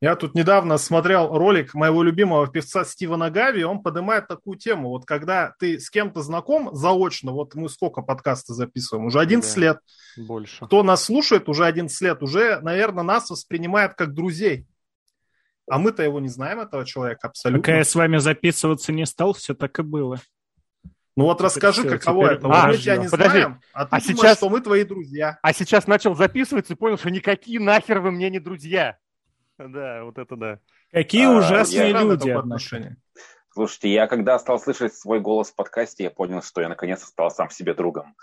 Я тут недавно смотрел ролик моего любимого певца Стивена Гави, он поднимает такую тему, вот когда ты с кем-то знаком заочно, вот мы сколько подкаста записываем, уже 11 да, лет. Больше. Кто нас слушает уже 11 лет, уже, наверное, нас воспринимает как друзей. А мы-то его не знаем, этого человека, абсолютно. Пока я с вами записываться не стал, все так и было. Ну вот расскажи, все, каково это. А, мы тебя не подожди. знаем, а ты а думаешь, сейчас... что мы твои друзья. А сейчас начал записываться и понял, что никакие нахер вы мне не друзья. Да, вот это да. Какие а, ужасные люди отношения. Слушайте, я когда стал слышать свой голос в подкасте, я понял, что я наконец стал сам себе другом.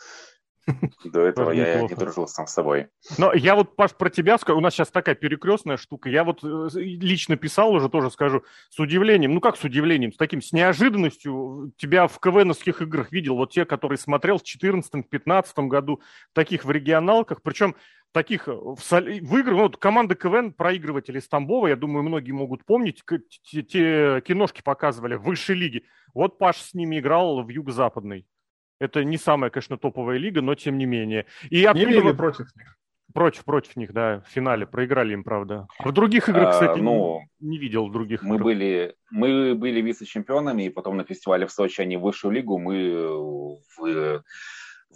До этого я не дружил сам с собой. Но я вот, Паш, про тебя скажу. У нас сейчас такая перекрестная штука. Я вот э, лично писал уже, тоже скажу, с удивлением. Ну, как с удивлением? С таким, с неожиданностью. Тебя в КВНовских играх видел. Вот те, которые смотрел в 2014-2015 году, таких в регионалках. Причем таких э, в, играх, ну, вот команда КВН проигрывателей из Тамбова, я думаю, многие могут помнить, те, те киношки показывали в высшей лиге. Вот Паш с ними играл в юго-западной. Это не самая, конечно, топовая лига, но тем не менее. И оттуда... Не против них? Против, против них, да, в финале. Проиграли им, правда. В других играх, а, кстати, а, ну, не, не видел других мы игр. Были, мы были вице-чемпионами, и потом на фестивале в Сочи они в высшую лигу, мы в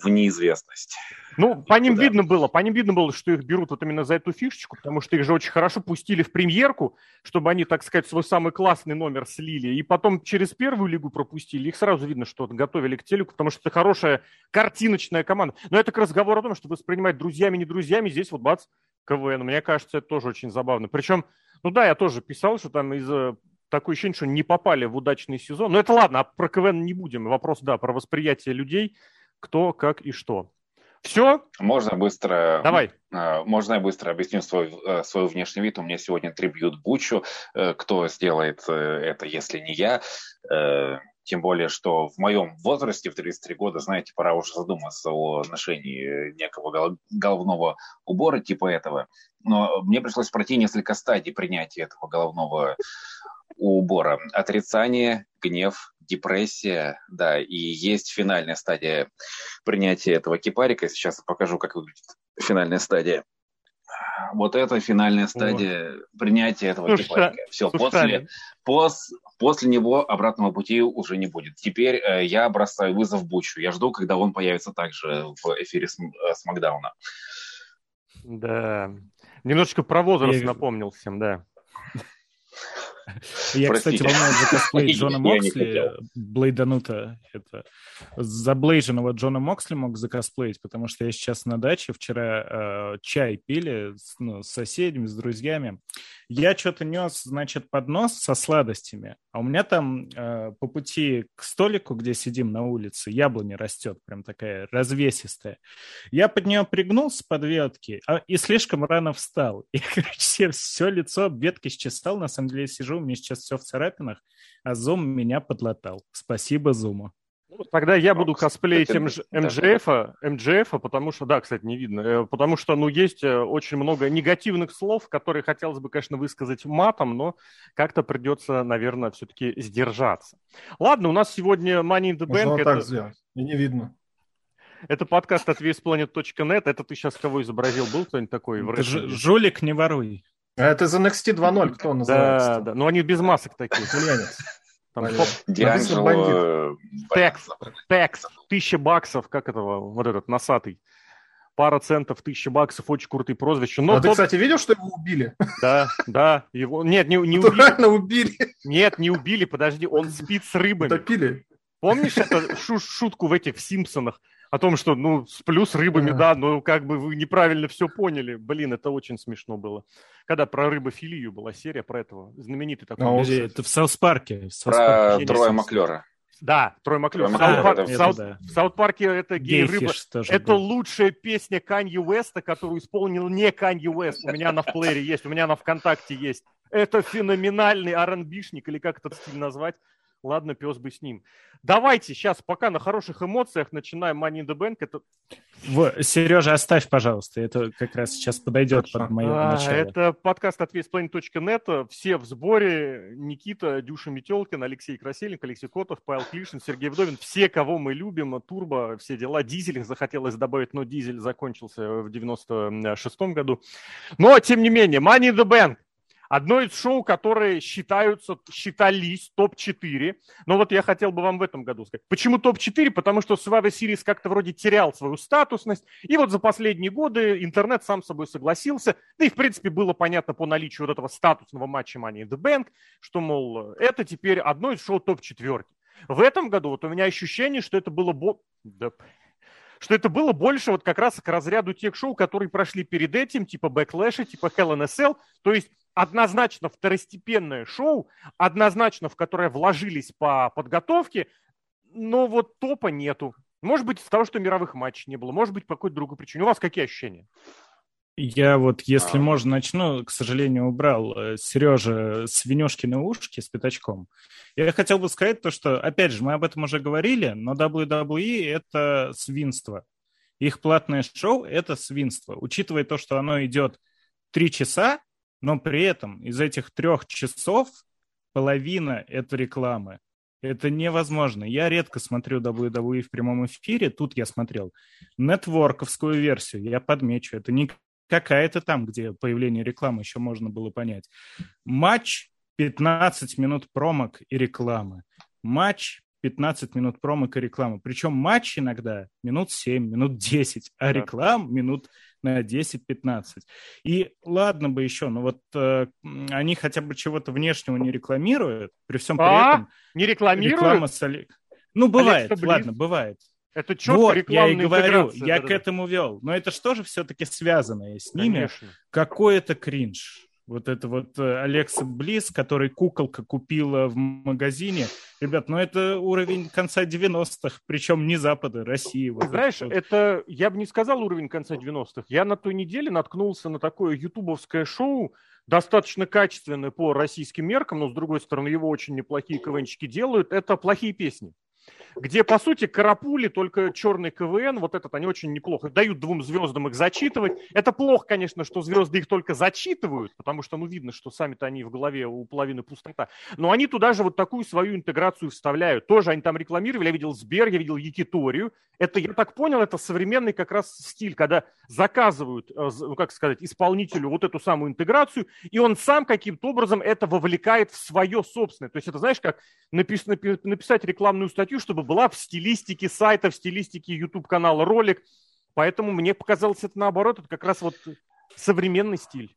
в неизвестность. Ну, по ним видно было, по ним видно было, что их берут вот именно за эту фишечку, потому что их же очень хорошо пустили в премьерку, чтобы они, так сказать, свой самый классный номер слили, и потом через первую лигу пропустили. Их сразу видно, что готовили к телеку, потому что это хорошая картиночная команда. Но это к разговору о том, что воспринимать друзьями, не друзьями, здесь вот бац, КВН. Мне кажется, это тоже очень забавно. Причем, ну да, я тоже писал, что там из такое ощущение, что не попали в удачный сезон. Но это ладно, а про КВН не будем. Вопрос, да, про восприятие людей – кто, как и что. Все? Можно быстро... Давай. А, можно я быстро объясню свой, э, свой внешний вид? У меня сегодня трибют Бучу. Э, кто сделает э, это, если не я? Тем более, что в моем возрасте, в 33 года, знаете, пора уже задуматься о ношении некого головного убора типа этого. Но мне пришлось пройти несколько стадий принятия этого головного убора. Отрицание, гнев, депрессия, да, и есть финальная стадия принятия этого кипарика. Сейчас я покажу, как выглядит финальная стадия. Вот это финальная стадия О. принятия этого Слушай, кипарика. Все, после, пос, после него обратного пути уже не будет. Теперь э, я бросаю вызов Бучу. Я жду, когда он появится также в эфире с, э, с Макдауна. Да. Немножечко про возраст я... напомнил всем, да. Я, кстати, волнуюсь за косплей Джона Моксли, Блейданута. Это заблейженного Джона Моксли мог закосплеить, потому что я сейчас на даче вчера э, чай пили с, ну, с соседями, с друзьями. Я что-то нес, значит, поднос со сладостями, а у меня там э, по пути к столику, где сидим на улице, яблоня растет, прям такая развесистая. Я под нее пригнулся под ветки а, и слишком рано встал. И, короче, все лицо об ветки счесал. На самом деле сижу, у меня сейчас все в царапинах, а Зум меня подлатал. Спасибо Зуму. Ну, тогда я буду косплеить МЖФ, МЖФ, потому что, да, кстати, не видно, э, потому что, ну, есть э, очень много негативных слов, которые хотелось бы, конечно, высказать матом, но как-то придется, наверное, все-таки сдержаться. Ладно, у нас сегодня Money in the Bank. Можно это... так сделать, и не видно. Это подкаст от весьplanet.net. Это ты сейчас кого изобразил? Был кто-нибудь такой? В Жулик, не воруй. А это из NXT 2.0 кто называется? Да, да. Ну, они без масок такие. Ульянец. Там Дианджело... Текс, текс, тысяча баксов, как этого, вот этот, носатый. Пара центов, тысяча баксов, очень крутые прозвища. Но а тот... ты, кстати, видел, что его убили? Да, да. Его... Нет, не, не убили. убили. Нет, не убили, подожди, он спит с рыбами. Утопили. Помнишь эту шутку в этих Симпсонах? О том, что, ну, сплю с рыбами, да, но как бы вы неправильно все поняли. Блин, это очень смешно было. Когда про рыбофилию была серия про этого, знаменитый такой. А, это в Саус-парке. Про Троя Маклюра. Да, Трой Маклюр. В, Саут, в, Саут, да. в Саут-парке это гей-рыба. Это был. лучшая песня Канье Уэста, которую исполнил не Канье Уэст. У меня на в плеере есть, у меня на ВКонтакте есть. Это феноменальный R&B-шник, или как этот стиль назвать. Ладно, пес бы с ним. Давайте сейчас пока на хороших эмоциях начинаем Money in the Bank. Это... В, Сережа, оставь, пожалуйста. Это как раз сейчас подойдет Хорошо. под мое а, начало. Это подкаст от весьplanet.net. Все в сборе. Никита, Дюша Метелкин, Алексей Красильник, Алексей Котов, Павел Клишин, Сергей Вдовин. Все, кого мы любим. Турбо, все дела. Дизель захотелось добавить, но дизель закончился в 96 году. Но, тем не менее, Money in the Bank. Одно из шоу, которые считаются, считались топ-4. Но вот я хотел бы вам в этом году сказать. Почему топ-4? Потому что Survivor Series как-то вроде терял свою статусность. И вот за последние годы интернет сам собой согласился. Да и, в принципе, было понятно по наличию вот этого статусного матча Money in the Bank, что, мол, это теперь одно из шоу топ-4. В этом году вот у меня ощущение, что это было... Бо... Да, что это было больше вот как раз к разряду тех шоу, которые прошли перед этим, типа Backlash, типа Hell in a Cell. То есть однозначно второстепенное шоу, однозначно в которое вложились по подготовке, но вот топа нету. Может быть, из-за того, что мировых матчей не было, может быть, по какой-то другой причине. У вас какие ощущения? Я вот, если а... можно, начну. К сожалению, убрал э, Сережа свинюшкины ушки с пятачком. Я хотел бы сказать то, что, опять же, мы об этом уже говорили, но WWE — это свинство. Их платное шоу — это свинство. Учитывая то, что оно идет три часа, но при этом из этих трех часов половина — это рекламы. Это невозможно. Я редко смотрю WWE в прямом эфире. Тут я смотрел нетворковскую версию. Я подмечу. Это не какая-то там, где появление рекламы еще можно было понять. Матч 15 минут промок и рекламы. Матч 15 минут промок и рекламы. Причем матч иногда минут 7, минут 10, а реклам минут на 10-15. И ладно бы еще, но вот э, они хотя бы чего-то внешнего не рекламируют, при всем при а? этом... Не рекламируют? Реклама с Олег... Ну, бывает, ладно, бывает. Это четко вот, я и говорю, я да, к этому вел. Но это что же все-таки связанное с ними? Конечно. Какой-то кринж. Вот это вот Алекса Близ, который куколка купила в магазине. Ребят, ну это уровень конца 90-х, причем не Запада, России. Вот Знаешь, это, это, я бы не сказал уровень конца 90-х. Я на той неделе наткнулся на такое ютубовское шоу, достаточно качественное по российским меркам, но, с другой стороны, его очень неплохие КВНчики делают. Это «Плохие песни» где, по сути, карапули, только черный КВН, вот этот они очень неплохо дают двум звездам их зачитывать. Это плохо, конечно, что звезды их только зачитывают, потому что, ну, видно, что сами-то они в голове у половины пустота. Но они туда же вот такую свою интеграцию вставляют. Тоже они там рекламировали, я видел Сбер, я видел Якиторию. Это, я так понял, это современный как раз стиль, когда заказывают, э, ну, как сказать, исполнителю вот эту самую интеграцию, и он сам каким-то образом это вовлекает в свое собственное. То есть это, знаешь, как написать рекламную статью, чтобы была в стилистике сайта, в стилистике YouTube-канала ролик. Поэтому мне показалось это наоборот, это как раз вот современный стиль.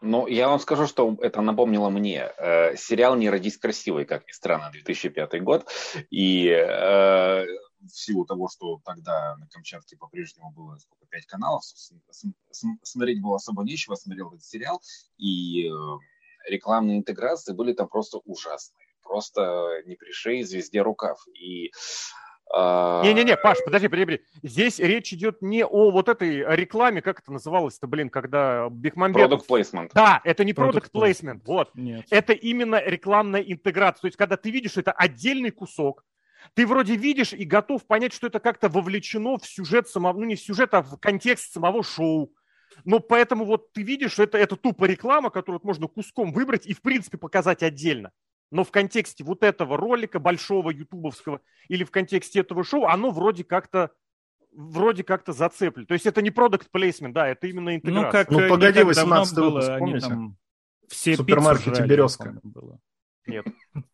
Ну, я вам скажу, что это напомнило мне. Э, сериал «Не родись красивой», как ни странно, 2005 год. И э, в силу того, что тогда на Камчатке по-прежнему было сколько, пять каналов, смотреть было особо нечего, смотрел этот сериал, и э, рекламные интеграции были там просто ужасные просто не пришей звезде рукав. И а, не-не-не, Паш, подожди, подожди, Здесь речь идет не о вот этой рекламе, как это называлось-то, блин, когда Бекмамбетов... Product placement. Да, это не product, product placement, placement, вот. Нет. Это именно рекламная интеграция. То есть, когда ты видишь, это отдельный кусок, ты вроде видишь и готов понять, что это как-то вовлечено в сюжет самого, ну не в сюжет, а в контекст самого шоу. Но поэтому вот ты видишь, что это, это тупо реклама, которую можно куском выбрать и в принципе показать отдельно но в контексте вот этого ролика большого ютубовского или в контексте этого шоу, оно вроде как-то вроде как-то зацеплено. То есть это не продукт плейсмент, да, это именно интеграция. Ну, как, ну погоди, 18 выпуск, было, помните? Там все в супермаркете «Березка». Было. Нет.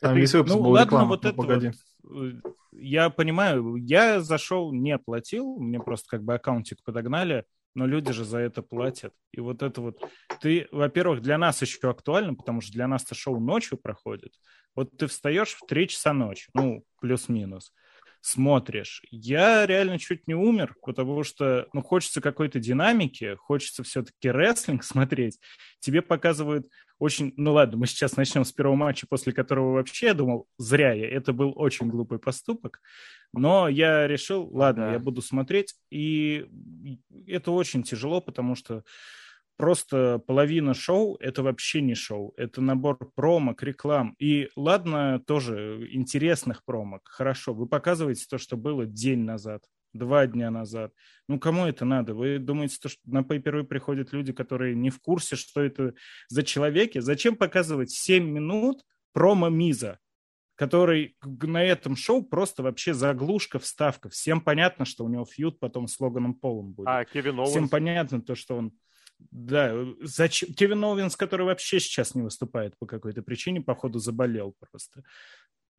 Там весь выпуск ну, был ладно, реклама, вот ну, это погоди. Вот, я понимаю, я зашел, не оплатил, мне просто как бы аккаунтик подогнали, но люди же за это платят. И вот это вот, ты, во-первых, для нас еще актуально, потому что для нас-то шоу ночью проходит. Вот ты встаешь в 3 часа ночи, ну, плюс-минус, смотришь. Я реально чуть не умер, потому что, ну, хочется какой-то динамики, хочется все-таки рестлинг смотреть. Тебе показывают очень... Ну ладно, мы сейчас начнем с первого матча, после которого вообще я думал, зря я. Это был очень глупый поступок. Но я решил, ладно, да. я буду смотреть. И это очень тяжело, потому что просто половина шоу — это вообще не шоу. Это набор промок, реклам. И ладно, тоже интересных промок. Хорошо, вы показываете то, что было день назад два дня назад. Ну, кому это надо? Вы думаете, что на Pay приходят люди, которые не в курсе, что это за человеки? Зачем показывать 7 минут промо Миза, который на этом шоу просто вообще заглушка, вставка. Всем понятно, что у него feud потом с Логаном Полом будет. А, Кевин Оуэнс? Всем понятно то, что он Да, зачем? Кевин Оуэнс, который вообще сейчас не выступает по какой-то причине, походу заболел просто.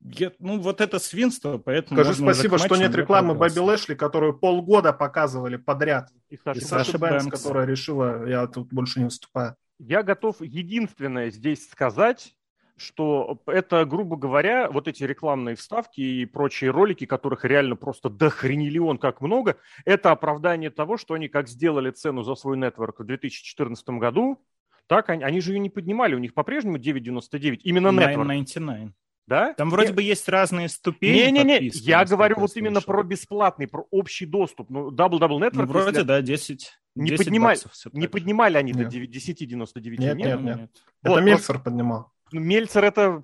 Я, ну, вот это свинство, поэтому... Скажи спасибо, что нет рекламы Бобби Лэшли, которую полгода показывали подряд. И Саша, и Саша Бэнкс, Бэнкс, которая решила, я тут больше не выступаю. Я готов единственное здесь сказать, что это, грубо говоря, вот эти рекламные вставки и прочие ролики, которых реально просто дохренелион как много, это оправдание того, что они как сделали цену за свой нетворк в 2014 году, так они, они же ее не поднимали, у них по-прежнему 9.99, именно нетворк. 9.99. Да? Там вроде Нет. бы есть разные ступени. Не-не-не, я говорю вот слышал. именно про бесплатный, про общий доступ. Ну, Double Double Network. Ну, вроде, если... да, 10. Не, 10 поднимали, не поднимали они нет. до 10.99. Нет, нет, нет. нет. Вот, это Мельцер просто... поднимал. Ну, Мельцер это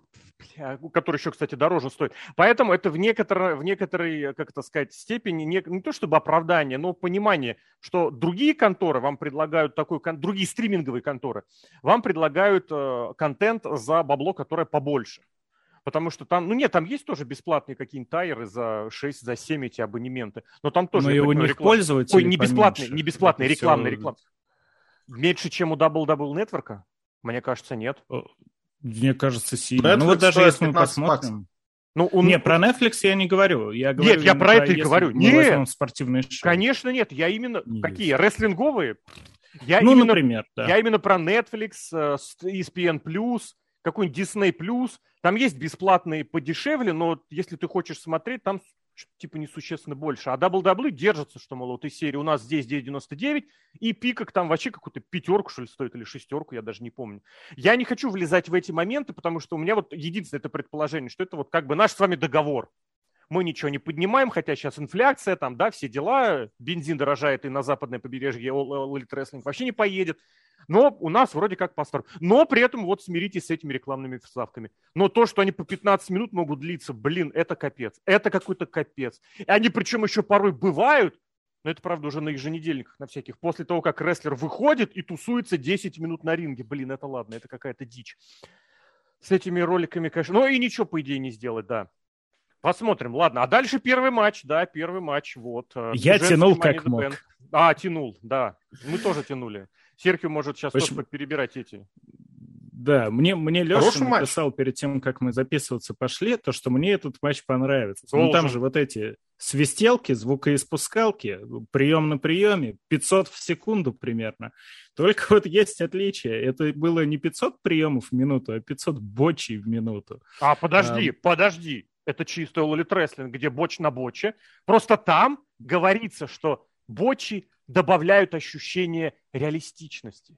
который еще, кстати, дороже стоит. Поэтому это в некоторой, в некоторой как это сказать, степени не, не то чтобы оправдание, но понимание, что другие конторы вам предлагают такой, другие стриминговые конторы вам предлагают э, контент за бабло, которое побольше. Потому что там, ну нет, там есть тоже бесплатные какие-нибудь тайеры за 6, за 7 эти абонементы. Но там тоже... Но и у них реклам... пользователи Ой, не бесплатные, не бесплатные, рекламные, все... рекламные. Меньше, чем у Double Double Network? Мне кажется, нет. Мне кажется, сильно. Netflix ну вот даже если мы посмотрим... Ну, он... Не, про Netflix я не говорю. Я говорю нет, я про это и говорю. Нет, спортивные шоу. Конечно, нет. Я именно... Не Какие? Есть. Рестлинговые? Я ну, именно... например, да. Я именно про Netflix, э, ESPN+, какой-нибудь Disney+. Там есть бесплатные подешевле, но если ты хочешь смотреть, там типа несущественно больше. А дабл-даблы держатся, что, мол, вот из серии у нас здесь 9.99, и пикок там вообще какую-то пятерку, что ли, стоит, или шестерку, я даже не помню. Я не хочу влезать в эти моменты, потому что у меня вот единственное это предположение, что это вот как бы наш с вами договор. Мы ничего не поднимаем, хотя сейчас инфляция, там, да, все дела, бензин дорожает и на западное побережье All Elite Wrestling вообще не поедет. Но у нас вроде как паспорт. Но при этом вот смиритесь с этими рекламными вставками. Но то, что они по 15 минут могут длиться, блин, это капец. Это какой-то капец. И они причем еще порой бывают, но это, правда, уже на еженедельниках, на всяких. После того, как рестлер выходит и тусуется 10 минут на ринге. Блин, это ладно, это какая-то дичь. С этими роликами, конечно. Ну и ничего, по идее, не сделать, да. Посмотрим, ладно. А дальше первый матч, да, первый матч, вот. Э, Я тянул как мог. А, тянул, да. Мы тоже тянули. Серхио может сейчас Очень... тоже перебирать эти. Да, мне, мне Леша написал матч. перед тем, как мы записываться пошли, то, что мне этот матч понравится. Ну, там же вот эти свистелки, звукоиспускалки, прием на приеме, 500 в секунду примерно. Только вот есть отличие. Это было не 500 приемов в минуту, а 500 бочей в минуту. А, подожди, а... подожди. Это чисто лолит рестлинг, где боч на боче. Просто там говорится, что бочи добавляют ощущение реалистичности.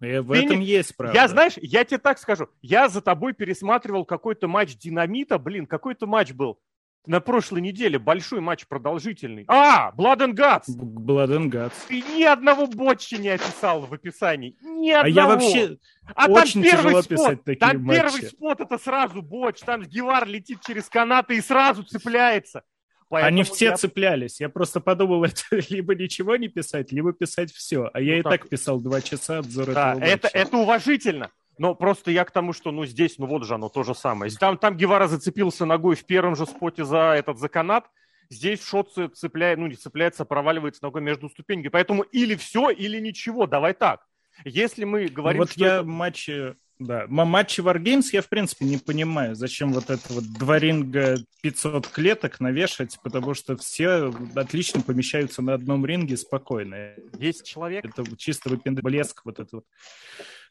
И в Ты этом не... есть правда. Я, знаешь, я тебе так скажу. Я за тобой пересматривал какой-то матч Динамита. Блин, какой-то матч был на прошлой неделе. Большой матч продолжительный. А, Blood and Guts. Blood and Guts. Ты ни одного ботча не описал в описании. Ни одного. А я вообще а очень там первый тяжело спот, писать такие Там матчи. первый спот это сразу ботч. Там Гевар летит через канаты и сразу цепляется. Поэтому Они все я... цеплялись. Я просто подумал, это либо ничего не писать, либо писать все. А я ну, и так писал два часа обзор да, этого это, это уважительно. Но просто я к тому, что ну здесь, ну вот же оно то же самое. Там, там Гевара зацепился ногой в первом же споте за этот за канат. Здесь шот цепляет, ну не цепляется, проваливается ногой между ступеньками. Поэтому или все, или ничего. Давай так. Если мы говорим, вот что я это... матчи да, матчи Wargames я, в принципе, не понимаю, зачем вот это вот два ринга 500 клеток навешать, потому что все отлично помещаются на одном ринге спокойно. Есть человек. Это чисто выпендрежный блеск вот это вот.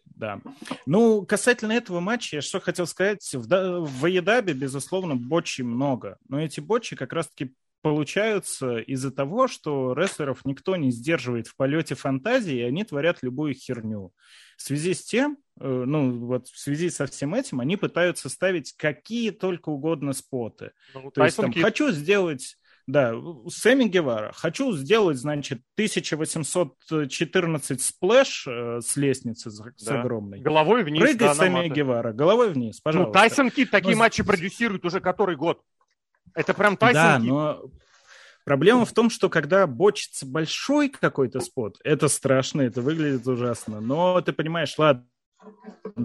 Да. Ну, касательно этого матча, я что хотел сказать. В, в Аедабе, безусловно, бочи много. Но эти бочи как раз-таки получаются из-за того, что рестлеров никто не сдерживает в полете фантазии, и они творят любую херню. В связи с тем, э, ну вот в связи со всем этим, они пытаются ставить какие только угодно spot ы. Ну, То есть там, хочу сделать... Да, Сэмми Гевара. Хочу сделать, значит, 1814 splash э, с лестницы да. с огромной. Головой вниз. Прыгай, да, Сэмми Гевара. Головой вниз, ну, пожалуйста. Ну, Тайсон Кидд такие ну, матчи продюсирует уже который год. Это прям Тайсон Да, Кит. но Проблема в том, что когда бочится большой какой-то спот, это страшно, это выглядит ужасно. Но ты понимаешь, ладно,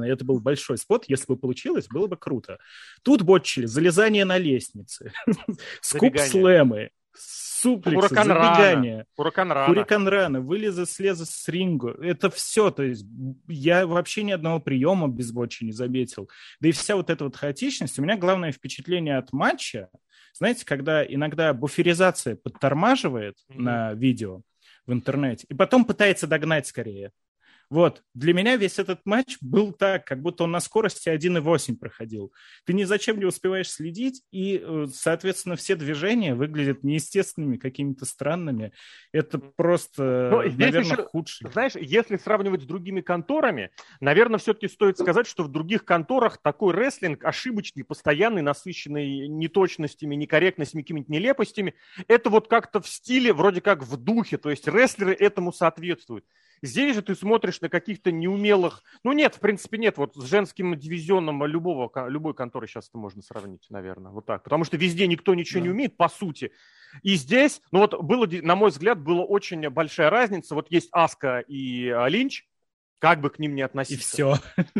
это был большой спот, если бы получилось, было бы круто. Тут бочили залезание на лестнице, скуп-слэмы, суплексы, Хуракан забегания, Хуракан рана. Хуракан рана, вылезы, слезы с рингу. Это все, то есть я вообще ни одного приема без бочи не заметил. Да и вся вот эта вот хаотичность. У меня главное впечатление от матча, знаете, когда иногда буферизация подтормаживает mm-hmm. на видео в интернете, и потом пытается догнать скорее. Вот, для меня весь этот матч был так, как будто он на скорости 1.8 проходил. Ты ни зачем не успеваешь следить, и, э, соответственно, все движения выглядят неестественными, какими-то странными. Это просто, Но наверное, еще, худший. Знаешь, если сравнивать с другими конторами, наверное, все-таки стоит сказать, что в других конторах такой рестлинг ошибочный, постоянный, насыщенный неточностями, некорректностями, какими-то нелепостями, это вот как-то в стиле, вроде как в духе, то есть рестлеры этому соответствуют. Здесь же ты смотришь на каких-то неумелых... Ну нет, в принципе нет. Вот с женским дивизионом любого, любой конторы сейчас это можно сравнить, наверное. Вот так. Потому что везде никто ничего да. не умеет, по сути. И здесь, ну вот было, на мой взгляд, была очень большая разница. Вот есть Аска и а, Линч, как бы к ним не относиться. И все.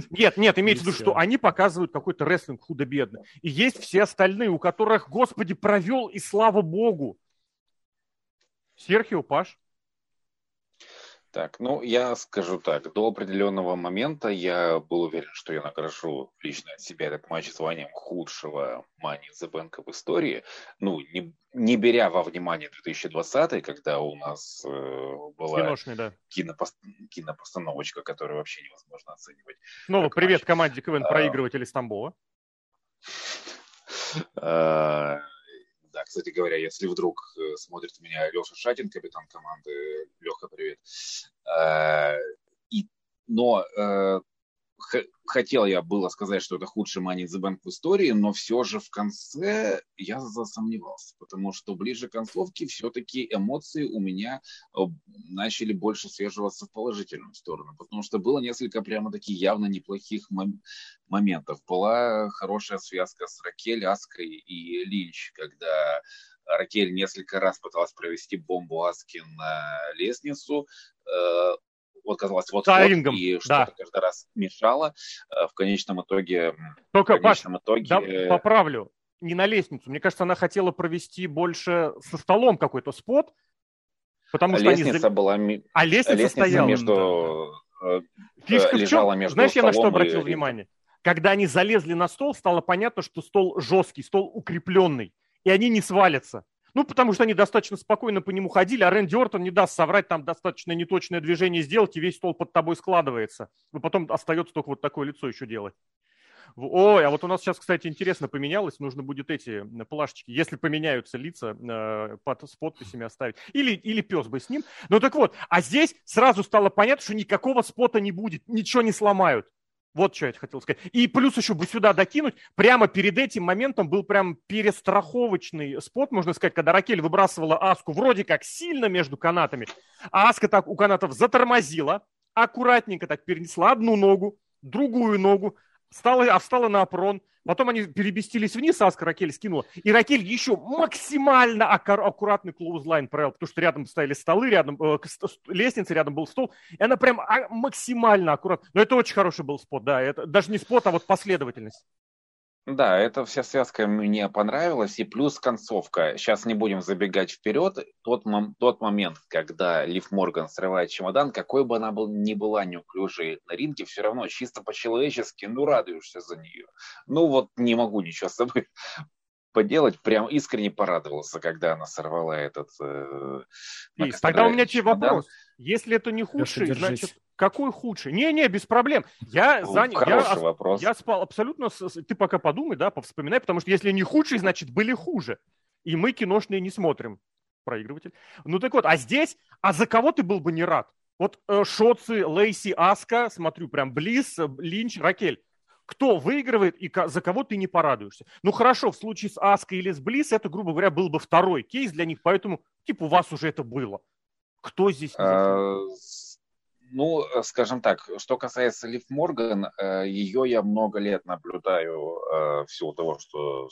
Нет, нет, имеется в виду, что они показывают какой-то рестлинг худо-бедно. И есть все остальные, у которых, господи, провел, и слава богу. Серхио Паш. Так, ну, я скажу так, до определенного момента я был уверен, что я награжу лично от себя этот матч званием худшего Money in the Bank в истории. Ну, не, не беря во внимание 2020, когда у нас э, была Киношный, да. кинопост... кинопостановочка, которую вообще невозможно оценивать. Ну, привет матч. команде КВН а... проигрывателей Стамбова. Да, кстати говоря, если вдруг э, смотрит меня Леша Шатин, капитан команды, Леха, привет. Э, и, но э, хотел я было сказать, что это худший Money in the Bank в истории, но все же в конце я засомневался, потому что ближе к концовке все-таки эмоции у меня э, начали больше свеживаться в положительную сторону, потому что было несколько прямо таких явно неплохих мом- моментов. Была хорошая связка с Ракель, Аской и Линч, когда Ракель несколько раз пыталась провести бомбу Аски на лестницу, э, вот казалось вот, вот и что-то да. каждый раз мешало. Э, в конечном итоге... Только, в конечном Паш, итоге... да, поправлю. Не на лестницу. Мне кажется, она хотела провести больше со столом какой-то спот, потому что лестница они... была... А лестница, лестница стояла. между... Да. Фишка лежала в чем? между Знаешь, я на что обратил и... внимание? Когда они залезли на стол, стало понятно, что стол жесткий, стол укрепленный, и они не свалятся. Ну, потому что они достаточно спокойно по нему ходили, а Рэнди Ортон не даст соврать, там достаточно неточное движение сделать, и весь стол под тобой складывается. И потом остается только вот такое лицо еще делать. Ой, а вот у нас сейчас, кстати, интересно поменялось. Нужно будет эти плашечки, если поменяются лица, э, под, с подписями оставить. Или, или пес бы с ним. Ну так вот, а здесь сразу стало понятно, что никакого спота не будет, ничего не сломают. Вот что я хотел сказать. И плюс еще бы сюда докинуть, прямо перед этим моментом был прям перестраховочный спот, можно сказать, когда Ракель выбрасывала Аску вроде как сильно между канатами, а Аска так у канатов затормозила, аккуратненько так перенесла одну ногу, другую ногу, стала, а встала на опрон, Потом они перебестились вниз, Аска Ракель скинула. И Ракель еще максимально аккуратный клоузлайн провел, потому что рядом стояли столы, рядом э, лестница, рядом был стол. И она прям а, максимально аккуратно. Но это очень хороший был спот, да. Это даже не спот, а вот последовательность. Да, эта вся связка мне понравилась, и плюс концовка. Сейчас не будем забегать вперед. Тот, мом- тот момент, когда Лив Морган срывает чемодан, какой бы она был, ни была неуклюжей на ринге, все равно чисто по-человечески, ну, радуешься за нее. Ну, вот не могу ничего с собой поделать. Прям искренне порадовался, когда она сорвала этот... Э, тогда у меня тебе вопрос. Если это не худший, значит, какой худший? Не-не, без проблем. Я ну, занял. Я, вопрос. я спал абсолютно. Ты пока подумай, да, повспоминай, потому что если не худший, значит были хуже. И мы киношные не смотрим. Проигрыватель. Ну так вот, а здесь, а за кого ты был бы не рад? Вот э, Шоцы, Лейси, Аска, смотрю, прям Близ, э, Линч, Ракель. Кто выигрывает и за кого ты не порадуешься? Ну хорошо, в случае с Аской или с Близ это, грубо говоря, был бы второй кейс для них, поэтому, типа, у вас уже это было. Кто здесь? Ну, э, скажем так, что касается Лив Морган, э, ее я много лет наблюдаю э, в силу того, что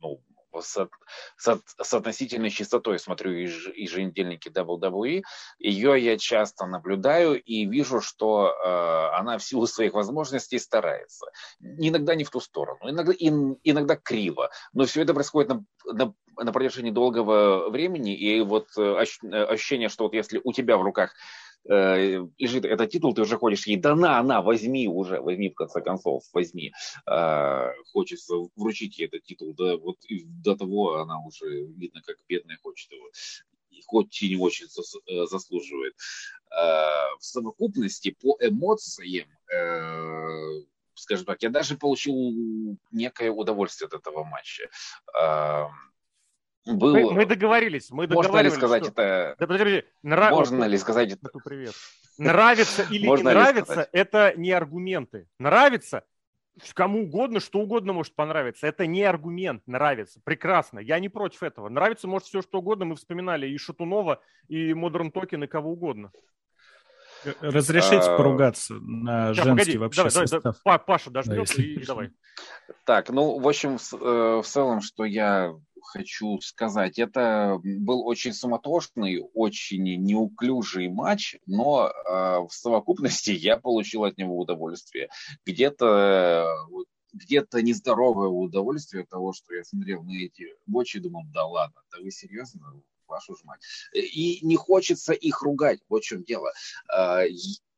ну, с, с, с относительной частотой смотрю еж, еженедельники WWE. Ее я часто наблюдаю и вижу, что э, она в силу своих возможностей старается. Иногда не в ту сторону, иногда, in, иногда криво. Но все это происходит на, на, на протяжении долгого времени. И вот ощущение, что вот если у тебя в руках э, лежит этот титул, ты уже ходишь ей, да на, на, возьми уже, возьми в конце концов, возьми. Э, хочется вручить ей этот титул, да, вот и до того она уже, видно, как бедная хочет его хоть и не очень э, заслуживает. Э, в совокупности по эмоциям, э, скажем так, я даже получил некое удовольствие от этого матча был... Мы, мы договорились, мы договорились. Можно ли сказать что... это? Да подожди, нрав... Можно ли сказать это? Привет. Нравится или Можно не нравится, это не аргументы. Нравится, кому угодно, что угодно может понравиться. Это не аргумент, нравится. Прекрасно, я не против этого. Нравится может все, что угодно. Мы вспоминали и Шатунова, и Modern Talking, и кого угодно. Разрешите а... поругаться на Сейчас, женский погоди, вообще давай, состав. Давай, Паша дождется да, и, и давай. Так, ну, в общем, э, в целом, что я хочу сказать. Это был очень суматошный, очень неуклюжий матч, но э, в совокупности я получил от него удовольствие. Где-то где-то нездоровое удовольствие от того, что я смотрел на эти бочи и думал, да ладно, да вы серьезно, вашу ж мать. И не хочется их ругать, вот в чем дело. А,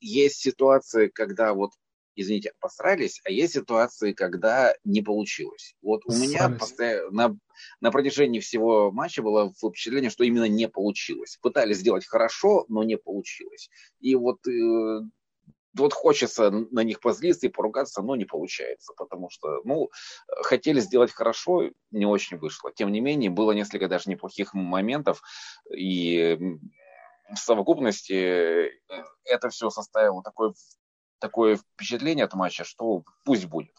есть ситуации, когда вот извините, посрались, а есть ситуации, когда не получилось. Вот у Срались. меня постоянно, на, на протяжении всего матча было впечатление, что именно не получилось. Пытались сделать хорошо, но не получилось. И вот, э, вот хочется на них позлиться и поругаться, но не получается, потому что, ну, хотели сделать хорошо, не очень вышло. Тем не менее, было несколько даже неплохих моментов, и в совокупности это все составило такой такое впечатление от матча, что пусть будет.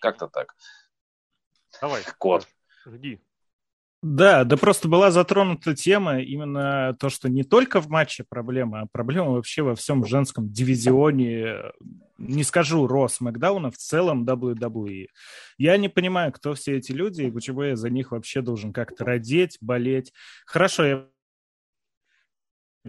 Как-то так. Давай. Кот. Жди. Да, да просто была затронута тема именно то, что не только в матче проблема, а проблема вообще во всем женском дивизионе, не скажу Рос Макдауна, в целом WWE. Я не понимаю, кто все эти люди и почему я за них вообще должен как-то родить, болеть. Хорошо, я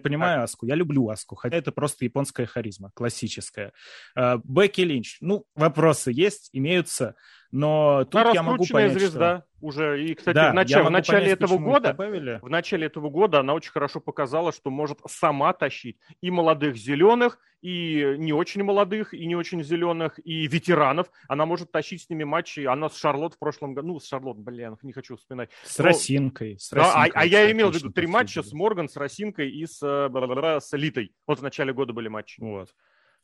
понимаю Аску, я люблю Аску, хотя это просто японская харизма, классическая. А, Бекки Линч, ну, вопросы есть, имеются, но тут Она я могу понять, звезда что... уже. И, кстати, да, в, нач... в начале понять, этого года, в начале этого года она очень хорошо показала, что может сама тащить и молодых зеленых, и не очень молодых, и не очень зеленых, и ветеранов. Она может тащить с ними матчи. Она с Шарлот в прошлом году, ну, с Шарлот, блин, не хочу вспоминать. С Но... Росинкой. С Росинкой да, а, а я имел в виду три матча с Морган, с Росинкой и с, э, с Литой. Вот в начале года были матчи. Вот.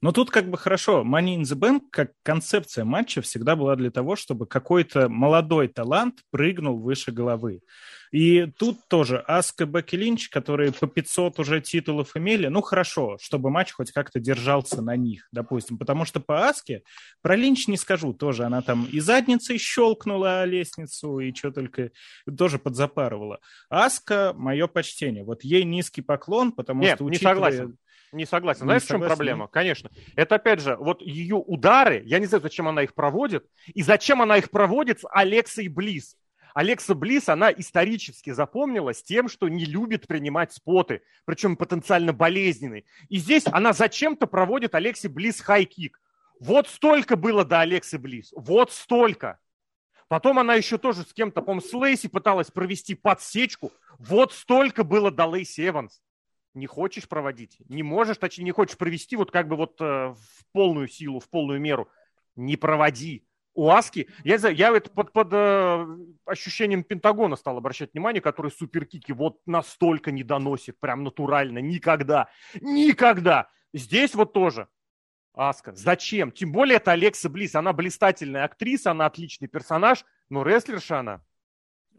Но тут как бы хорошо, Money in the Bank как концепция матча всегда была для того, чтобы какой-то молодой талант прыгнул выше головы. И тут тоже Аска Бекки Линч, которые по 500 уже титулов имели, ну хорошо, чтобы матч хоть как-то держался на них, допустим. Потому что по Аске, про Линч не скажу, тоже она там и задницей щелкнула лестницу, и что только, тоже подзапарывала. Аска, мое почтение. Вот ей низкий поклон, потому Нет, что учитывая... не согласен. Не согласен. Знаешь, в чем проблема? Конечно. Это, опять же, вот ее удары, я не знаю, зачем она их проводит, и зачем она их проводит с Алексой Близ. Алекса Близ, она исторически запомнилась тем, что не любит принимать spot ы, причем потенциально болезненные. И здесь она зачем-то проводит Алексе Близ high kick. Вот столько было до Алексы Близ. Вот столько. Потом она еще тоже с кем-то, по с Лейси пыталась провести подсечку. Вот столько было до Лейси Эванс не хочешь проводить, не можешь, точнее, не хочешь провести вот как бы вот э, в полную силу, в полную меру, не проводи. У Аски, я, я это под, под э, ощущением Пентагона стал обращать внимание, который суперкики вот настолько не доносит, прям натурально, никогда, никогда. Здесь вот тоже Аска. Зачем? Тем более это Алекса Близ. Она блистательная актриса, она отличный персонаж, но рестлерша она.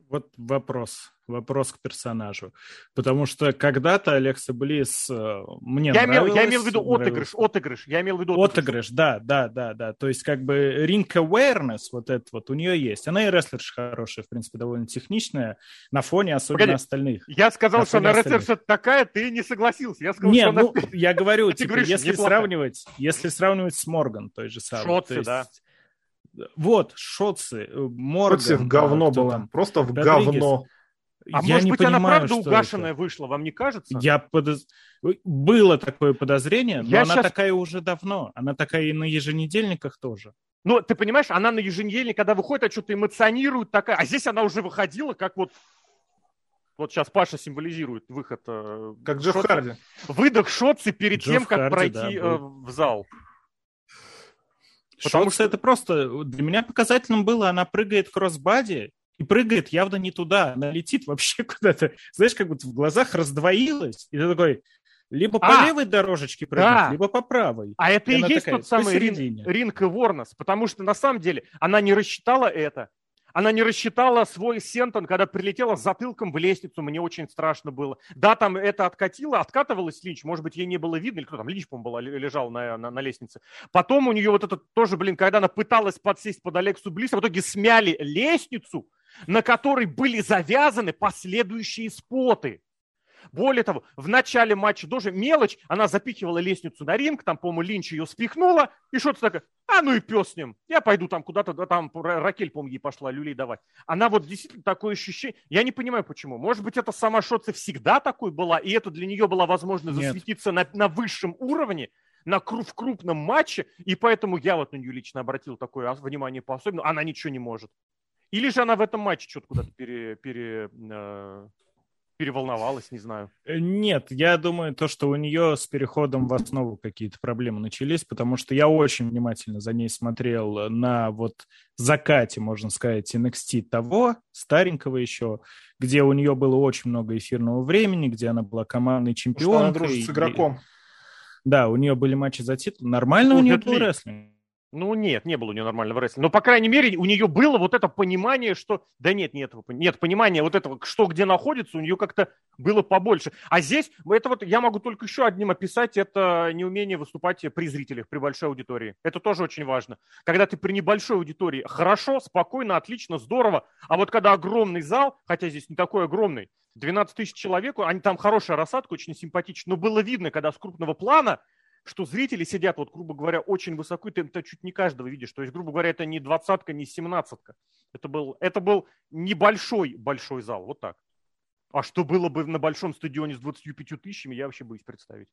Вот вопрос вопрос к персонажу. Потому что когда-то Алекса Близ э, мне я нравилась. Имел, я имел в виду отыгрыш, отыгрыш. Я имел в виду отыгрыш. Отыгрыш, да, да, да, да. То есть как бы ринг awareness вот это вот у нее есть. Она и рестлерша хорошая, в принципе, довольно техничная на фоне особенно Погоди, остальных. Я сказал, что она рестлерша такая, ты не согласился. Я сказал, не, что ну, она... я говорю, типа, если сравнивать, если сравнивать с Морган той же самой. Шотцы, да Вот, Шоцы, э, Морган. Шоцы в говно было. Там? Просто в Родригес. говно. А я может не быть, понимаю, она правда угашенная это. вышла, вам не кажется? Я подоз... Было такое подозрение, но я она сейчас... такая уже давно. Она такая и на еженедельниках тоже. Ну, ты понимаешь, она на еженедельник, когда выходит, а что-то эмоционирует такая. А здесь она уже выходила, как вот вот сейчас Паша символизирует выход. Э, как Джефф Шотца. Харди. Выдох Шотцы перед Джефф тем, как Харди, пройти да, э, в зал. Потому Шотца что это просто... Для меня показательным было, она прыгает кроссбади, и прыгает явно не туда, она летит вообще куда-то. Знаешь, как будто в глазах раздвоилась, и ты такой, либо а, по левой дорожечке прыгнуть, да. либо по правой. А это и, и есть такая, тот самый рин, Ринг и Ворнос, потому что на самом деле она не рассчитала это, она не рассчитала свой сентон, когда прилетела с затылком в лестницу, мне очень страшно было. Да, там это откатило, откатывалась Линч, может быть, ей не было видно, или кто там, Линч, по-моему, лежал на, на, на лестнице. Потом у нее вот это тоже, блин, когда она пыталась подсесть под Алексу Блиса, в итоге смяли лестницу, на которой были завязаны последующие споты. Более того, в начале матча тоже мелочь, она запихивала лестницу на ринг, там, по-моему, Линч ее спихнула, и что-то такое, а ну и пес с ним, я пойду там куда-то, да, там Ракель, по-моему, ей пошла люлей давать. Она вот действительно такое ощущение, я не понимаю почему, может быть, это сама Шоце всегда такой была, и это для нее была возможность засветиться на, на высшем уровне, на, в крупном матче, и поэтому я вот на нее лично обратил такое внимание по особенному, она ничего не может. Или же она в этом матче что-то куда-то пере, пере, э, переволновалась, не знаю. Э, нет, я думаю, то, что у нее с переходом в основу какие-то проблемы начались, потому что я очень внимательно за ней смотрел на вот закате, можно сказать, NXT того, старенького еще, где у нее было очень много эфирного времени, где она была командной чемпионкой. Что она дружит с игроком. Да, у нее были матчи за титул. Нормально ну, у нее был рестлинг. Ну, нет, не было у нее нормального рестлинга. Но, по крайней мере, у нее было вот это понимание, что... Да нет, нет, нет понимания вот этого, что где находится, у нее как-то было побольше. А здесь, это вот я могу только еще одним описать, это неумение выступать при зрителях, при большой аудитории. Это тоже очень важно. Когда ты при небольшой аудитории хорошо, спокойно, отлично, здорово. А вот когда огромный зал, хотя здесь не такой огромный, 12 тысяч человек, они там хорошая рассадка, очень симпатичная, но было видно, когда с крупного плана что зрители сидят, вот, грубо говоря, очень высоко, и ты это чуть не каждого видишь. То есть, грубо говоря, это не двадцатка, не семнадцатка. Это был, это был небольшой большой зал, вот так. А что было бы на большом стадионе с 25 тысячами, я вообще боюсь представить.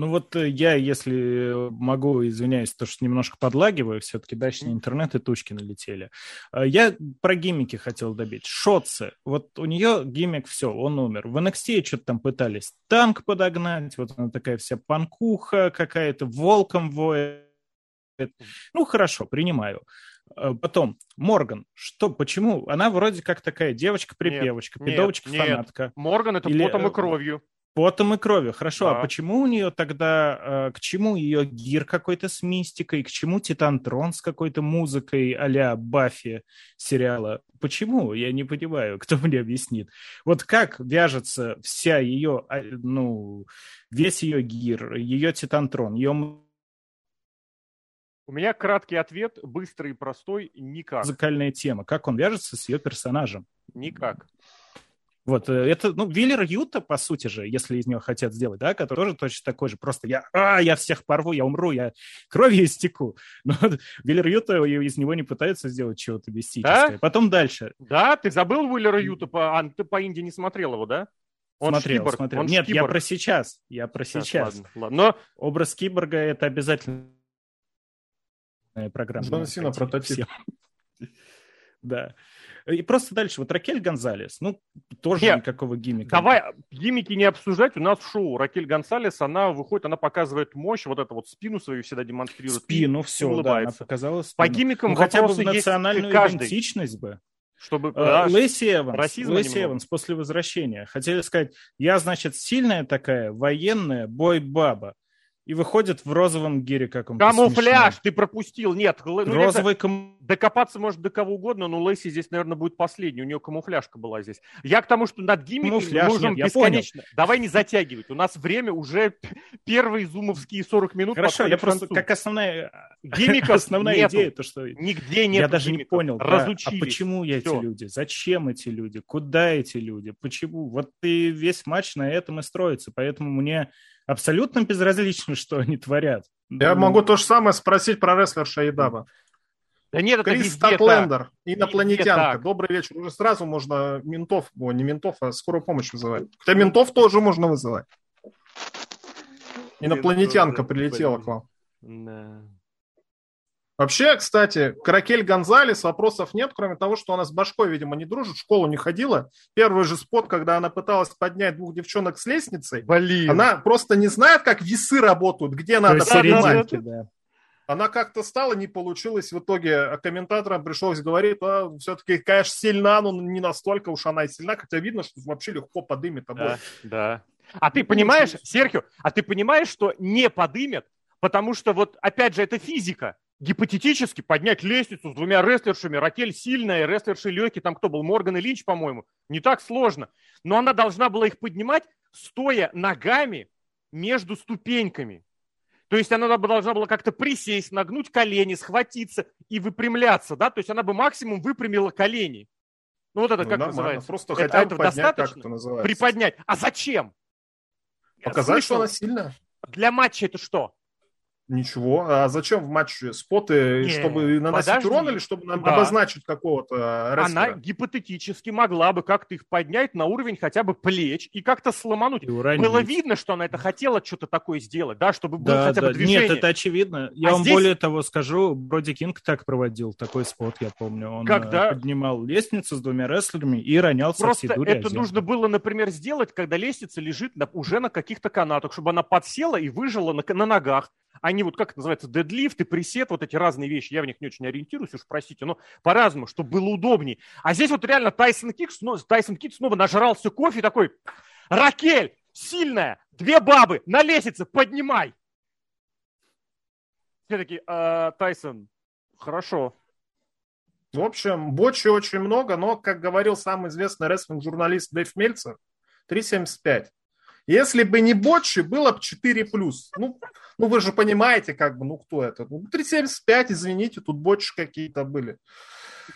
Ну вот э, я, если могу, извиняюсь, то, что немножко подлагиваю, все-таки дачный интернет и тучки налетели. Э, я про гиммики хотел добить. Шотцы. Вот у нее гиммик, все, он умер. В NXT что-то там пытались танк подогнать, вот она такая вся панкуха какая-то, волком воет. Ну, хорошо, принимаю. Э, потом, Морган, что, почему? Она вроде как такая девочка-припевочка, пидовочка-фанатка. Морган это Или... потом и кровью. Потом и кровью. Хорошо, а да. а почему у нее тогда, э, к чему ее гир какой-то с мистикой, к чему Титантрон с какой-то музыкой а-ля Баффи сериала? Почему? Я не понимаю, кто мне объяснит. Вот как вяжется вся ее, а, ну, весь ее гир, ее Титантрон, ее у меня краткий ответ, быстрый и простой, никак. Музыкальная тема. Как он вяжется с ее персонажем? Никак. Вот, э, это, ну, Виллер Юта, по сути же, если из него хотят сделать, да, который тоже точно такой же, просто я, а, я всех порву, я умру, я кровью истеку. Но Виллер Юта, из него не пытаются сделать чего-то мистическое. Да? Потом дальше. Да, ты забыл Виллера Юта, по, а, ты по Инди не смотрел его, да? Он смотрел, шкиборг. смотрел. Он Нет, шкиборг. я про сейчас, я про сейчас. сейчас. Ладно, ладно. Но... Образ киборга — это обязательно программа. Джон Сина прототип. Да. И просто дальше, вот Ракель Гонзалес, ну, тоже Нет, никакого гиммика. Давай гиммики не обсуждать, у нас шоу. Ракель Гонсалес, она выходит, она показывает мощь, вот это вот спину свою всегда демонстрирует. Спину, все, улыбается. да, она показала спину. По гиммикам ну, хотя бы национальную идентичность бы. Чтобы, да, Лэйси Эванс, Лэйси Эванс после возвращения. Хотели сказать, я, значит, сильная такая, военная, бой-баба и выходит в розовом гире каком-то Камуфляж смешном. ты пропустил. Нет, ну, розовый кам... Докопаться может до кого угодно, но Лэйси здесь, наверное, будет последний. У нее камуфляжка была здесь. Я к тому, что над гиммиком нужно нет, бесконечно. Давай не затягивать. У нас время уже первые зумовские 40 минут. Хорошо, я просто как основная, гиммиков основная нету. идея, то что... Нигде нет Я даже не понял, да, а почему Все. эти люди? Зачем эти люди? Куда эти люди? Почему? Вот ты весь матч на этом и строится, поэтому мне абсолютно безразлично, что они творят. Я ну... могу то же самое спросить про рестлер Шаидаба. Да нет, это Крис Статлендер, инопланетянка. Добрый вечер. Уже сразу можно ментов, о, не ментов, а скорую помощь вызывать. Хотя ментов тоже можно вызывать. Инопланетянка прилетела к вам. Да. Вообще, кстати, Каракель Гонзалес, вопросов нет, кроме того, что она с башкой, видимо, не дружит, в школу не ходила. Первый же спот, когда она пыталась поднять двух девчонок с лестницы, Блин. она просто не знает, как весы работают, где надо поднимать. Да. Она как-то стала, не получилось. В итоге а комментаторам пришлось говорить, а, все-таки, конечно, сильна, но не настолько уж она и сильна, хотя видно, что вообще легко подымет обоих. Да, да. А ты понимаешь, Серхио, а ты понимаешь, что не подымет, потому что вот, опять же, это физика гипотетически поднять лестницу с двумя рестлершами. Ракель сильная, рестлерши легкие, там кто был, Морган и Линч, по-моему. Не так сложно. Но она должна была их поднимать, стоя ногами между ступеньками. То есть она должна была как-то присесть, нагнуть колени, схватиться и выпрямляться, да? То есть она бы максимум выпрямила колени. Ну вот это ну, как нормально. называется? Просто это, хотя бы поднять, достаточно? Как называется? Приподнять. А зачем? Показать, что она сильная. Для матча это что? Ничего. А зачем в матче споты, Не, чтобы наносить подожди. урон или чтобы нам да. обозначить какого-то рестлера? Она гипотетически могла бы как-то их поднять на уровень хотя бы плеч и как-то сломануть. И Было видно, что она это хотела что-то такое сделать, да, чтобы было да, хотя да. бы движение. Нет, это очевидно. Я а вам здесь... более того скажу, Броди Кинг так проводил такой спот, я помню. Он когда... Э, поднимал лестницу с двумя рестлерами и ронялся Просто это нужно было, например, сделать, когда лестница лежит на, уже на каких-то канатах, чтобы она подсела и выжила на, на ногах они вот, как это называется, дедлифт и присед, вот эти разные вещи, я в них не очень ориентируюсь, уж простите, но по-разному, чтобы было удобнее. А здесь вот реально Тайсон Кит, Тайсон Кит снова нажрался кофе такой, Ракель, сильная, две бабы, на лестнице, поднимай. Все такие, э, Тайсон, хорошо. В общем, бочи очень много, но, как говорил самый известный рестлинг-журналист Дэйв Мельцер, 3.75. Если бы не Ботчи, было бы 4 плюс. Ну, ну, вы же понимаете, как бы, ну, кто это? Ну, 3.75, извините, тут Ботчи какие-то были.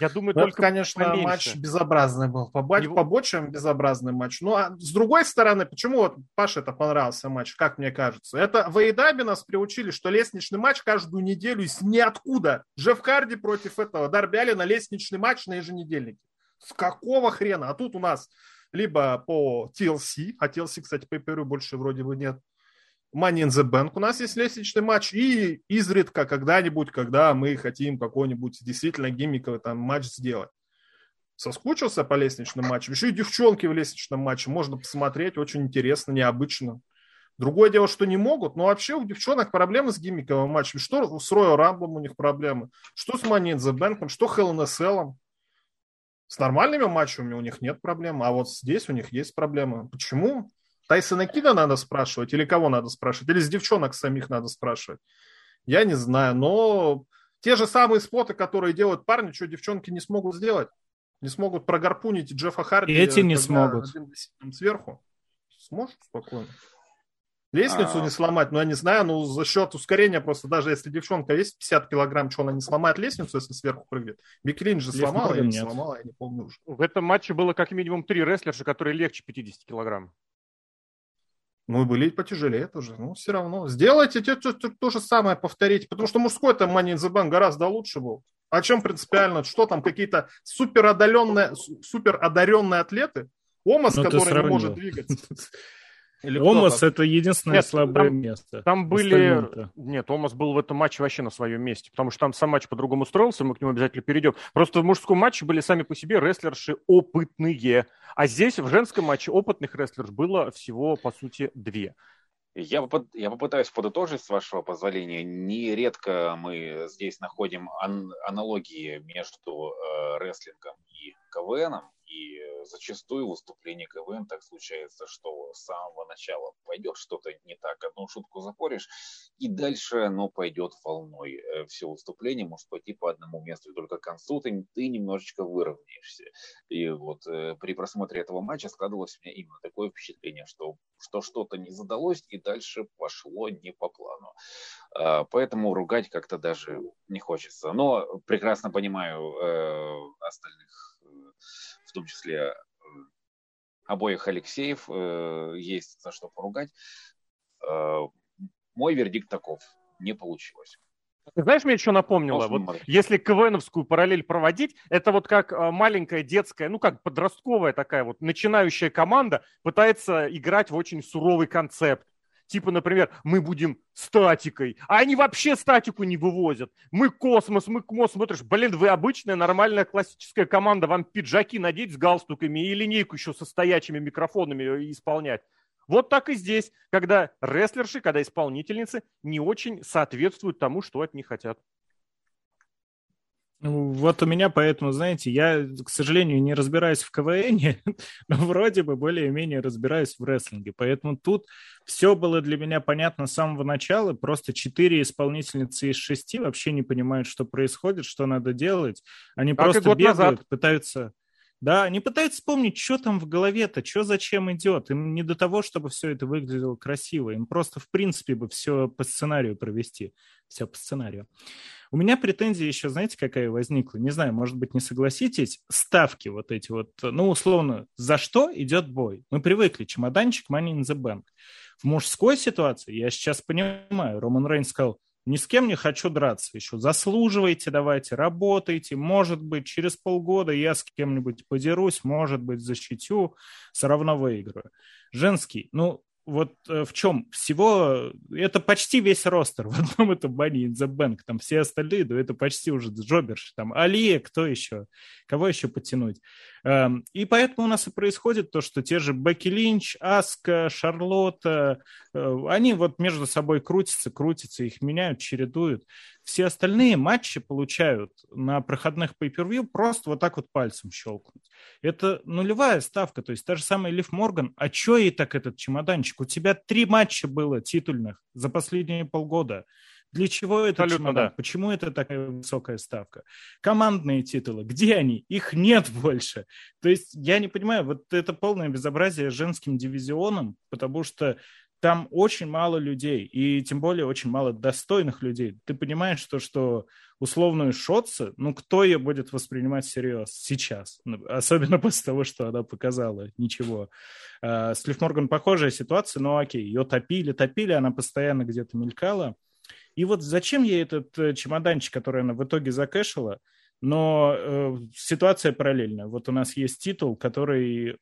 Я думаю, только это, конечно, поменьше. матч безобразный был. По, Его... по Ботчам безобразный матч. Ну, а с другой стороны, почему вот Паше это понравился матч, как мне кажется? Это в Эйдабе нас приучили, что лестничный матч каждую неделю из ниоткуда. Джефф Харди против этого Дарби Алина лестничный матч на еженедельнике. С какого хрена? А тут у нас либо по TLC, а TLC, кстати, по Перу больше вроде бы нет. Money in the Bank у нас есть лестничный матч, и изредка когда-нибудь, когда мы хотим какой-нибудь действительно гиммиковый там матч сделать. Соскучился по лестничным матчам. Еще и девчонки в лестничном матче можно посмотреть, очень интересно, необычно. Другое дело, что не могут, но вообще у девчонок проблемы с гиммиковым матчем. Что с Royal Rumble у них проблемы, что с Money in the Bank, что Hell in a Cell. С нормальными матчами у них нет проблем, а вот здесь у них есть проблемы. Почему? Тайсона Кида надо спрашивать или кого надо спрашивать? Или с девчонок самих надо спрашивать? Я не знаю, но те же самые споты, которые делают парни, что девчонки не смогут сделать? Не смогут прогарпунить Джеффа Харди. Эти не смогут. Сверху. Сможет спокойно. Лестницу а... не сломать, ну, я не знаю, ну, за счет ускорения просто, даже если девчонка весит 50 килограмм, что она не сломает лестницу, если сверху прыгнет? Бикелин же сломала или не сломала, я не помню уже. В этом матче было как минимум три рестлерша, которые легче 50 килограмм. Ну, и были потяжелее тоже. Ну, все равно. Сделайте то, то, то, то же самое, повторите. Потому что мужской там Money in the Bank гораздо лучше был. О чем принципиально? Что там, какие-то супер одаренные, супер одаренные атлеты? Омас, ну, который не может двигаться. Или Омас это единственное Нет, слабое там, место. Там были... Нет, Омас был в этом матче вообще на своем месте, потому что там сам матч по-другому строился, мы к нему обязательно перейдем. Просто в мужском матче были сами по себе рестлерши опытные, а здесь в женском матче опытных рестлерш было всего, по сути, две. Я, я попытаюсь подытожить, с вашего позволения. Нередко мы здесь находим ан- аналогии между э, рестлингом и КВНом. И зачастую выступление КВН так случается, что с самого начала пойдет что-то не так, одну шутку запоришь, и дальше оно пойдет волной. Э, Все выступление может пойти по одному месту, и только к концу ты, ты немножечко выровняешься. И вот э, при просмотре этого матча складывалось у меня именно такое впечатление, что, что что-то не задалось, и дальше пошло не по плану. А, поэтому ругать как-то даже не хочется. Но прекрасно понимаю э, остальных в том числе э, обоих Алексеев, э, есть за что поругать. Э, мой вердикт таков. Не получилось. Ты знаешь, мне что напомнило? Вот если КВНовскую параллель проводить, это вот как маленькая детская, ну как подростковая такая вот начинающая команда пытается играть в очень суровый концепт. Типа, например, мы будем статикой, а они вообще статику не вывозят. Мы космос, мы космос. Смотришь, блин, вы обычная нормальная классическая команда, вам пиджаки надеть с галстуками и линейку еще со стоячими микрофонами исполнять. Вот так и здесь, когда рестлерши, когда исполнительницы не очень соответствуют тому, что от них хотят. Ну, вот у меня поэтому, знаете, я, к сожалению, не разбираюсь в КВН, но вроде бы более-менее разбираюсь в рестлинге. Поэтому тут все было для меня понятно с самого начала. Просто четыре исполнительницы из шести вообще не понимают, что происходит, что надо делать. Они как просто бегают, назад. пытаются да, они пытаются вспомнить, что там в голове-то, что зачем идет. Им не до того, чтобы все это выглядело красиво. Им просто, в принципе, бы все по сценарию провести. Все по сценарию. У меня претензия еще, знаете, какая возникла? Не знаю, может быть, не согласитесь. Ставки вот эти вот, ну, условно, за что идет бой? Мы привыкли, чемоданчик Money in the Bank. В мужской ситуации, я сейчас понимаю, Роман Рейн сказал, ни с кем не хочу драться еще. Заслуживайте, давайте, работайте. Может быть, через полгода я с кем-нибудь подерусь, может быть, защитю, все равно выиграю. Женский, ну, вот э, в чем всего, это почти весь ростер в одном этом Money in the Bank, там все остальные, да это почти уже джоберши, там Алия, кто еще, кого еще потянуть. Эм, и поэтому у нас и происходит то, что те же Бекки Линч, Аска, Шарлотта, э, они вот между собой крутятся, крутятся, их меняют, чередуют. Все остальные матчи получают на проходных pay-per-view просто вот так вот пальцем щелкнуть. Это нулевая ставка, то есть та же самая Лив Морган, а чё ей так этот чемоданчик? У тебя три матча было титульных за последние полгода. Для чего это чемодан? Да. Почему это такая высокая ставка? Командные титулы, где они? Их нет больше. То есть я не понимаю, вот это полное безобразие женским дивизионом, потому что там очень мало людей, и тем более очень мало достойных людей. Ты понимаешь, что, что условную Шотца, ну, кто ее будет воспринимать всерьез сейчас? Ну, особенно после того, что она показала. Ничего. А, с Лив Морган похожая ситуация, но окей, ее топили, топили, она постоянно где-то мелькала. И вот зачем ей этот э, чемоданчик, который она в итоге закэшила, но э, ситуация параллельная. Вот у нас есть титул, который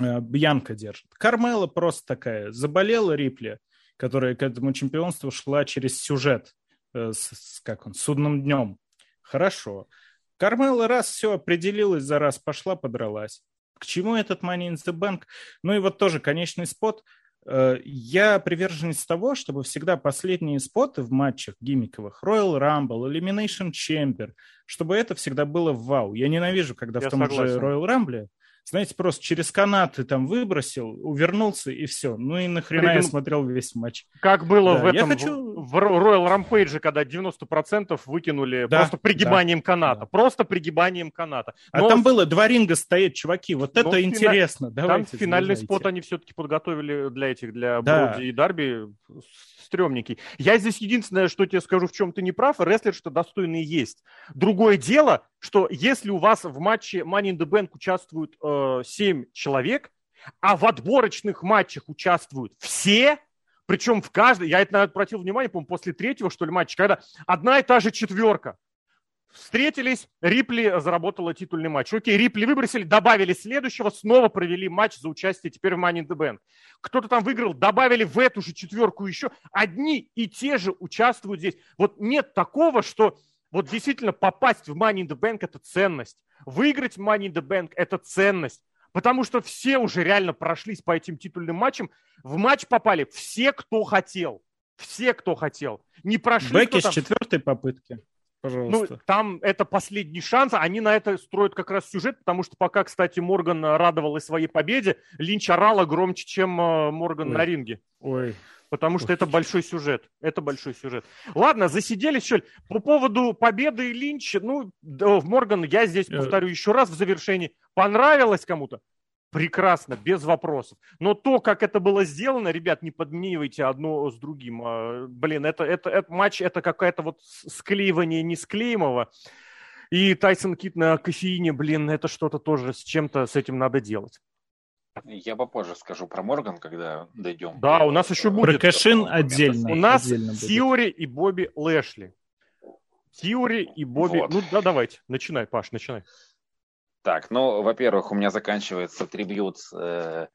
э, Бьянка держит. Кармела просто такая. Заболела Рипли, которая к этому чемпионству шла через сюжет, э, с, как он, судным днем. Хорошо. Кармела раз все определилась, за раз пошла, подралась. К чему этот Money in the Bank? Ну и вот тоже конечный спот – я приверженец того, чтобы всегда последние споты в матчах гиммиковых, Royal Rumble, Elimination Chamber, чтобы это всегда было вау. Я ненавижу, когда я в том согласен. же Royal Rumble знаете, просто через канаты там выбросил, увернулся и все. Ну и нахрена Придум... я смотрел весь матч. Как было да, в этом, хочу... в, Royal Rampage, когда 90% выкинули да, просто пригибанием да, каната. Да. Просто пригибанием каната. А Но... А там было два ринга стоит, чуваки, вот Но это фина... интересно. Давайте, там финальный спот они все-таки подготовили для этих, для да. Броди и Дарби стрёмненький. Я здесь единственное, что тебе скажу, в чем ты не прав, рестлер, что достойные есть. Другое дело, что если у вас в матче Money in the Bank участвуют э, 7 человек, а в отборочных матчах участвуют все, причем в каждой, я это обратил внимание, по-моему, после третьего, что ли, матча, когда одна и та же четверка. Встретились, Рипли заработала титульный матч. Окей, Рипли выбросили, добавили следующего, снова провели матч за участие теперь в Money in the Bank. Кто-то там выиграл, добавили в эту же четверку еще. Одни и те же участвуют здесь. Вот нет такого, что вот действительно попасть в Money in the Bank – это ценность. Выиграть Money in the Bank – это ценность. Потому что все уже реально прошлись по этим титульным матчам. В матч попали все, кто хотел. Все, кто хотел. Не прошли. Бекки с четвертой попытки. Пожалуйста. Ну, там это последний шанс. Они на это строят как раз сюжет, потому что пока, кстати, Морган радовалась своей победе, Линч орала громче, чем э, Морган Ой. на ринге. Ой. Потому что это большой сюжет. Это большой сюжет. Ладно, засиделись, что ли. По поводу победы Линча, ну, в Морган, я здесь э. повторю еще раз в завершении. Понравилось кому-то? прекрасно, без вопросов. Но то, как это было сделано, ребят, не подменивайте одно с другим. А, блин, это, это, это матч, это какая-то вот склеивание несклеимого. И Тайсон Кит на кофеине, блин, это что-то тоже с чем-то с этим надо делать. Я попозже скажу про Морган, когда дойдем. Да, у нас еще будет. Про Кэшин отдельно. У нас отдельно Сиори и Бобби Лэшли. Тиури и Бобби. Вот. Ну да, давайте, начинай, Паш, начинай. Так, ну, во-первых, у меня заканчивается трибют э,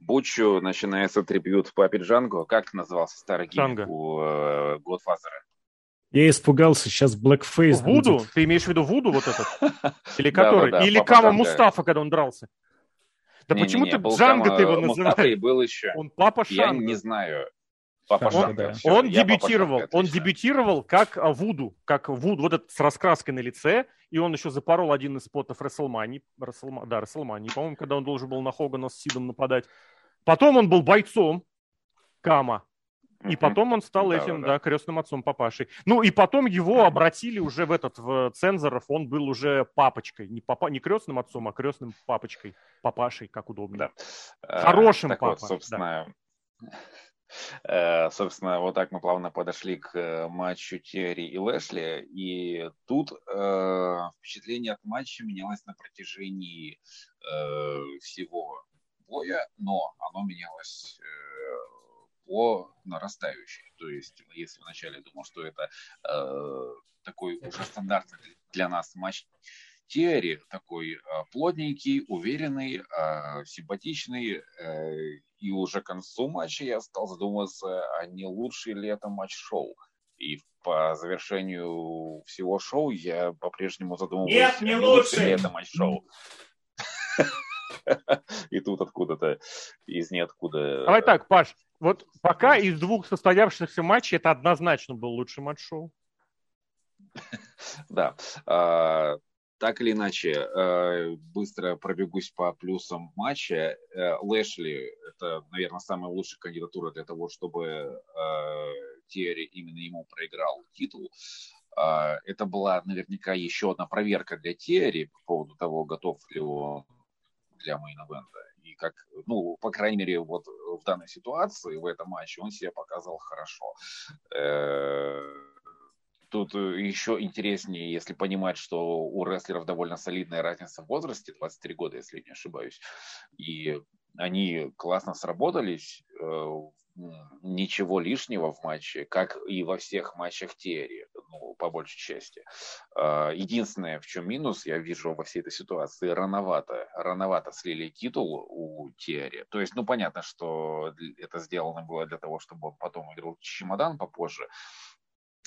Бучу, начинается трибют Папе Джанго. Как назывался старый гимн у э, Годфазера? Я испугался, сейчас Blackface Вуду? Будет. Ты имеешь в виду Вуду вот этот? Или который? Или Кама Мустафа, когда он дрался? Да почему ты Джанго ты его называешь? был еще. Он папа Шанга. Я не знаю. Папа он, да. он дебютировал, Шанга, он дебютировал как а, Вуду, как Вуд, вот этот с раскраской на лице, и он еще запорол один из спотов Расселмани, Расселма, да, Расселмани, по-моему, когда он должен был на Хогана с Сидом нападать. Потом он был бойцом Кама, и потом он стал да, этим, да, да, крестным отцом папашей. Ну и потом его обратили уже в этот, в цензоров, он был уже папочкой. Не, папа, не крестным отцом, а крестным папочкой. Папашей, как удобно. Да. Хорошим так папой. Вот, собственно, да. Собственно, вот так мы плавно подошли к э, матчу Терри и Лэшли, и тут э, впечатление от матча менялось на протяжении э, всего боя, но оно менялось э, по нарастающей. То есть, если вначале думал, что это э, такой уже стандартный для нас матч Тиари, такой э, плотненький, уверенный, э, симпатичный, э, и уже к концу матча я стал задумываться, а не лучший ли это матч-шоу. И по завершению всего шоу я по-прежнему задумываюсь, Нет, не лучше ли это матч-шоу. И тут откуда-то из ниоткуда... Давай так, Паш, вот пока из двух состоявшихся матчей это однозначно был лучший матч шоу. Да. А, так или иначе, э, быстро пробегусь по плюсам матча. Э, Лэшли – это, наверное, самая лучшая кандидатура для того, чтобы э, Терри именно ему проиграл титул. А, это была наверняка еще одна проверка для Терри по поводу того, готов ли он для мейн-эвента как, ну, по крайней мере, вот в данной ситуации, в этом матче, он себя показал хорошо. Э, тут еще интереснее, если понимать, что у рестлеров довольно солидная разница в возрасте, 23 года, если не ошибаюсь. И они классно сработались. Э, ничего лишнего в матче, как и во всех матчах Терри, ну, по большей части. А, единственное, в чем минус, я вижу во всей этой ситуации, рановато, рановато слили титул у Терри. То есть, ну, понятно, что это сделано было для того, чтобы он потом играл чемодан попозже,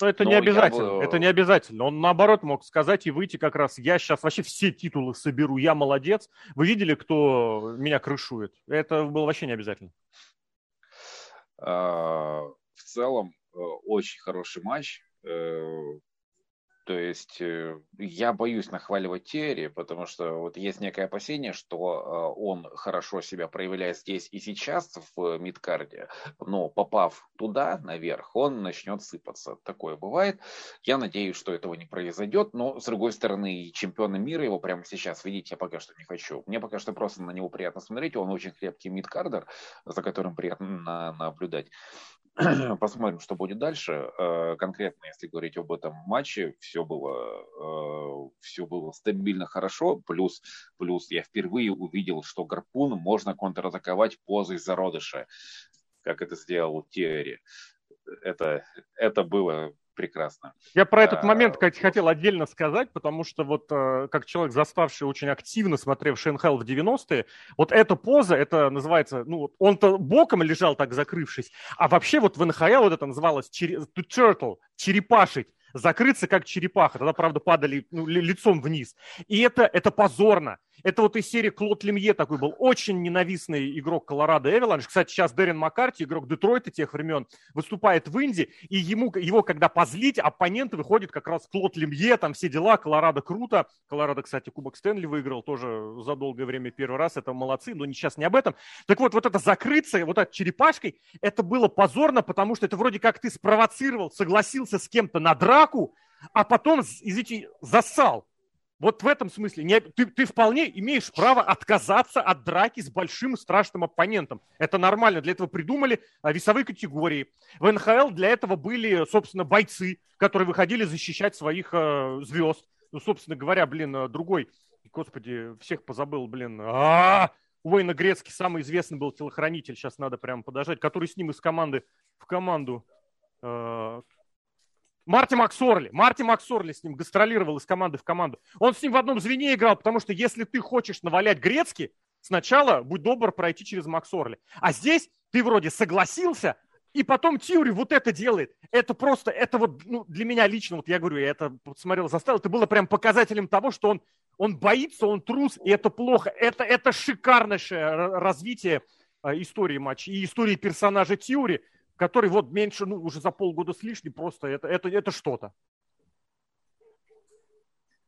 но это Но не обязательно. Бы... Это не обязательно. Он наоборот мог сказать и выйти как раз. Я сейчас вообще все титулы соберу. Я молодец. Вы видели, кто меня крышует? Это было вообще не обязательно. А, в целом э, очень хороший матч. Э, то есть э, я боюсь нахваливать Терри, потому что вот есть некое опасение, что он хорошо себя проявляет здесь и сейчас в мидкарде, но попав туда, наверх, он начнет сыпаться. Такое бывает. Я надеюсь, что этого не произойдет, но с другой стороны, чемпиона мира его прямо сейчас видеть я пока что не хочу. Мне пока что просто на него приятно смотреть, он очень крепкий мидкардер, за которым приятно наблюдать. Посмотрим, что будет дальше. Э, конкретно, если говорить об этом матче, все было, э, все было стабильно хорошо. Плюс, плюс я впервые увидел, что гарпун можно контратаковать позой зародыша, как это сделал Терри. Это, это было прекрасно. Я про этот а, момент, кстати, хотел отдельно сказать, потому что вот э, как человек, заставший очень активно смотревший НХЛ в 90-е, вот эта поза, это называется, ну, он-то боком лежал так закрывшись, а вообще вот в НХЛ вот это называлось to turtle, черепашить закрыться как черепаха. Тогда, правда, падали ну, лицом вниз. И это, это позорно. Это вот из серии Клод Лемье такой был очень ненавистный игрок Колорадо Эвеланш. Кстати, сейчас Дэрин Маккарти, игрок Детройта тех времен, выступает в Инди, и ему, его, когда позлить, оппоненты выходит как раз Клод Лемье, там все дела, Колорадо круто. Колорадо, кстати, Кубок Стэнли выиграл тоже за долгое время первый раз, это молодцы, но сейчас не об этом. Так вот, вот это закрыться, вот этой черепашкой, это было позорно, потому что это вроде как ты спровоцировал, согласился с кем-то на драку, драку, а потом, извините, засал. Вот в этом смысле не, ты, ты вполне имеешь право отказаться от драки с большим страшным оппонентом. Это нормально. Для этого придумали а, весовые категории. В НХЛ для этого были, собственно, бойцы, которые выходили защищать своих э, звезд. Ну, собственно говоря, блин, э, другой, господи, всех позабыл, блин. А-а-а! Уэйна Грецкий самый известный был телохранитель, сейчас надо прямо подождать, который с ним из команды в команду э, Марти Максорли. Марти Максорли с ним гастролировал из команды в команду. Он с ним в одном звене играл, потому что если ты хочешь навалять Грецки, сначала будь добр пройти через Максорли. А здесь ты вроде согласился, и потом Тиури вот это делает. Это просто, это вот ну, для меня лично, вот я говорю, я это смотрел, заставил, это было прям показателем того, что он, он боится, он трус, и это плохо. Это, это шикарнейшее развитие э, истории матча и истории персонажа Тиури который вот меньше, ну, уже за полгода с лишним, просто это, это, это что-то.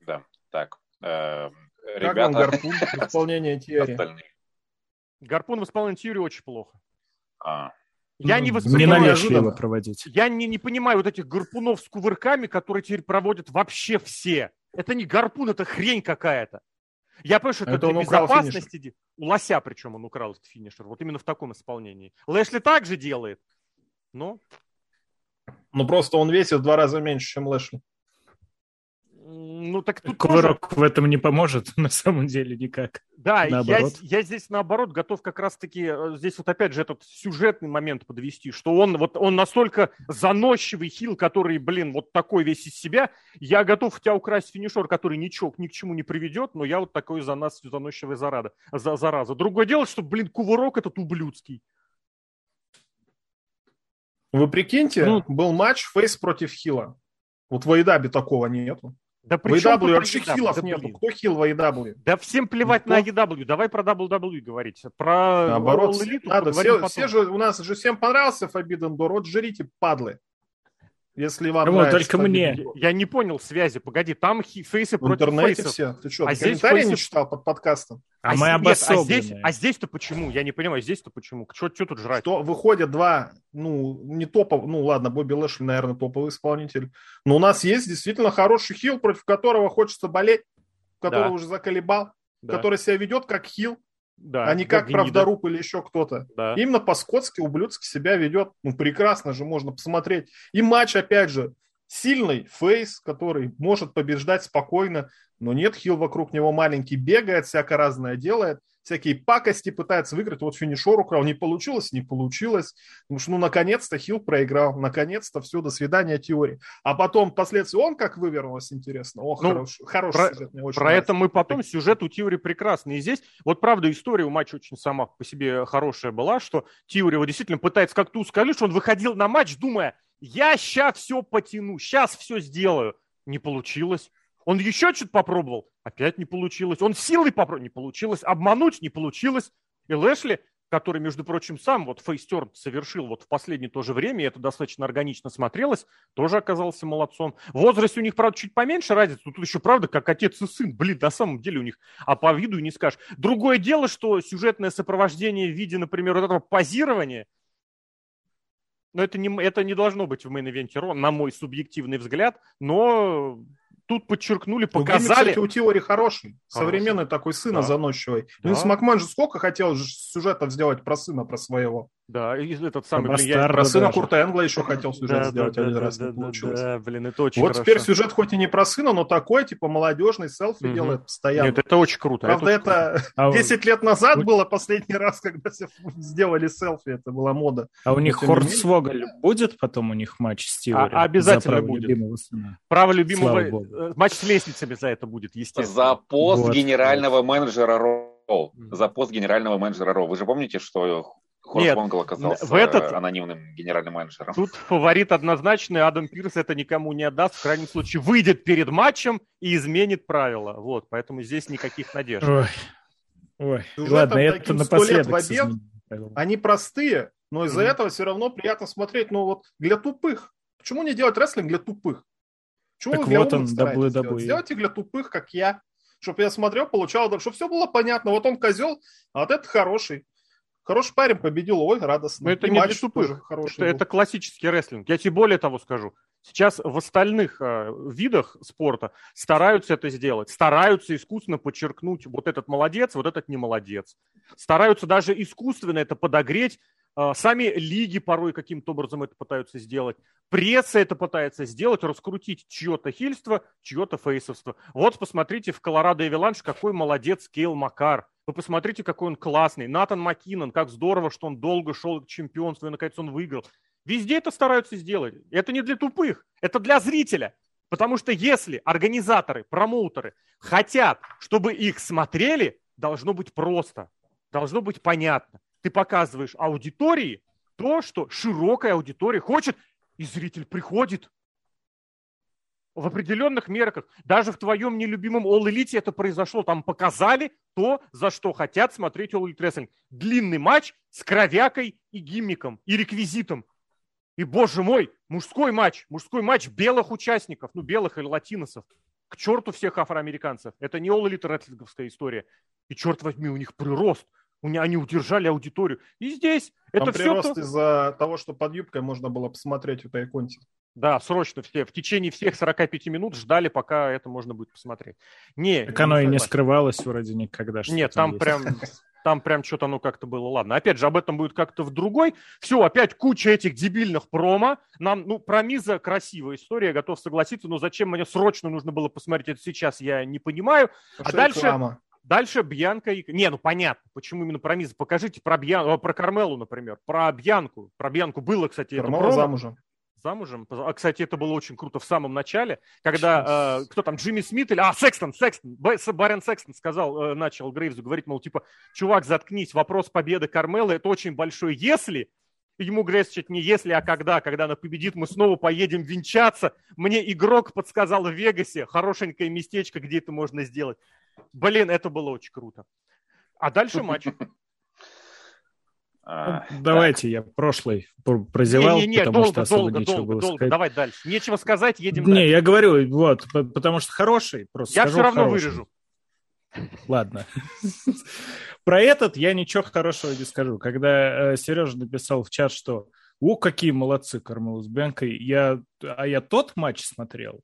Да, так. Э, как ребята... гарпун в исполнении Тьюри? Гарпун в исполнении Тьюри очень плохо. А. Я ну, не воспринимаю... его проводить. Я не, не понимаю вот этих гарпунов с кувырками, которые теперь проводят вообще все. Это не гарпун, это хрень какая-то. Я понимаю, что это, это для безопасности. У Лося причем он украл этот финишер. Вот именно в таком исполнении. Лэшли также делает. Но... Ну, просто он весит в два раза меньше, чем Лэшли. Ну, так тут Кувырок тоже... в этом не поможет, на самом деле, никак. Да, наоборот. Я, я здесь, наоборот, готов как раз-таки, э, здесь вот опять же этот сюжетный момент подвести, что он вот он настолько заносчивый хил, который, блин, вот такой весь из себя, я готов у тебя украсть финишер, который ничего ни к чему не приведет, но я вот такой за нас заносчивый зарада, за, зараза. Другое дело, что, блин, кувырок этот ублюдский. Вы прикиньте, ну, был матч Фейс против Хила. Вот в Айдабе такого нету. Да в AEW вообще хилов да, нету. Кто хил в AEW? Да всем плевать Никто? на AEW. Давай про WWE говорить. Про Наоборот, надо. Все, все же, у нас же всем понравился Forbidden Door. Вот жрите, падлы. Если вам Кому, только мне. Я не понял связи. Погоди, там фейсы в против интернете фейсов. все. Ты что, а ты комментарии фейсы... не читал под подкастом? А, а мы обособленные. А здесь, а здесь-то почему? Я не понимаю, здесь-то почему? Что, что тут жрать? Что выходят два, ну, не топов, ну, ладно, Бобби Лэшли, наверное, топовый исполнитель. Но у нас есть действительно хороший хил, против которого хочется болеть, который да. уже заколебал, да. который себя ведет как хил. Да, а не как гнида. правдоруб или еще кто-то. Да. Именно по-скотски, ублюдски себя ведет. Ну, прекрасно же, можно посмотреть. И матч, опять же, сильный фейс, который может побеждать спокойно, но нет, хил вокруг него маленький, бегает, всякое разное делает всякие пакости пытается выиграть. Вот финишер украл, не получилось, не получилось. Потому что, ну, наконец-то Хилл проиграл, наконец-то все, до свидания, теории. А потом впоследствии он как вывернулся, интересно. О, ну, хороший, хороший про, сюжет, мне очень Про нравится. это мы потом, сюжет у Тиори прекрасный. И здесь, вот правда, история у матча очень сама по себе хорошая была, что Тиори вот действительно пытается как сказать, что он выходил на матч, думая, я сейчас все потяну, сейчас все сделаю. Не получилось. Он еще что-то попробовал, опять не получилось. Он силой попробовал, не получилось. Обмануть не получилось. И Лэшли, который, между прочим, сам вот face turn совершил вот в последнее то же время, и это достаточно органично смотрелось, тоже оказался молодцом. В возрасте у них, правда, чуть поменьше разница, тут еще, правда, как отец и сын. Блин, на самом деле у них, а по виду и не скажешь. Другое дело, что сюжетное сопровождение в виде, например, вот этого позирования, но это не, это не должно быть в main event е на мой субъективный взгляд, но тут подчеркнули, ну, показали. Ну, кстати, у Теори хороший, хороший. современный такой сына да. заносчивый. Да. Винс Макмен же сколько хотел же сюжетов сделать про сына, про своего. Да, и этот самый, блин, я... Про сына даже. Курта Энгла еще хотел сюжет да, сделать да, один да, раз, да, не получилось. Да, блин, это очень Вот хорошо. теперь сюжет хоть и не про сына, но такой, типа, молодежный, селфи угу. делает постоянно. Нет, это очень круто. Правда, это, это 10 лет назад было последний раз, когда сделали селфи, это была мода. А у них Хорнсвогаль будет потом у них матч с Тиори? А, обязательно будет. Право любимого... Э, матч с лестницами за это будет, естественно. За пост вот. генерального менеджера Ро. За пост генерального менеджера Ро. Вы же помните, что Хорс Нет, Монгол оказался в этот... анонимным генеральным менеджером. Тут фаворит однозначный, Адам Пирс это никому не отдаст, в крайнем случае выйдет перед матчем и изменит правила. Вот, поэтому здесь никаких надежд. Ой, Ой. ладно, это напоследок. Они простые, но из-за mm-hmm. этого все равно приятно смотреть. Ну вот для тупых. Почему не делать рестлинг для тупых? Почему так вы вот он, WWE. Сделайте для тупых, как я. Чтобы я смотрел, получал, чтобы все было понятно. Вот он козел, а вот это хороший. Хороший парень победил, ой, радостно. Но это и не матч для тупых. Хороший это, это классический рестлинг. Я тебе более того скажу. Сейчас в остальных э, видах спорта стараются это сделать. Стараются искусственно подчеркнуть вот этот молодец, вот этот не молодец. Стараются даже искусственно это подогреть. Э, сами лиги порой каким-то образом это пытаются сделать. Пресса это пытается сделать, раскрутить чье-то хильство, чье-то фейсовство. Вот посмотрите в Колорадо Эвиланш, какой молодец Кейл Макар. Вы посмотрите, какой он классный. Натан Маккинон, как здорово, что он долго шел к чемпионству, и наконец он выиграл. Везде это стараются сделать. Это не для тупых, это для зрителя. Потому что если организаторы, промоутеры хотят, чтобы их смотрели, должно быть просто, должно быть понятно. Ты показываешь аудитории то, что широкая аудитория хочет, и зритель приходит в определенных мерках. Даже в твоем нелюбимом All Elite это произошло. Там показали то, за что хотят смотреть All Elite Wrestling. Длинный матч с кровякой и гиммиком, и реквизитом. И, боже мой, мужской матч, мужской матч белых участников, ну, белых или латиносов. К черту всех афроамериканцев. Это не All Elite история. И, черт возьми, у них прирост. У они удержали аудиторию. И здесь Там это все... из-за того, что под юбкой можно было посмотреть в Тайконте. Да, срочно все. В течение всех 45 минут ждали, пока это можно будет посмотреть. Не, Так оно и не скрывалось вроде никогда. что Нет, там есть. прям, там прям что-то оно как-то было. Ладно, опять же, об этом будет как-то в другой. Все, опять куча этих дебильных промо. Нам, ну, про Миза красивая история, я готов согласиться, но зачем мне срочно нужно было посмотреть это сейчас, я не понимаю. Потому А дальше- реклама. Дальше Бьянка и... Не, ну понятно, почему именно про Миза. Покажите про, Бьян... о, про Кармелу, например, про Бьянку. Про Бьянку было, кстати, это Кармела промо. замужем. Замужем. А, кстати, это было очень круто в самом начале, когда э, кто там, Джимми Смит или... А, Секстон, Секстон, Барен Секстон сказал, э, начал Грейвзу говорить, мол, типа, чувак, заткнись, вопрос победы Кармелы, это очень большой «если», ему Грейс чуть не «если», а когда, когда она победит, мы снова поедем венчаться. Мне игрок подсказал в Вегасе хорошенькое местечко, где это можно сделать. Блин, это было очень круто. А дальше матч. А, Ну, Давайте я прошлый пр- прозевал, Не-не-не, потому долго, что особо долго, нечего долго, было долго. сказать. Давай дальше. Нечего сказать, едем Не, дальше. я говорю, вот, потому что хороший, просто Я все равно хороший. вырежу. Ладно. Про этот я ничего хорошего не скажу. Когда э, Сережа написал в чат, что «О, какие молодцы Кармелу с Бенкой», я, а я тот матч смотрел,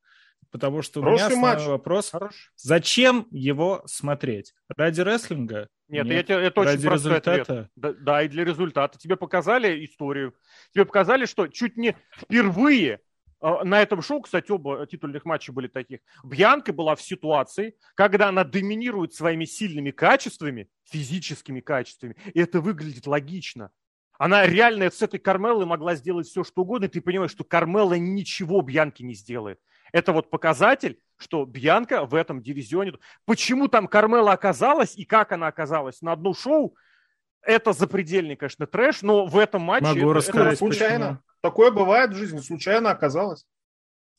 потому что у меня Хороший основной матч. вопрос, Хорош. зачем его смотреть? Ради рестлинга? Нет, Нет. я тебе, это очень Ради простой ответ. результата? Да, да, и для результата. Тебе показали историю. Тебе показали, что чуть не впервые на этом шоу, кстати, оба титульных матча были таких. Бьянка была в ситуации, когда она доминирует своими сильными качествами, физическими качествами, и это выглядит логично. Она реально с этой Кармелой могла сделать все, что угодно, и ты понимаешь, что Кармела ничего Бьянке не сделает. Это вот показатель, что Бьянка в этом дивизионе... Почему там Кармела оказалась и как она оказалась на одно шоу, это запредельный, конечно, трэш, но в этом матче... Могу это- рассказать. это- Случайно. Такое бывает в жизни. Случайно оказалось.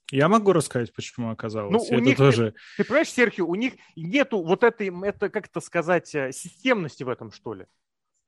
Я могу рассказать, почему оказалось. Ну, у это них- тоже... Ты понимаешь, Серхио, у них нету вот этой, это как это сказать, э, системности в этом, что ли.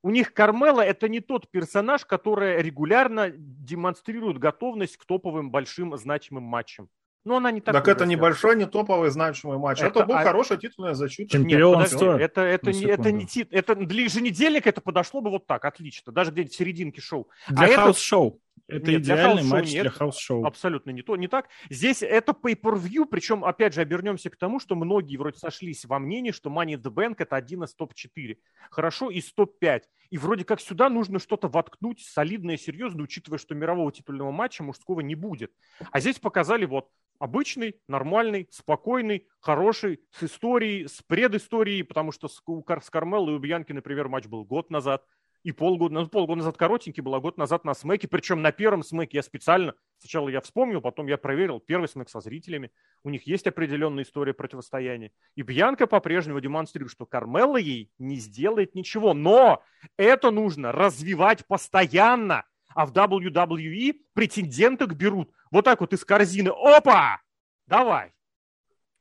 У них Кармела это не тот персонаж, который регулярно демонстрирует готовность к топовым большим значимым матчам. Но она не так. Так это небольшой, не топовый значимый матч. Это- Это, был а- хорошая титульная защита. Чем- Нет, Чемпионство. подожди, это, это, не, это, не, ти- это для еженедельника это подошло бы вот так, отлично, даже где-нибудь в серединке шоу. Для а это- house show. Это Нет, для идеальный house show матч нет. для house show. Абсолютно не то, не так. Здесь это pay-per-view, причем, опять же, обернемся к тому, что многие вроде сошлись во мнении, что Money in the Bank это один из топ-4. Хорошо, из топ-5. И вроде как сюда нужно что-то воткнуть солидное, серьезное, учитывая, что мирового титульного матча мужского не будет. А здесь показали вот обычный, нормальный, спокойный, хороший, с историей, с предысторией, потому что с, у Кар- с Кармеллой и у Бьянки, например, матч был год назад. И полгода, ну, полгода назад коротенький был, а год назад на смеке. Причем на первом смеке я специально, сначала я вспомнил, потом я проверил первый смек со зрителями. У них есть определенная история противостояния. И Бьянка по-прежнему демонстрирует, что Кармелла ей не сделает ничего. Но это нужно развивать постоянно. А в WWE претенденток берут вот так вот из корзины. Опа! Давай!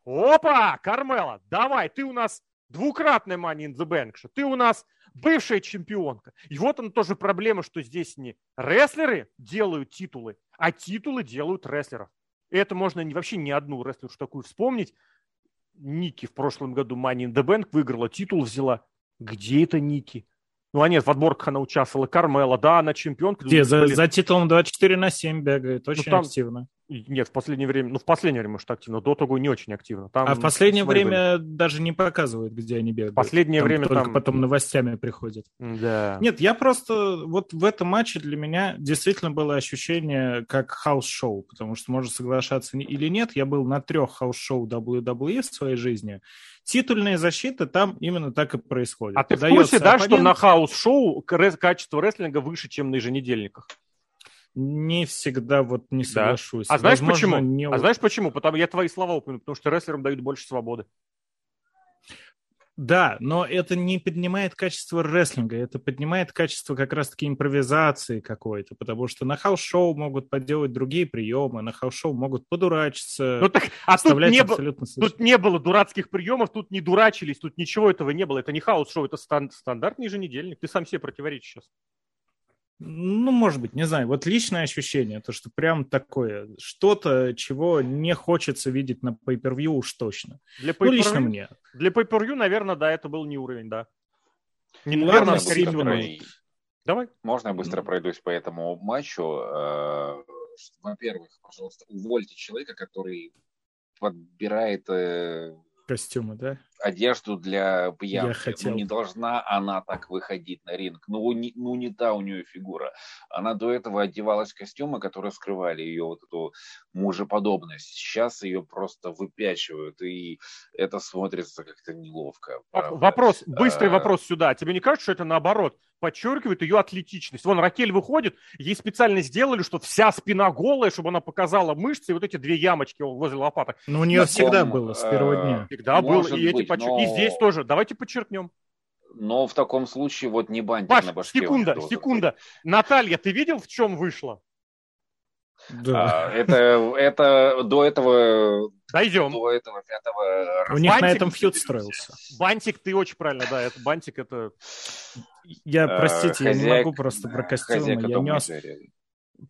Опа! Кармела, давай, ты у нас двукратная Money in the Bank, ты у нас бывшая чемпионка. И вот она тоже проблема, что здесь не рестлеры делают титулы, а титулы делают рестлеров. И это можно не, вообще ни одну рестлершу такую вспомнить. Ники в прошлом году Money in the Bank выиграла, титул взяла. Где это Ники? Ну, а нет, в отборках она участвовала. Кармела, да, она чемпионка. Где? За, за титулом 24 на 7 бегает, очень там- активно. Нет, в последнее время, ну, в последнее время, может, активно. До того не очень активно. Там А в последнее свои были. время даже не показывают, где они бегают. Последнее Там время только там- потом новостями приходят. Да. Нет, я просто... Вот в этом матче для меня действительно было ощущение как house show, потому что, можно соглашаться или нет, я был на трех house show WWE в своей жизни. Титульные защиты там именно так и происходят. А ты в Дается курсе, да, что оппонент- на хаус-шоу качество рестлинга выше, чем на еженедельниках? Не всегда вот не соглашусь. Да. А знаешь Возможно, почему? Не... А знаешь почему? Потому я твои слова упомяну, потому что рестлерам дают больше свободы. Да, но это не поднимает качество рестлинга, это поднимает качество как раз-таки импровизации какой-то, потому что на хаус-шоу могут поделать другие приемы, на хаус-шоу могут подурачиться. Ну так, а тут не, абсолютно тут не было дурацких приемов, тут не дурачились, тут ничего этого не было. Это не хаус-шоу, это стан- стандартный еженедельник. Ты сам себе противоречишь сейчас. Ну, может быть, не знаю. Вот личное ощущение, то, что прям такое, что-то, чего не хочется видеть на pay-per-view уж точно. Для ну, лично мне. Для pay-per-view, наверное, да, это был не уровень, да. Не, ну, наверное, Ладно, который... Давай. Можно я быстро пройдусь по этому матчу? Э, во-первых, пожалуйста, увольте человека, который подбирает э, костюмы, да? Одежду для Бьянки. Я хотел. Ну, не должна она так выходить на ринг. Ну не, ну, не та у нее фигура. Она до этого одевалась в костюмы, которые скрывали ее вот эту мужеподобность. Сейчас ее просто выпячивают, и это смотрится как-то неловко. Правда. Вопрос, быстрый а... вопрос сюда. Тебе не кажется, что это наоборот? Подчеркивает ее атлетичность. Вон Ракель выходит, ей специально сделали, что вся спина голая, чтобы она показала мышцы и вот эти две ямочки возле лопаток. Ну, у нее всегда было с первого дня. Всегда было, и, эти подчер... но... и здесь тоже. Давайте подчеркнем. Но в таком случае вот не бантик Паш, на башке. секунда, секунда. Быть. Наталья, ты видел, в чем вышла? Да. А, это, это до этого... Дойдем. До этого пятого... У них бантик, на этом фьюд строился. Бантик, ты очень правильно, да, это бантик, это... Я, а, простите, Хозяйка, я не могу просто про костюмы. Я нес...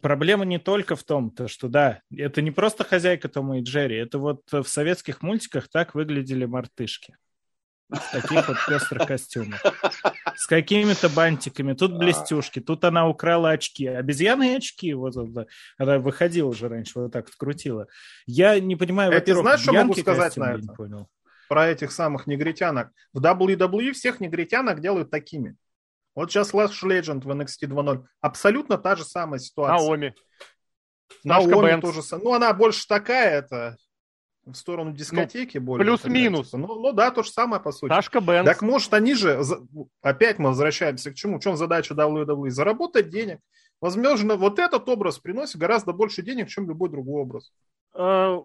Проблема не только в том, то, что да, это не просто хозяйка Тома и Джерри, это вот в советских мультиках так выглядели мартышки. В таких вот пестрых костюмах. С какими-то бантиками. Тут блестюшки, тут она украла очки. Обезьяны и очки. Вот, вот, она выходила уже раньше, вот так вот крутила. Я не понимаю, во знаешь, что могу сказать на это? Понял. Про этих самых негритянок. В WWE всех негритянок делают такими. Вот сейчас Last Legend в NXT 2.0. Абсолютно та же самая ситуация. Наоми. Наоми тоже. Ну, она больше такая, это в сторону дискотеки ну, более. Плюс-минус. Ну, ну да, то же самое по сути. Ташка Бенц. Так может они же, опять мы возвращаемся к чему? В чем задача WWE? Заработать денег. Возможно, вот этот образ приносит гораздо больше денег, чем любой другой образ. А,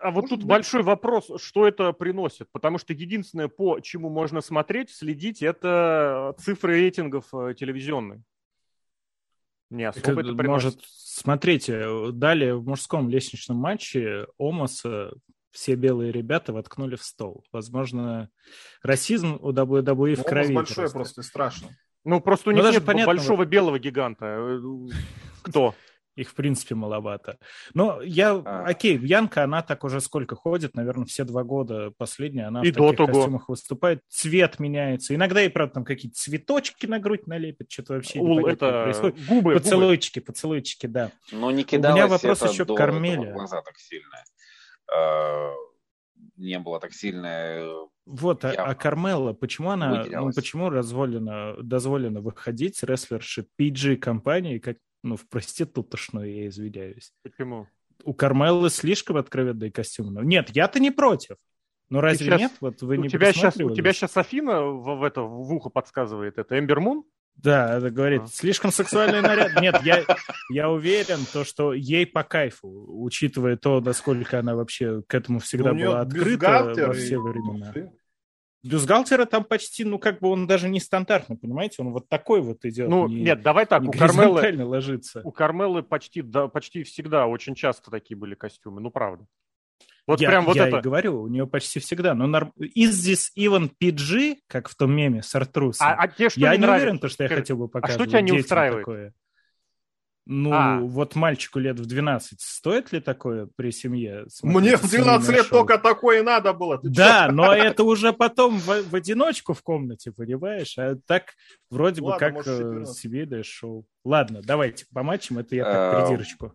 а вот Может тут быть. большой вопрос, что это приносит, потому что единственное, по чему можно смотреть, следить, это цифры рейтингов э, телевизионные. Не особо это, это приносит. Может, смотрите, далее в мужском лестничном матче Омаса все белые ребята воткнули в стол. Возможно, расизм у WWE в крови. большой просто, просто страшно. Ну, просто у ну, них нет понятно, большого белого гиганта. Э, кто? Их, в принципе, маловато. Но я, а. окей, Янка, она так уже сколько ходит, наверное, все два года последняя, она и в таких того. костюмах выступает, цвет меняется. Иногда и, правда, там какие-то цветочки на грудь налепят, что-то вообще У, это происходит. Губы, поцелуйчики, губы. поцелуйчики, да. Но не кидалось У меня вопрос еще к Кармеле. глаза так сильно. А, не было так сильно вот, а, а Кармела, почему она, ну, почему дозволено, дозволено выходить рестлерши PG компании, как ну, в проститутошную, я извиняюсь. Почему? У Кармеллы слишком откровенные костюмы. Нет, я-то не против. Но разве сейчас, нет? Вот вы не тебя сейчас, У тебя сейчас Афина в, в, это, в ухо подсказывает. Это Эмбер Мун? Да, это говорит, а. слишком сексуальный наряд. Нет, я, я уверен, то, что ей по кайфу, учитывая то, насколько она вообще к этому всегда ну, была открыта во все времена. Бюстгальтера там почти, ну, как бы он даже не стандартный, понимаете? Он вот такой вот идет. Ну, не, нет, давай так, у Кармелы, ложится. у Кармелы почти, да, почти всегда, очень часто такие были костюмы, ну, правда. Вот я, прям вот я это... и говорю, у нее почти всегда. Но нар... из this even PG, как в том меме с Артрусом, а, а тебе что я не, не уверен, то, что я хотел бы показать. А что тебя не устраивает? Такое. Ну, а. вот мальчику лет в 12, стоит ли такое при семье? Мне в 12 лет только такое и надо было. Ты да, чё? но это уже потом в, в одиночку в комнате, понимаешь? А так вроде Ладно, бы как э, семейное шоу. Ладно, давайте по матчам, это я так э, придирочку.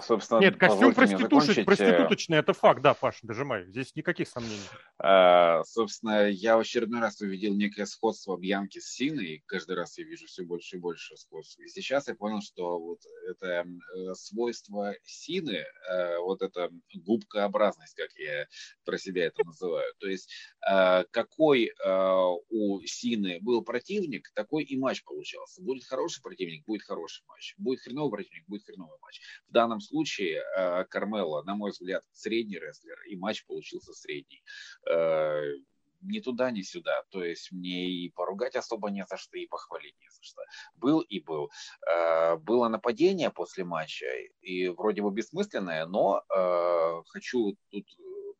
Собственно, Нет, костюм проституточный, проституточный, это факт, да, Паша, дожимай. Здесь никаких сомнений. А, собственно, я в очередной раз увидел некое сходство Бьянки с Синой. Каждый раз я вижу все больше и больше сходств. И сейчас я понял, что вот это э, свойство Сины, э, вот эта губкообразность, как я про себя это называю. То есть э, какой у Сины был противник, такой и матч получался. Будет хороший противник, будет хороший матч. Будет хреновый противник, будет хреновый матч. В данном случае Кармела, на мой взгляд, средний рестлер, и матч получился средний Э, ни туда, ни сюда. То есть мне и поругать особо не за что, и похвалить не за что. Был и был. Э, было нападение после матча, и вроде бы бессмысленное, но э, хочу тут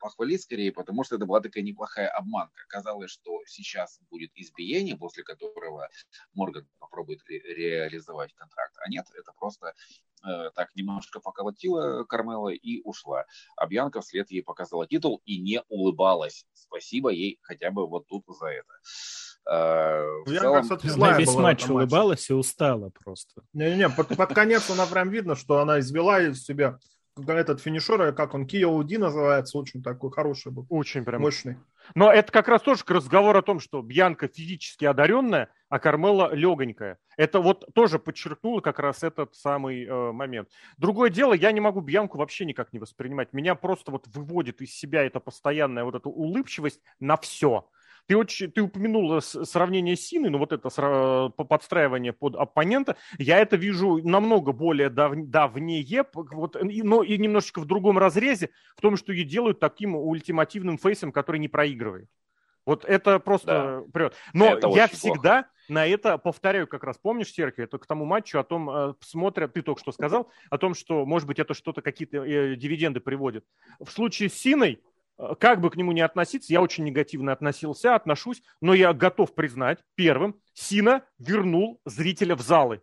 похвалить скорее, потому что это была такая неплохая обманка. Казалось, что сейчас будет избиение, после которого Морган попробует ре- реализовать контракт. А нет, это просто э, так немножко поколотила Кармела и ушла. А Бьянка вслед ей показала титул и не улыбалась. Спасибо ей хотя бы вот тут за это. Э, в целом... Она весь матч улыбалась и устала просто. Не-не-не, под, под конец она прям видно, что она извела из себя этот финишер, как он, KOD называется, очень такой хороший был. Очень прям. Мощный. Но это как раз тоже разговор о том, что Бьянка физически одаренная, а Кармела легонькая. Это вот тоже подчеркнуло как раз этот самый э, момент. Другое дело, я не могу Бьянку вообще никак не воспринимать. Меня просто вот выводит из себя эта постоянная вот эта улыбчивость на все. Ты, очень, ты упомянул сравнение Сины, ну вот это подстраивание под оппонента. Я это вижу намного более дав, давнее, вот, но и немножечко в другом разрезе, в том, что ее делают таким ультимативным фейсом, который не проигрывает. Вот это просто да. прет. Но это я всегда плохо. на это повторяю как раз. Помнишь, Серхи, это к тому матчу о том, э, смотрят, ты только что сказал, о том, что, может быть, это что-то, какие-то э, дивиденды приводит. В случае с Синой как бы к нему ни относиться, я очень негативно относился, отношусь, но я готов признать, первым, Сина вернул зрителя в залы.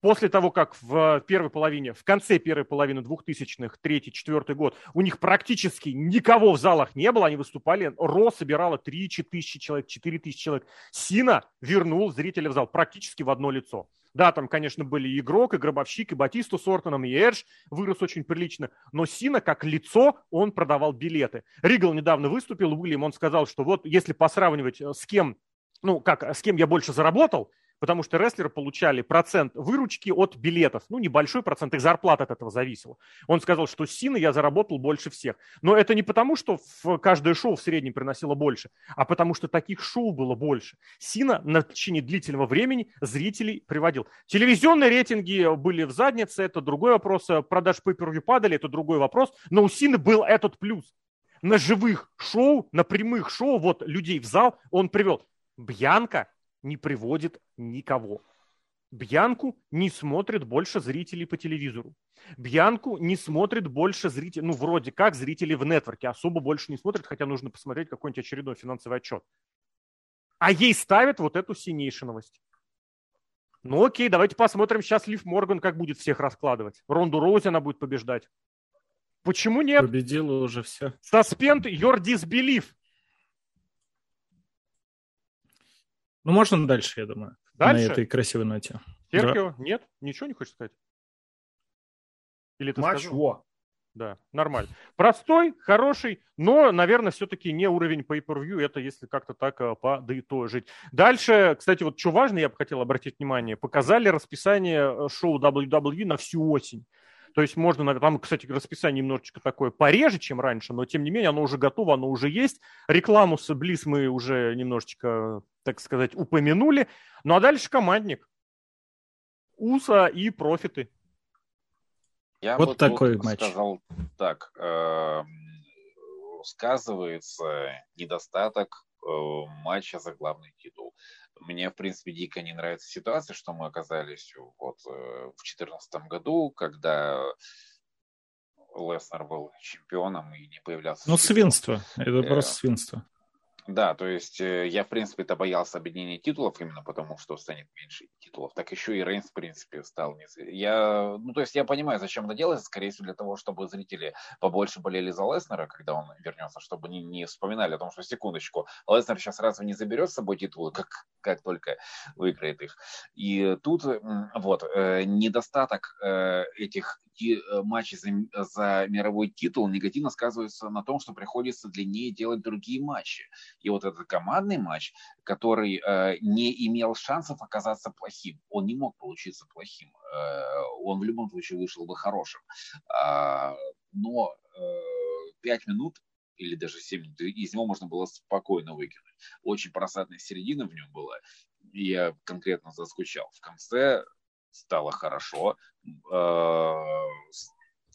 После того, как в первой половине, в конце первой половины 2000-х, третий, четвертый год, у них практически никого в залах не было, они выступали, Ро собирала 3-4 тысячи человек, 4 тысячи человек. Сина вернул зрителя в зал практически в одно лицо. Да, там, конечно, были и Игрок, и Гробовщик, и Батисту с Ортоном, и Эдж вырос очень прилично. Но Сина, как лицо, он продавал билеты. Ригл недавно выступил, Уильям, он сказал, что вот если посравнивать э, с кем, ну, как, с кем я больше заработал, потому что рестлеры получали процент выручки от билетов. Ну, небольшой процент, их зарплат от этого зависел. Он сказал, что Сина я заработал больше всех. Но это не потому, что в каждое шоу в среднем приносило больше, а потому что таких шоу было больше. Сина на течение длительного времени зрителей приводил. Телевизионные рейтинги были в заднице, это другой вопрос. Продаж pay падали, это другой вопрос. Но у Сины был этот плюс. На живых шоу, на прямых шоу, вот людей в зал он привел. Бьянка не приводит никого. Бьянку не смотрит больше зрителей по телевизору. Бьянку не смотрит больше зрителей, ну, вроде как зрители в нетворке, особо больше не смотрят, хотя нужно посмотреть какой-нибудь очередной финансовый отчет. А ей ставят вот эту синейшую новость. Ну окей, давайте посмотрим сейчас Лив Морган, как будет всех раскладывать. Ронду Роузи она будет побеждать. Почему нет? Победила уже все. Суспенд your disbelief. Ну, можно дальше, я думаю. Дальше? На этой красивой ноте. Серхио, да. нет? Ничего не хочешь сказать? Или ты Матч сказал? Во. Да, нормально. Простой, хороший, но, наверное, все-таки не уровень pay-per-view, это если как-то так э, подытожить. Дальше, кстати, вот что важно, я бы хотел обратить внимание, показали расписание э, шоу WWE на всю осень. То есть можно, там, кстати, расписание немножечко такое пореже, чем раньше, но тем не менее оно уже готово, оно уже есть. Рекламу с Близ мы уже немножечко, так сказать, упомянули. Ну а дальше командник. УСА и профиты. Я вот, вот такой вот матч. сказал так. Э, сказывается недостаток э, матча за главный титул. Мне, в принципе, дико не нравится ситуация, что мы оказались вот э, в 2014 году, когда Леснер был чемпионом и не появлялся. Ну, свинство. Это э, просто свинство. Да, то есть э, я, в принципе-то боялся объединения титулов именно потому, что станет меньше титулов. Так еще и Рейнс, в принципе, стал... Я, ну, то есть я понимаю, зачем это делается, скорее всего, для того, чтобы зрители побольше болели за Леснера, когда он вернется, чтобы не, не вспоминали о том, что, секундочку, Леснер сейчас разве не заберет с собой титулы, как, как только выиграет их. И тут вот э, недостаток э, этих матчей за, за мировой титул негативно сказывается на том, что приходится длиннее делать другие матчи. И вот этот командный матч, который э, не имел шансов оказаться плохим, он не мог получиться плохим. Э, он в любом случае вышел бы хорошим. Э, но э, 5 минут или даже 7 минут, из него можно было спокойно выкинуть. Очень просадная середина в нем была. Я конкретно заскучал. В конце стало хорошо. Э,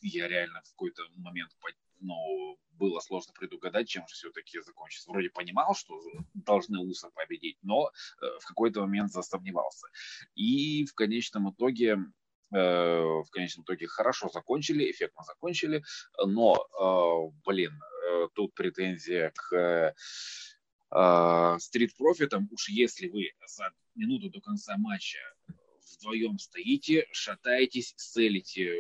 я реально в какой-то момент ну, было сложно предугадать, чем же все-таки закончится. Вроде понимал, что должны Уса победить, но э, в какой-то момент засомневался. И в конечном итоге э, в конечном итоге хорошо закончили, эффектно закончили, но, э, блин, тут претензия к стрит профитам, уж если вы за минуту до конца матча вдвоем стоите, шатаетесь, целите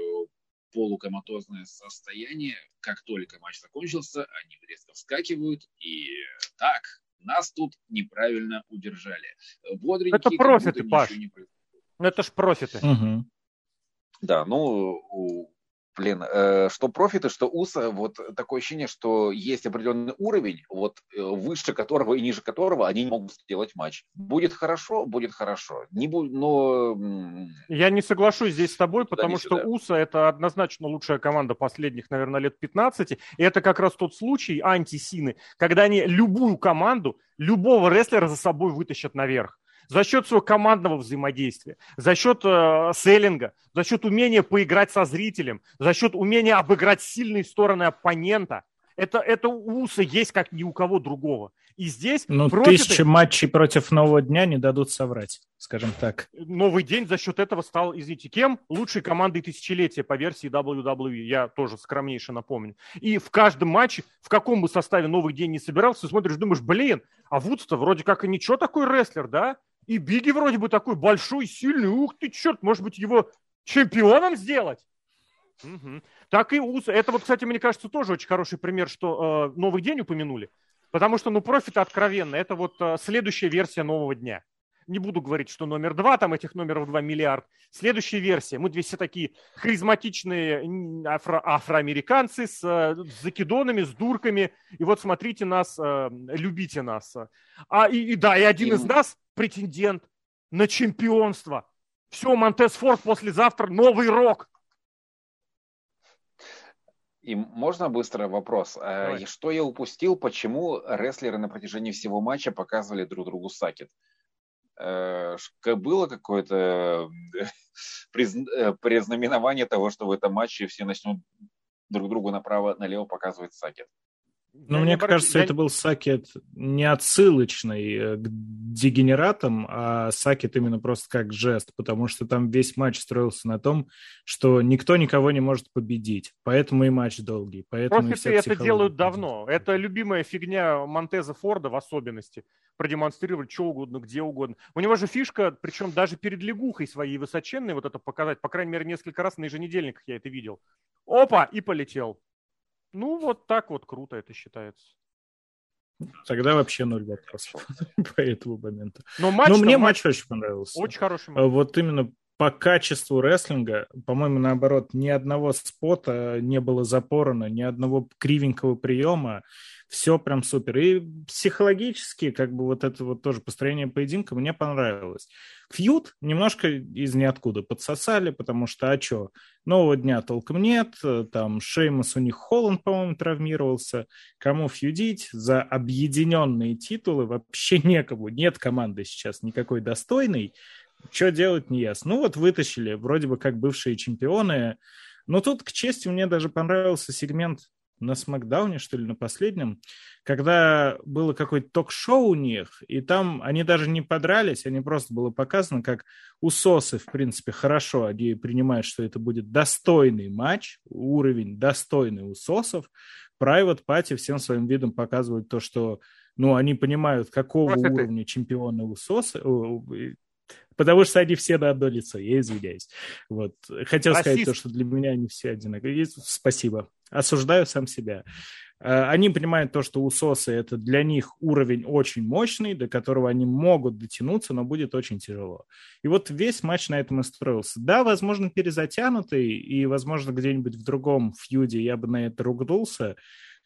полукоматозное состояние. Как только матч закончился, они резко вскакивают и так, нас тут неправильно удержали. Бодренькие, это профиты, Паш. Не... Ну, это ж профиты. Угу. Да, ну, блин, э, что профиты, что УСА, вот такое ощущение, что есть определенный уровень, вот э, выше которого и ниже которого они не могут сделать матч. Будет хорошо, будет хорошо. Не будет, но... Я не соглашусь здесь с тобой, потому что. УСА это однозначно лучшая команда последних, наверное, лет 15. И это как раз тот случай антисины, когда они любую команду, любого рестлера за собой вытащат наверх за счет своего командного взаимодействия, за счет э, селлинга, за счет умения поиграть со зрителем, за счет умения обыграть сильные стороны оппонента. Это, это у Уса есть как ни у кого другого. И здесь... Ну, профиты... тысячи матчей против Нового дня не дадут соврать, скажем так. Новый день за счет этого стал, извините, кем? Лучшей командой тысячелетия по версии WWE. Я тоже скромнейше напомню. И в каждом матче, в каком бы составе Новый день не собирался, смотришь, думаешь, блин, а Вудс-то вроде как и ничего такой рестлер, да? И Биги вроде бы такой большой, сильный. Ух ты, черт, может быть, его чемпионом сделать? Угу. Так и УС. Это вот, кстати, мне кажется, тоже очень хороший пример, что э, новый день упомянули. Потому что, ну, профит откровенно. Это вот э, следующая версия нового дня. Не буду говорить, что номер два, там этих номеров два миллиард. Следующая версия. Мы две все такие харизматичные афро- афроамериканцы с, э, с закидонами, с дурками. И вот смотрите нас, э, любите нас. А, и, и да, и один из нас претендент на чемпионство. Все, Монтес Форд послезавтра новый рок. И можно быстро вопрос? А Давай. Что я упустил, почему рестлеры на протяжении всего матча показывали друг другу сакет? Э, было какое-то э, признаменование того, что в этом матче все начнут друг другу направо-налево показывать сакет? Ну, мне кажется, я... это был сакет не отсылочный э, к дегенератам, а сакет именно просто как жест, потому что там весь матч строился на том, что никто никого не может победить, поэтому и матч долгий. Поэтому Профиты это делают давно. Это любимая фигня Монтеза Форда в особенности. Продемонстрировать что угодно, где угодно. У него же фишка, причем даже перед лягухой своей высоченной, вот это показать, по крайней мере, несколько раз на еженедельниках я это видел. Опа, и полетел. Ну, вот так вот круто это считается. Тогда вообще ноль вопросов по этому моменту. Но, матч, Но мне матч, матч очень понравился. Очень хороший матч. Вот именно по качеству рестлинга, по-моему, наоборот, ни одного спота не было запорано, ни одного кривенького приема. Все прям супер. И психологически, как бы вот это вот тоже построение поединка мне понравилось. Фьют немножко из ниоткуда подсосали, потому что, а что, нового дня толком нет, там Шеймус у них Холланд, по-моему, травмировался, кому фьюдить, за объединенные титулы вообще некому, нет команды сейчас никакой достойной, что делать, не ясно. Ну вот вытащили, вроде бы как бывшие чемпионы. Но тут, к чести, мне даже понравился сегмент на Смакдауне, что ли, на последнем, когда было какое-то ток-шоу у них, и там они даже не подрались, они просто было показано, как усосы, в принципе, хорошо, они принимают, что это будет достойный матч, уровень достойный усосов. Private Party всем своим видом показывают то, что ну, они понимают, какого уровня это... чемпиона усосы, потому что они все на одно лицо, я извиняюсь. Вот. Хотел Расист. сказать то, что для меня они все одинаковые. Спасибо. Осуждаю сам себя. А, они понимают то, что усосы это для них уровень очень мощный, до которого они могут дотянуться, но будет очень тяжело. И вот весь матч на этом и строился. Да, возможно, перезатянутый, и, возможно, где-нибудь в другом фьюде я бы на это ругнулся,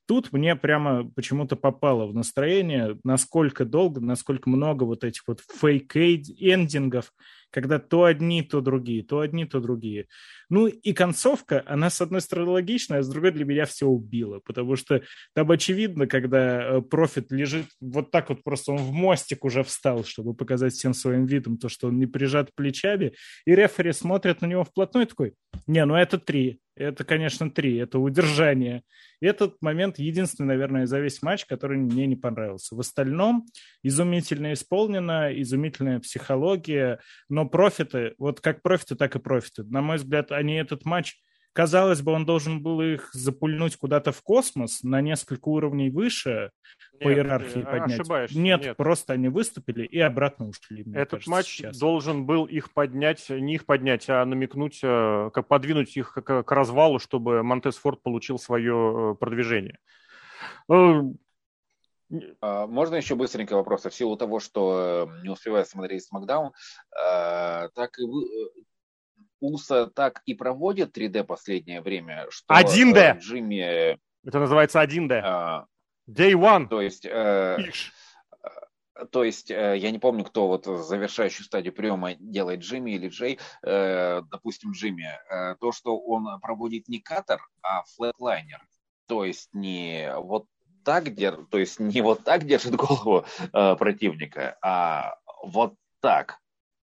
Тут мне прямо почему-то попало в настроение, насколько долго, насколько много вот этих вот фейк-эндингов, когда то одни, то другие, то одни, то другие. Ну и концовка, она с одной стороны логичная, а с другой для меня все убила, потому что там очевидно, когда э, профит лежит вот так вот просто, он в мостик уже встал, чтобы показать всем своим видом то, что он не прижат плечами, и рефери смотрят на него вплотную такой, не, ну это три, это, конечно, три, это удержание. Этот момент единственный, наверное, за весь матч, который мне не понравился. В остальном изумительно исполнено, изумительная психология, но профиты, вот как профиты, так и профиты. На мой взгляд, они этот матч Казалось бы, он должен был их запульнуть куда-то в космос на несколько уровней выше нет, по иерархии поднять. Ошибаешься. Нет, нет, просто они выступили и обратно ушли. Этот кажется, матч сейчас. должен был их поднять, не их поднять, а намекнуть, э, как подвинуть их к, к развалу, чтобы Монтес Форд получил свое э, продвижение. Э, а, можно еще быстренько вопрос? В силу того, что не успеваю смотреть Смакдаун, так и Уса так и проводит 3D последнее время, что 1D. Э, Джимми... Это называется 1D. А, Day One. То есть... Э, то есть, э, я не помню, кто вот завершающую стадию приема делает, Джимми или Джей, э, допустим, Джимми, э, то, что он проводит не катер, а флетлайнер. То есть не вот так держит, то есть не вот так держит голову э, противника, а вот так,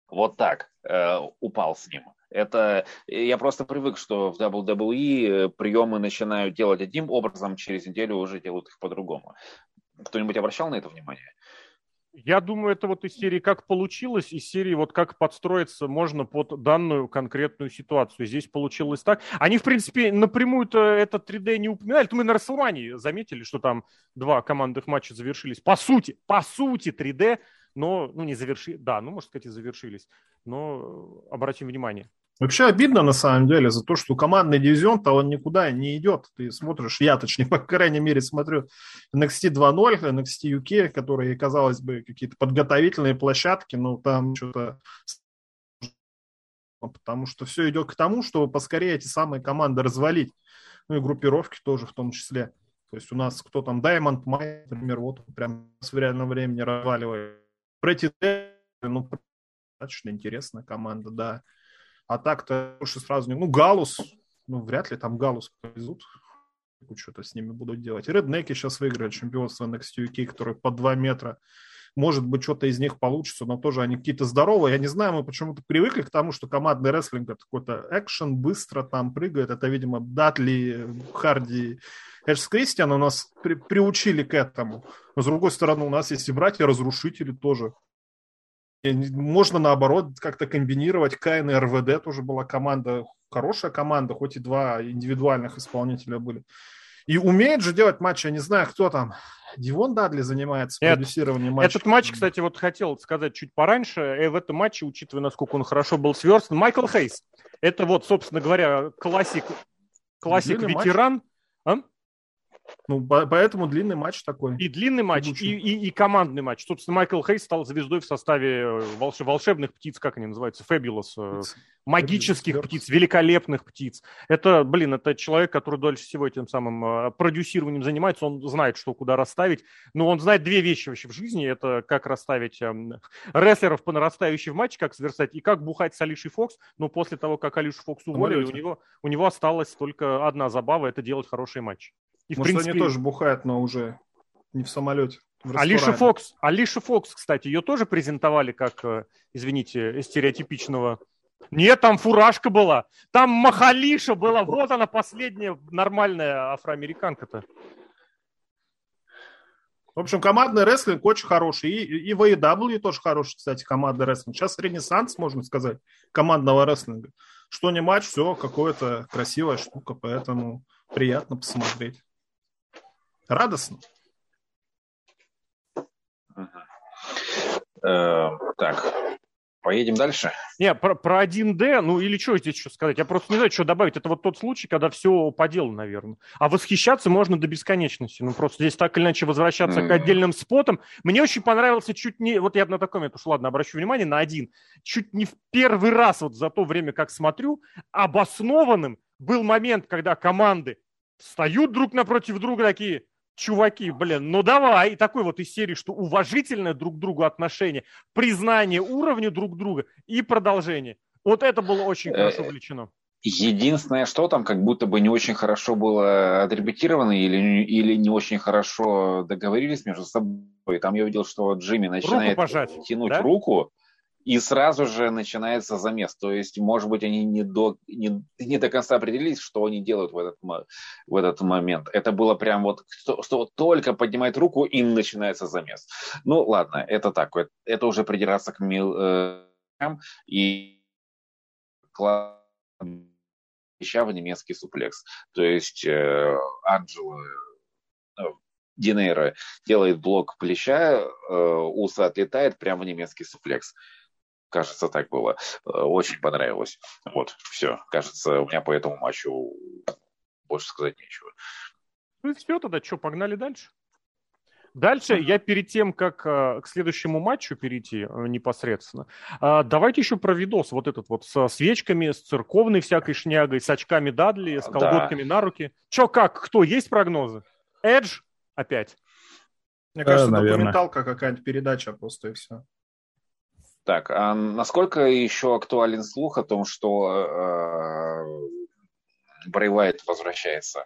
вот так э, упал с ним. Это я просто привык, что в WWE приемы начинают делать одним образом, через неделю уже делают их по-другому. Кто-нибудь обращал на это внимание? Я думаю, это вот из серии как получилось, из серии вот как подстроиться можно под данную конкретную ситуацию. Здесь получилось так. Они, в принципе, напрямую-то это 3D не упоминали. Мы на Расселмании заметили, что там два командных матча завершились. По сути, по сути 3D, но, ну, не завершили, да, ну, можно сказать, и завершились. Но обратим внимание. Вообще обидно на самом деле за то, что командный дивизион-то он никуда не идет. Ты смотришь, я точнее, по крайней мере, смотрю NXT 2.0, NXT UK, которые, казалось бы, какие-то подготовительные площадки, но там что-то потому что все идет к тому, чтобы поскорее эти самые команды развалить. Ну и группировки тоже в том числе. То есть у нас кто там, Diamond Mine, например, вот прям в реальном времени разваливает. Pretty ну, достаточно интересная команда, да. А так-то уж сразу не... Ну, Галус, ну, вряд ли там Галус повезут. Что-то с ними будут делать. Реднеки сейчас выиграют чемпионство NXT UK, которые по 2 метра. Может быть, что-то из них получится, но тоже они какие-то здоровые. Я не знаю, мы почему-то привыкли к тому, что командный рестлинг это какой-то экшен, быстро там прыгает. Это, видимо, Датли, Харди, Эдж Кристиан у нас при, приучили к этому. Но, с другой стороны, у нас есть и братья-разрушители тоже. Можно, наоборот, как-то комбинировать. КН и РВД тоже была команда, хорошая команда, хоть и два индивидуальных исполнителя были. И умеет же делать матчи, я не знаю, кто там. Дивон Дадли занимается Нет, продюсированием матча. Этот матч, кстати, вот хотел сказать чуть пораньше. И э, в этом матче, учитывая, насколько он хорошо был сверстан, Майкл Хейс. Это вот, собственно говоря, классик, классик ветеран. А? Ну, поэтому длинный матч такой. И длинный матч, и, и, и командный матч. Собственно, Майкл Хейс стал звездой в составе э, волш, волшебных птиц, как они называются, Fabulous, э, магических Fabulous. птиц, великолепных птиц. Это, блин, это человек, который дольше всего этим самым э, продюсированием занимается, он знает, что куда расставить. Но он знает две вещи вообще в жизни. Это как расставить эм, рестлеров по нарастающей в матче, как сверстать, и как бухать с Алишей Фокс. Но после того, как Алишу Фокс уволили, у него, у него осталась только одна забава, это делать хороший матч. И, Может, принципе... они тоже бухают, но уже не в самолете. В Алиша Фокс, Алиша Фокс, кстати, ее тоже презентовали как, э, извините, стереотипичного Нет, там фуражка была. Там Махалиша была. Вот она последняя нормальная афроамериканка-то. В общем, командный рестлинг очень хороший. И, и в AEW тоже хороший, кстати, командный рестлинг. Сейчас ренессанс, можно сказать, командного рестлинга. Что не матч, все какое-то красивая штука, поэтому приятно посмотреть. Радостно. Э, так, Поедем дальше? Не, про, про 1D, ну или что здесь еще сказать? Я просто не знаю, что добавить. Это вот тот случай, когда все по делу, наверное. А восхищаться можно до бесконечности. Ну просто здесь так или иначе возвращаться mm. к отдельным спотам. Мне очень понравился чуть не... Вот я на таком, уж ладно, обращу внимание на один. Чуть не в первый раз вот за то время, как смотрю, обоснованным был момент, когда команды встают друг напротив друга такие, чуваки, блин, ну давай. И такой вот из серии, что уважительное друг к другу отношение, признание уровня друг друга и продолжение. Вот это было очень хорошо включено. Единственное, что там как будто бы не очень хорошо было отрепетировано или, или не очень хорошо договорились между собой. Там я увидел, что Джимми начинает тянуть да? руку, и сразу же начинается замес. То есть, может быть, они не до, не, не до конца определились, что они делают в этот, в этот момент. Это было прям вот, что, что только поднимает руку, и начинается замес. Ну, ладно, это так. Это уже придираться к мил, э, и еще в немецкий суплекс. То есть э, Анджела э, Динейро делает блок плеча, э, Уса отлетает прямо в немецкий суплекс. Кажется, так было. Э, очень понравилось. Вот, все. Кажется, у меня по этому матчу больше сказать нечего. Ну все, тогда что, погнали дальше? Дальше я перед тем, как э, к следующему матчу перейти э, непосредственно, давайте еще про видос вот этот вот со свечками, с церковной всякой шнягой, с очками Дадли, с колготками да. на руки. Че, как, кто, есть прогнозы? Эдж опять? Мне кажется, да, документалка какая-нибудь передача просто и все. Так, а насколько еще актуален слух о том, что э, Брэй Уайт возвращается?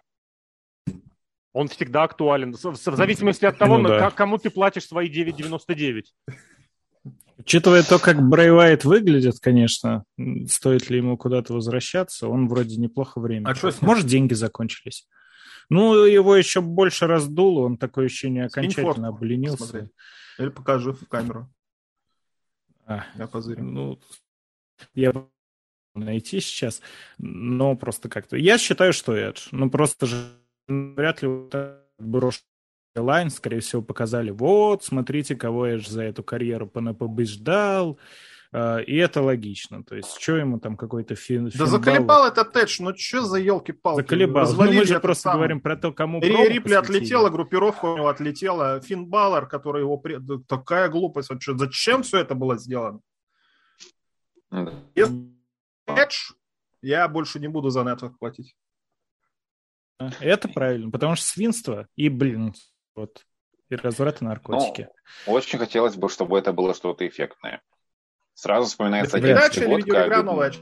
Он всегда актуален, в зависимости от того, ну, да. кому ты платишь свои 9,99. Учитывая то, как Брэй Уайт выглядит, конечно, стоит ли ему куда-то возвращаться, он вроде неплохо время. А что Может, деньги закончились? Ну, его еще больше раздуло, он такое ощущение окончательно обленился. Или покажи в камеру. А, я позырю. Ну, я найти сейчас, но просто как-то... Я считаю, что Эдж. Ну, просто же вряд ли брошь лайн, скорее всего, показали, вот, смотрите, кого Эдж за эту карьеру понапобеждал, а, и это логично. То есть, что ему там какой-то фин... Да заколебал этот Эдж, ну что за елки-палки? Заколебал. Ну, мы же просто сам... говорим про то, кому Ри Рипли отлетела, группировка у него отлетела. Финн Баллар, который его... Такая глупость. Вообще. Зачем все это было сделано? Если Эдж, я больше не буду за нетворк платить. Это правильно, потому что свинство и, блин, вот, и разврат и наркотики. Ну, очень хотелось бы, чтобы это было что-то эффектное. Сразу вспоминается видеоигра новая?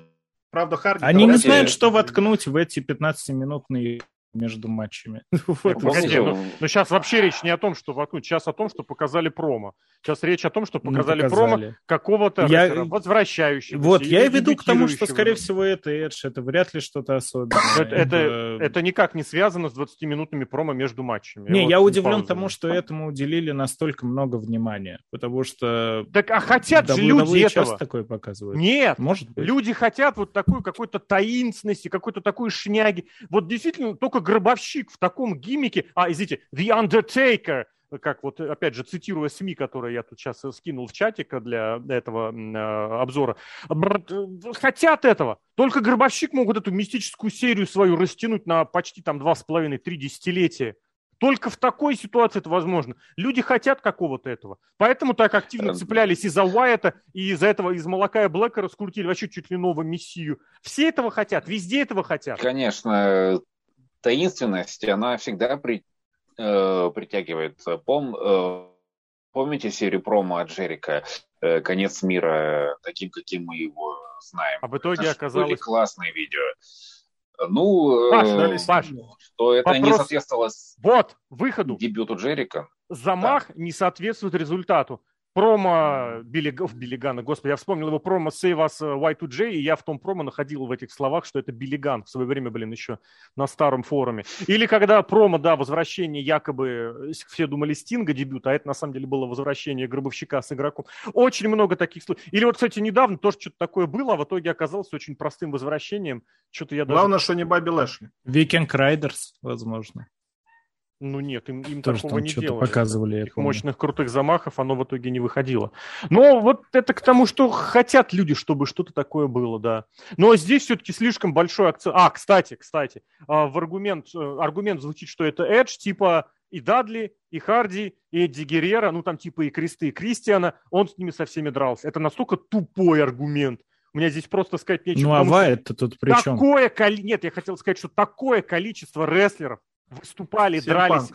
Правда, Харди... Они не знают, что воткнуть в эти 15-минутные между матчами. Погоди, ну, ну сейчас вообще речь не о том, что вокруг, сейчас о том, что показали промо. Сейчас речь о том, что показали, показали. промо какого-то я... возвращающего. Вот, я и веду к тому, что, скорее всего, это Эдж, это вряд ли что-то особенное. Это, это, это никак не связано с 20-минутными промо между матчами. Не, вот я удивлен тому, что этому уделили настолько много внимания, потому что... Так, а хотят же люди этого. такое показывают. Нет, Может быть. люди хотят вот такой какой-то таинственности, какой-то такой шняги. Вот действительно, только гробовщик в таком гиммике, а, извините, The Undertaker, как вот, опять же, цитируя СМИ, которые я тут сейчас скинул в чатик для этого э, обзора, хотят этого. Только гробовщик могут эту мистическую серию свою растянуть на почти там два с половиной, три десятилетия. Только в такой ситуации это возможно. Люди хотят какого-то этого. Поэтому так активно цеплялись из-за Уайта, и из-за этого из молока и Блэка раскрутили вообще чуть ли нового мессию. Все этого хотят, везде этого хотят. Конечно, таинственность, она всегда при, э, притягивает. Пом, э, помните серию промо от Джерика э, «Конец мира» таким, каким мы его знаем? А в итоге это оказалось... Были классные видео. Ну, Паш, э, Паш, что это вопрос... не соответствовало вот, выходу. дебюту Джерика. Замах да. не соответствует результату. Промо Билли, Билли Гана, господи, я вспомнил его промо Save Us э, Y2J, и я в том промо находил в этих словах, что это Билли Ган в свое время, блин, еще на старом форуме. Или когда промо, да, возвращение якобы, э, все думали Стинга дебют, а это на самом деле было возвращение Гробовщика с игроком. Очень много таких случаев. Или вот, кстати, недавно тоже что-то такое было, а в итоге оказалось очень простым возвращением. Что-то я даже... Главное, что не Баби Лэшли. Викинг Райдерс, возможно. Ну нет, им, им Тоже такого не делали. показывали. Этих мощных крутых замахов оно в итоге не выходило. Но вот это к тому, что хотят люди, чтобы что-то такое было, да. Но здесь все-таки слишком большой акцент. А, кстати, кстати, а, в аргумент, э, аргумент звучит, что это Эдж, типа и Дадли, и Харди, и Эдди Геррера, ну там типа и Кресты, и Кристиана, он с ними со всеми дрался. Это настолько тупой аргумент. У меня здесь просто сказать нечего. Ну, а Вайт тут при чем? Такое коли... Нет, я хотел сказать, что такое количество рестлеров выступали, дрались.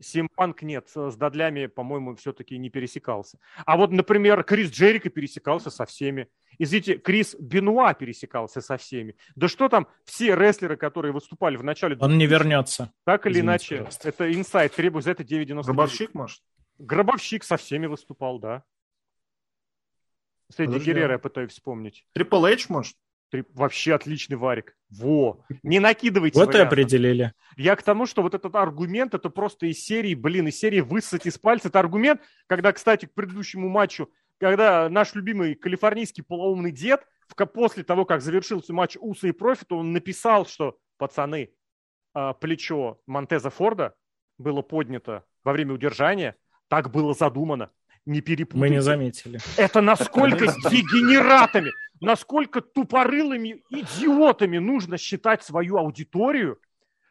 Симпанк нет, с Дадлями, по-моему, все-таки не пересекался. А вот, например, Крис Джерика пересекался со всеми. Извините, Крис Бенуа пересекался со всеми. Да что там, все рестлеры, которые выступали в начале... Он не вернется. Так или Извините, иначе, пожалуйста. это инсайт, требует за это 9,99. Гробовщик, может? Гробовщик со всеми выступал, да. С Эдди Геррера я пытаюсь вспомнить. Трипл Эйч, может? Вообще отличный варик. Во! Не накидывайте Вот и определили. Я к тому, что вот этот аргумент, это просто из серии, блин, из серии высосать из пальца. Это аргумент, когда, кстати, к предыдущему матчу, когда наш любимый калифорнийский полоумный дед, после того, как завершился матч Уса и Профита, он написал, что, пацаны, а, плечо Монтеза Форда было поднято во время удержания, так было задумано. Не перепутайте. Мы не заметили. Это насколько с дегенератами насколько тупорылыми идиотами нужно считать свою аудиторию,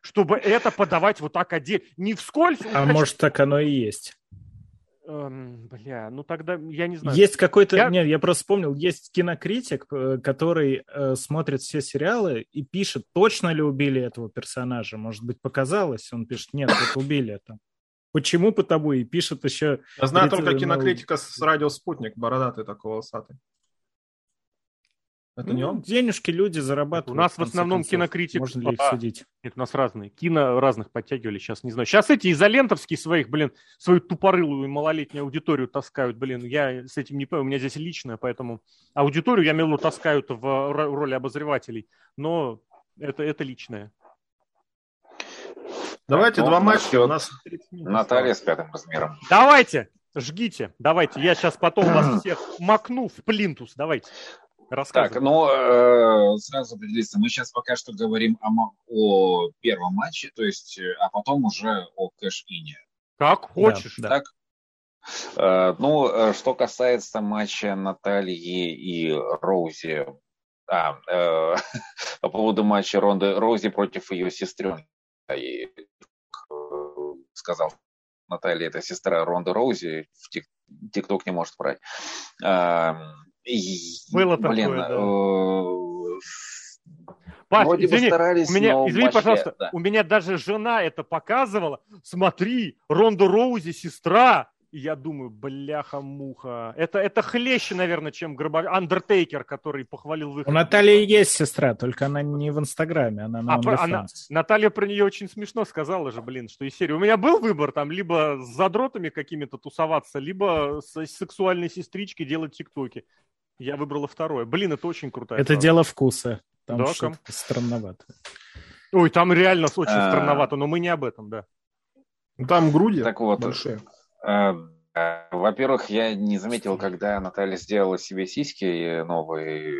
чтобы это подавать вот так отдельно. Не вскользь. А значит... может, так оно и есть. Эм, бля, ну тогда я не знаю. Есть какой-то, я... нет, я просто вспомнил, есть кинокритик, э, который э, смотрит все сериалы и пишет, точно ли убили этого персонажа. Может быть, показалось, он пишет, нет, вот убили это. Почему потому и пишет еще... Я знаю только кинокритика с радио «Спутник», бородатый такого волосатый. Это ну, не он? Денежки люди зарабатывают. У нас в, в основном концов. кинокритик. Можно ли их а, судить? Нет, у нас разные. Кино разных подтягивали, сейчас не знаю. Сейчас эти изолентовские своих, блин, свою тупорылую малолетнюю аудиторию таскают, блин. Я с этим не понимаю, у меня здесь личное, поэтому аудиторию я имел таскают в роли обозревателей. Но это, это личное. Давайте ну, два матча. У нас Наталья с пятым размером. Давайте, жгите. Давайте. Я сейчас потом вас всех макну в плинтус. Давайте. Так, ну, э, сразу определиться. Мы сейчас пока что говорим о, о первом матче, то есть, э, а потом уже о кэш-ине. Как хочешь. Да, так? Э, ну, э, что касается матча Натальи и Роузи, а, э, по поводу матча Ронды Роузи против ее сестренки, и, э, сказал Наталья, это сестра Ронды Роузи, в ТикТок не может брать. Эм, было Блин, такое, да. Э, Паш, Вроде извини, у меня, извини, матче, пожалуйста, да. у меня даже жена это показывала. Смотри, Ронда Роузи сестра. И я думаю, бляха-муха. Это, это хлеще, наверное, чем Гроба... Андертейкер, который похвалил выход. У Натальи есть сестра, только она не в Инстаграме, она на а, она, Наталья про нее очень смешно сказала же, блин, что из серии. У меня был выбор там либо с задротами какими-то тусоваться, либо с сексуальной сестричкой делать тиктоки. Я выбрала второе. Блин, это очень крутая Это фраза. дело вкуса. Там да, что странновато. Ой, там реально очень а... странновато, но мы не об этом, да. Там груди так вот, большие. Э, э, во-первых, я не заметил, когда Наталья сделала себе сиськи новые.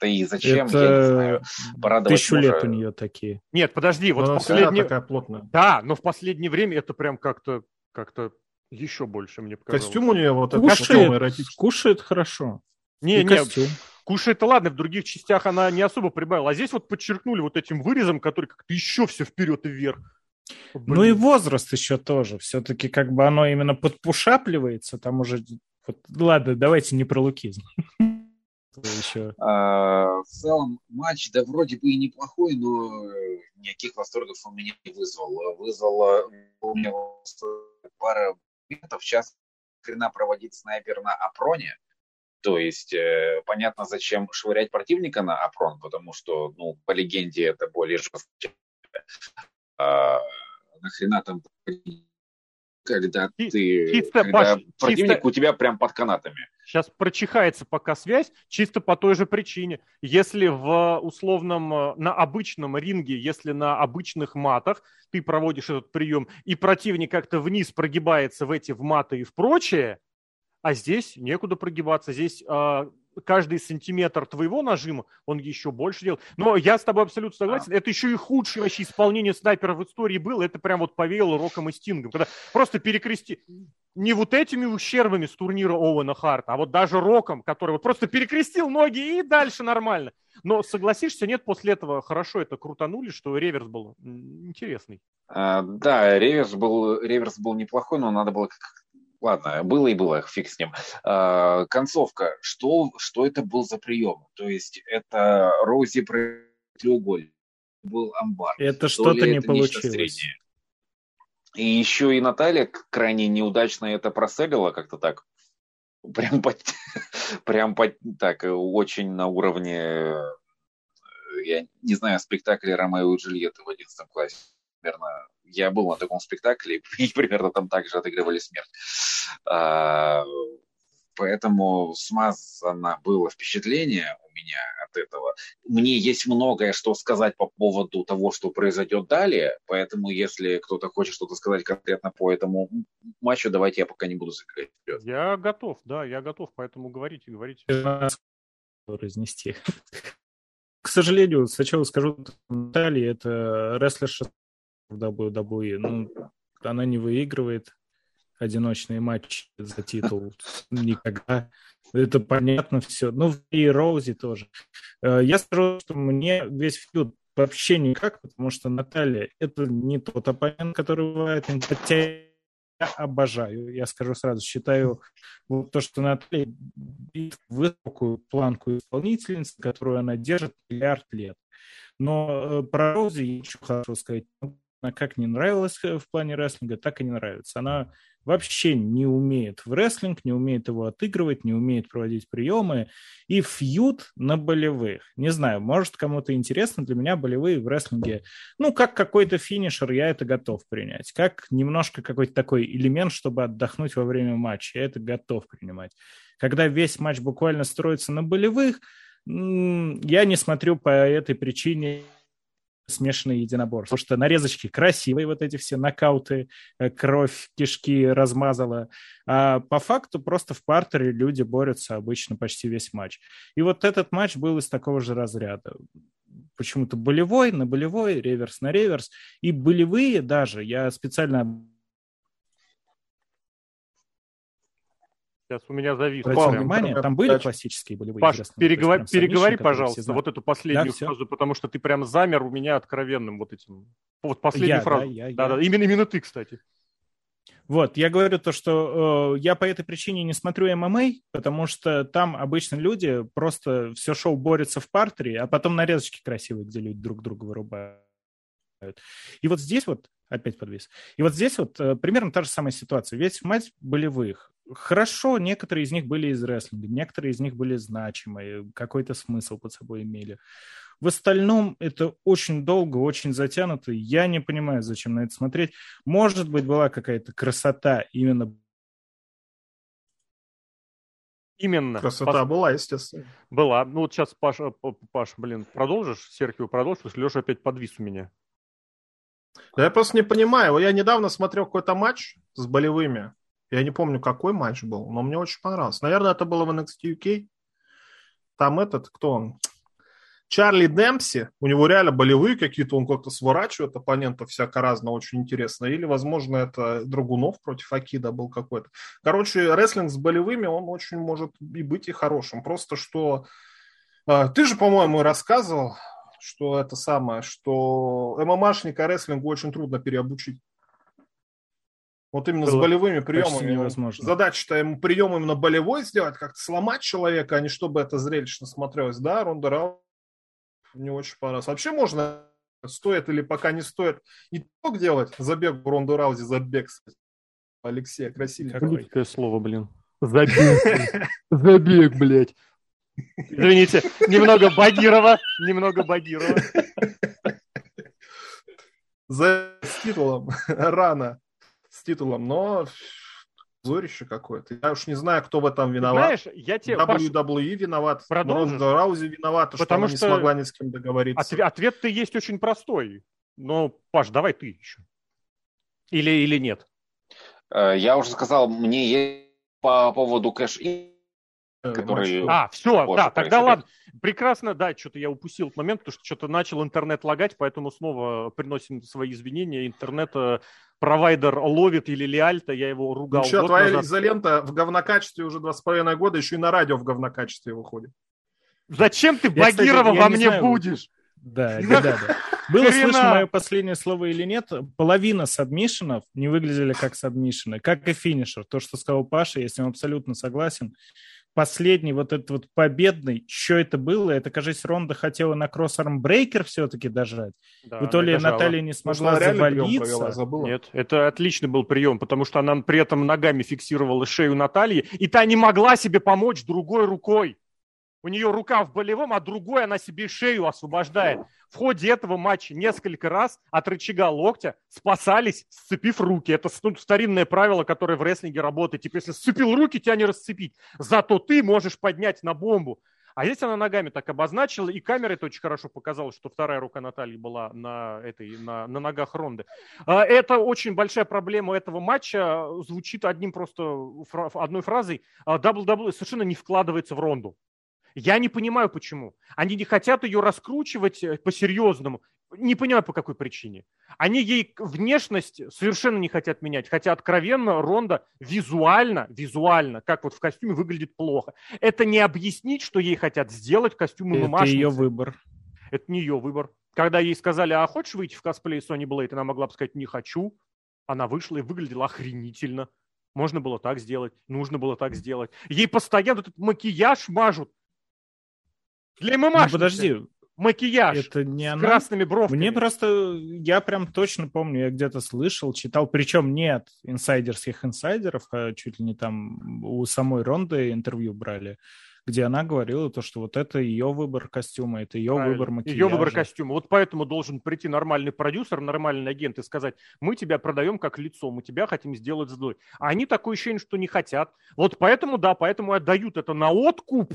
Да и зачем, это... я не знаю. Порадовать Тысячу мужа. лет у нее такие. Нет, подожди, вот но в последнее... такая плотная. Да, но в последнее время это прям как-то как-то еще больше мне показалось. Костюм у нее вот кушает, этот кушает хорошо. Не, и не, костюм. кушает-то ладно, в других частях она не особо прибавила. А здесь вот подчеркнули вот этим вырезом, который как-то еще все вперед и вверх. Блин. Ну и возраст еще тоже. Все-таки как бы оно именно подпушапливается, там уже... Вот, ладно, давайте не про лукизм. Еще. А, в целом матч, да вроде бы и неплохой, но никаких восторгов у меня не вызвал. Вызвала у меня пара моментов. Сейчас хрена проводить снайпер на Апроне. То есть э, понятно, зачем швырять противника на Апрон, потому что, ну, по легенде это более жестко. А, нахрена там когда ты, чисто, когда Паш, противник чисто... у тебя прям под канатами. Сейчас прочихается пока связь, чисто по той же причине. Если в условном, э, на обычном ринге, если на обычных матах ты проводишь этот прием, и противник как-то вниз прогибается в эти в маты и в прочее, а здесь некуда прогибаться, здесь э, каждый сантиметр твоего нажима, он еще больше делает. Но я с тобой абсолютно согласен. А. Это еще и худшее вообще исполнение снайпера в истории было. Это прям вот повеяло Роком и Стингом. Когда просто перекрести не вот этими ущербами с турнира Оуэна Харта, а вот даже Роком, который вот просто перекрестил ноги и дальше нормально. Но согласишься, нет, после этого хорошо это крутанули, что реверс был интересный. А, да, реверс был, реверс был неплохой, но надо было Ладно, было и было, фиг с ним. А, концовка. Что, что это был за прием? То есть это Рози треугольник, был амбар. Это что-то не это получилось. И еще и Наталья крайне неудачно это проселила как-то так. Прям, по, прям по, так, очень на уровне, я не знаю, спектакля Ромео и Джульетты в 11 классе. Наверное, я был на таком спектакле, и примерно там также отыгрывали смерть. А, поэтому смазано было впечатление у меня от этого. Мне есть многое, что сказать по поводу того, что произойдет далее, поэтому если кто-то хочет что-то сказать конкретно по этому матчу, давайте я пока не буду забегать вперед. Я готов, да, я готов, поэтому говорите, говорите. Разнести. К сожалению, сначала скажу, Наталья это рестлерша в WWE. Ну, она не выигрывает одиночные матчи за титул никогда. Это понятно все. Ну, и Роузи тоже. Э, я скажу, что мне весь фьюд вообще никак, потому что Наталья — это не тот оппонент, который бывает, хотя я обожаю, я скажу сразу, считаю вот то, что Наталья высокую планку исполнительницы, которую она держит миллиард лет. Но э, про Роузи я хочу хорошо сказать она как не нравилась э, в плане рестлинга, так и не нравится. Она вообще не умеет в рестлинг, не умеет его отыгрывать, не умеет проводить приемы. И фьют на болевых. Не знаю, может кому-то интересно, для меня болевые в рестлинге, ну, как какой-то финишер, я это готов принять. Как немножко какой-то такой элемент, чтобы отдохнуть во время матча, я это готов принимать. Когда весь матч буквально строится на болевых, я не смотрю по этой причине смешанные единоборства. Потому что нарезочки красивые, вот эти все нокауты, э, кровь, кишки размазала. А по факту просто в партере люди борются обычно почти весь матч. И вот этот матч был из такого же разряда почему-то болевой на болевой, реверс на реверс. И болевые даже, я специально Сейчас у меня завис. Обратите внимание, там были классические болевые Паш, переговор, переговори, пожалуйста, вот эту последнюю да, фразу, потому что ты прям замер у меня откровенным вот этим. Вот последнюю я, фразу. Да, я, да, я. да, именно, именно ты, кстати. Вот, я говорю то, что э, я по этой причине не смотрю ММА, потому что там обычно люди просто все шоу борются в партере, а потом нарезочки красивые, где люди друг друга вырубают. И вот здесь вот, опять подвис, и вот здесь вот э, примерно та же самая ситуация. Весь матч болевых. Хорошо, некоторые из них были из рестлинга, некоторые из них были значимые, какой-то смысл под собой имели. В остальном это очень долго, очень затянуто. Я не понимаю, зачем на это смотреть. Может быть, была какая-то красота именно Именно. Красота Паш... была, естественно. Была. Ну вот сейчас, Паша, Паш, блин, продолжишь? Серхио, продолжишь? Леша опять подвис у меня. Да я просто не понимаю. Я недавно смотрел какой-то матч с болевыми. Я не помню, какой матч был, но мне очень понравился. Наверное, это было в NXT UK. Там этот, кто он? Чарли Демпси, у него реально болевые какие-то, он как-то сворачивает оппонентов всяко разно, очень интересно. Или, возможно, это Драгунов против Акида был какой-то. Короче, рестлинг с болевыми, он очень может и быть и хорошим. Просто что... А, ты же, по-моему, рассказывал, что это самое, что ММАшника рестлингу очень трудно переобучить. Вот именно Было с болевыми приемами. Невозможно. Задача-то ему прием именно болевой сделать, как-то сломать человека, а не чтобы это зрелищно смотрелось. Да, Ронда Раузи не очень понравилось. Вообще можно, стоит или пока не стоит, итог делать, забег Ронда Раузи, забег, Алексей, красивый. Какое слово, блин. Забег. Забег, блядь. Извините, немного Багирова, немного Багирова. За титулом рано с титулом, но зорище какое-то. Я уж не знаю, кто в этом виноват. Знаешь, я тебе... WWE виноват, Ронда Раузи виновата, Потому что, что не смогла ни с кем договориться. Ответ, ответ-то есть очень простой. Но, Паш, давай ты еще. Или, или нет? Э, я уже сказал, мне есть по поводу кэш Э, который... А, все, да, тогда ладно. Прекрасно, да, что-то я упустил этот момент, потому что что-то начал интернет лагать, поэтому снова приносим свои извинения. Интернет провайдер ловит или Лиальто, я его ругал. Ну что, твоя назад. изолента в говнокачестве уже два с половиной года, еще и на радио в говнокачестве выходит. Зачем ты Багирова во мне знаю, будешь? Да, да, да. Было слышно мое последнее слово или нет? Половина сабмишенов не выглядели как сабмишены, как и финишер. То, что сказал Паша, я с ним абсолютно согласен последний вот этот вот победный, что это было? Это, кажется, Ронда хотела на кроссарм-брейкер все-таки дожать. Да, в итоге Наталья не смогла Может, завалиться. Провела, Нет, это отличный был прием, потому что она при этом ногами фиксировала шею Натальи, и та не могла себе помочь другой рукой. У нее рука в болевом, а другой она себе шею освобождает. В ходе этого матча несколько раз от рычага локтя спасались, сцепив руки. Это ну, старинное правило, которое в рестлинге работает. Типа, если сцепил руки, тебя не расцепить. Зато ты можешь поднять на бомбу. А здесь она ногами так обозначила, и камера это очень хорошо показала, что вторая рука Натальи была на, этой, на, на ногах Ронды. А, это очень большая проблема этого матча. Звучит одним просто одной фразой. WWE а, совершенно не вкладывается в Ронду. Я не понимаю, почему. Они не хотят ее раскручивать э, по-серьезному. Не понимаю, по какой причине. Они ей внешность совершенно не хотят менять. Хотя откровенно Ронда визуально, визуально, как вот в костюме, выглядит плохо. Это не объяснить, что ей хотят сделать костюм Это ее выбор. Это не ее выбор. Когда ей сказали, а хочешь выйти в косплей Сони Блейд, она могла бы сказать, не хочу. Она вышла и выглядела охренительно. Можно было так сделать, нужно было так сделать. Ей постоянно этот макияж мажут. Для ММА. Ну, подожди. Макияж это не с она. красными бровками. Мне просто, я прям точно помню, я где-то слышал, читал, причем нет инсайдерских инсайдеров, а чуть ли не там у самой Ронды интервью брали, где она говорила то, что вот это ее выбор костюма, это ее Правильно. выбор макияжа. Ее выбор костюма. Вот поэтому должен прийти нормальный продюсер, нормальный агент и сказать, мы тебя продаем как лицо, мы тебя хотим сделать злой. А они такое ощущение, что не хотят. Вот поэтому, да, поэтому отдают это на откуп,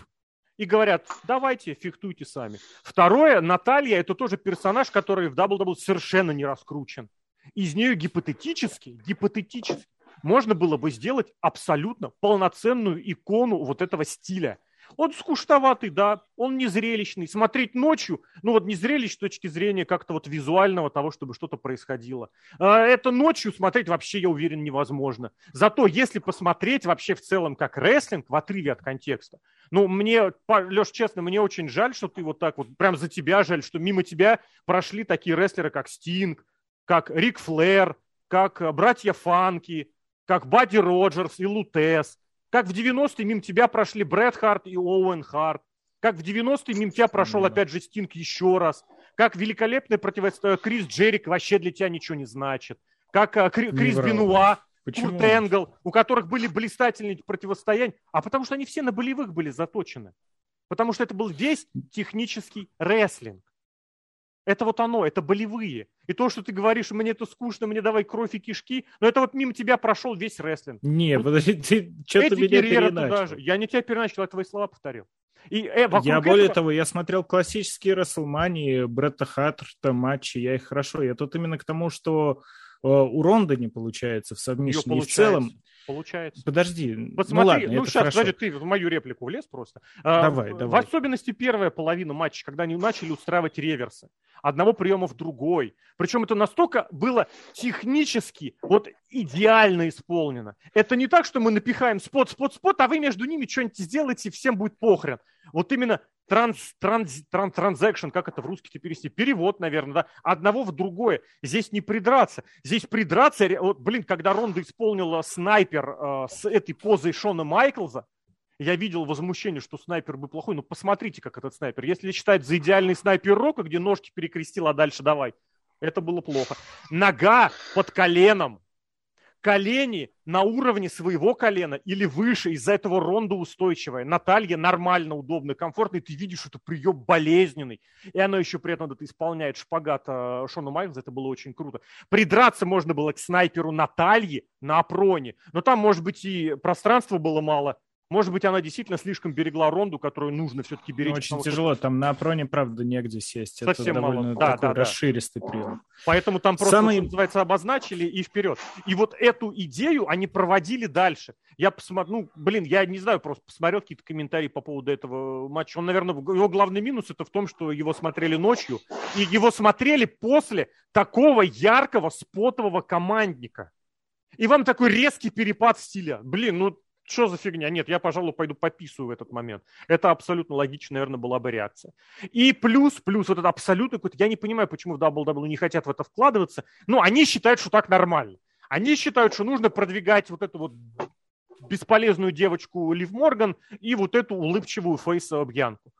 и говорят, давайте, фехтуйте сами. Второе, Наталья, это тоже персонаж, который в WWE совершенно не раскручен. Из нее гипотетически, гипотетически можно было бы сделать абсолютно полноценную икону вот этого стиля. Он скучноватый, да, он не зрелищный. Смотреть ночью, ну вот не зрелищ с точки зрения как-то вот визуального того, чтобы что-то происходило. А это ночью смотреть вообще, я уверен, невозможно. Зато если посмотреть вообще в целом как рестлинг в отрыве от контекста, ну мне, Леш, честно, мне очень жаль, что ты вот так вот, прям за тебя жаль, что мимо тебя прошли такие рестлеры, как Стинг, как Рик Флэр, как братья Фанки, как Бадди Роджерс и Лутес, как в 90-е мимо тебя прошли Брэд Харт и Оуэн Харт. Как в 90-е мимо тебя прошел опять же Стинг еще раз. Как великолепное противостояние Крис Джерик вообще для тебя ничего не значит. Как а, Кри, Крис Бенуа, Курт Энгл, у которых были блистательные противостояния. А потому что они все на болевых были заточены. Потому что это был весь технический рестлинг. Это вот оно, это болевые. И то, что ты говоришь, мне это скучно, мне давай кровь и кишки, но это вот мимо тебя прошел весь рестлинг. Не, вот, подожди, ты что-то меня переначал. Я не тебя переначал, я твои слова повторил. И, э, я более этого... того, я смотрел классические Расселмании, Бретта Хаттерта матчи, я их хорошо. Я тут именно к тому, что э, у Ронда не получается в совмещении. В целом, Получается. Подожди. Посмотри, ну, ладно, ну сейчас, хорошо. подожди, ты в мою реплику влез просто. А, давай, в, давай. В особенности первая половина матча, когда они начали устраивать реверсы. Одного приема в другой. Причем это настолько было технически вот идеально исполнено. Это не так, что мы напихаем спот, спот, спот, а вы между ними что-нибудь сделаете, и всем будет похрен. Вот именно транс, транс, транс, транзакшн, как это в русский перевести, перевод, наверное, да, одного в другое. Здесь не придраться. Здесь придраться, вот, блин, когда Ронда исполнила снайпер э, с этой позой Шона Майклза, я видел возмущение, что снайпер бы плохой, но посмотрите, как этот снайпер. Если считать за идеальный снайпер Рока, где ножки перекрестил, а дальше давай, это было плохо. Нога под коленом, колени на уровне своего колена или выше, из-за этого ронда устойчивая. Наталья нормально, удобно, комфортно, и ты видишь, что это прием болезненный. И она еще при этом это исполняет шпагат э, Шона Майклса, это было очень круто. Придраться можно было к снайперу Натальи на опроне, но там, может быть, и пространства было мало, может быть, она действительно слишком берегла ронду, которую нужно все-таки беречь. Ну, очень тяжело, там на опроне, правда, негде сесть. Совсем Это мало. довольно Да, такой да, да. расширистый прием. Поэтому там просто, Самый- что называется, обозначили и вперед. И вот эту идею они проводили дальше. Я посмотрю, ну, блин, я не знаю, просто посмотрел какие-то комментарии по поводу этого матча. Он, наверное, его главный минус это в том, что его смотрели ночью, и его смотрели после такого яркого спотового командника. И вам такой резкий перепад стиля. Блин, ну что за фигня? Нет, я, пожалуй, пойду пописываю в этот момент. Это абсолютно логично, наверное, была бы реакция. И плюс, плюс, вот это абсолютно какой-то... Я не понимаю, почему в WWE не хотят в это вкладываться. Ну, они считают, что так нормально. Они считают, что нужно продвигать вот эту вот бесполезную девочку Лив Морган и вот эту улыбчивую фейса Бьянку.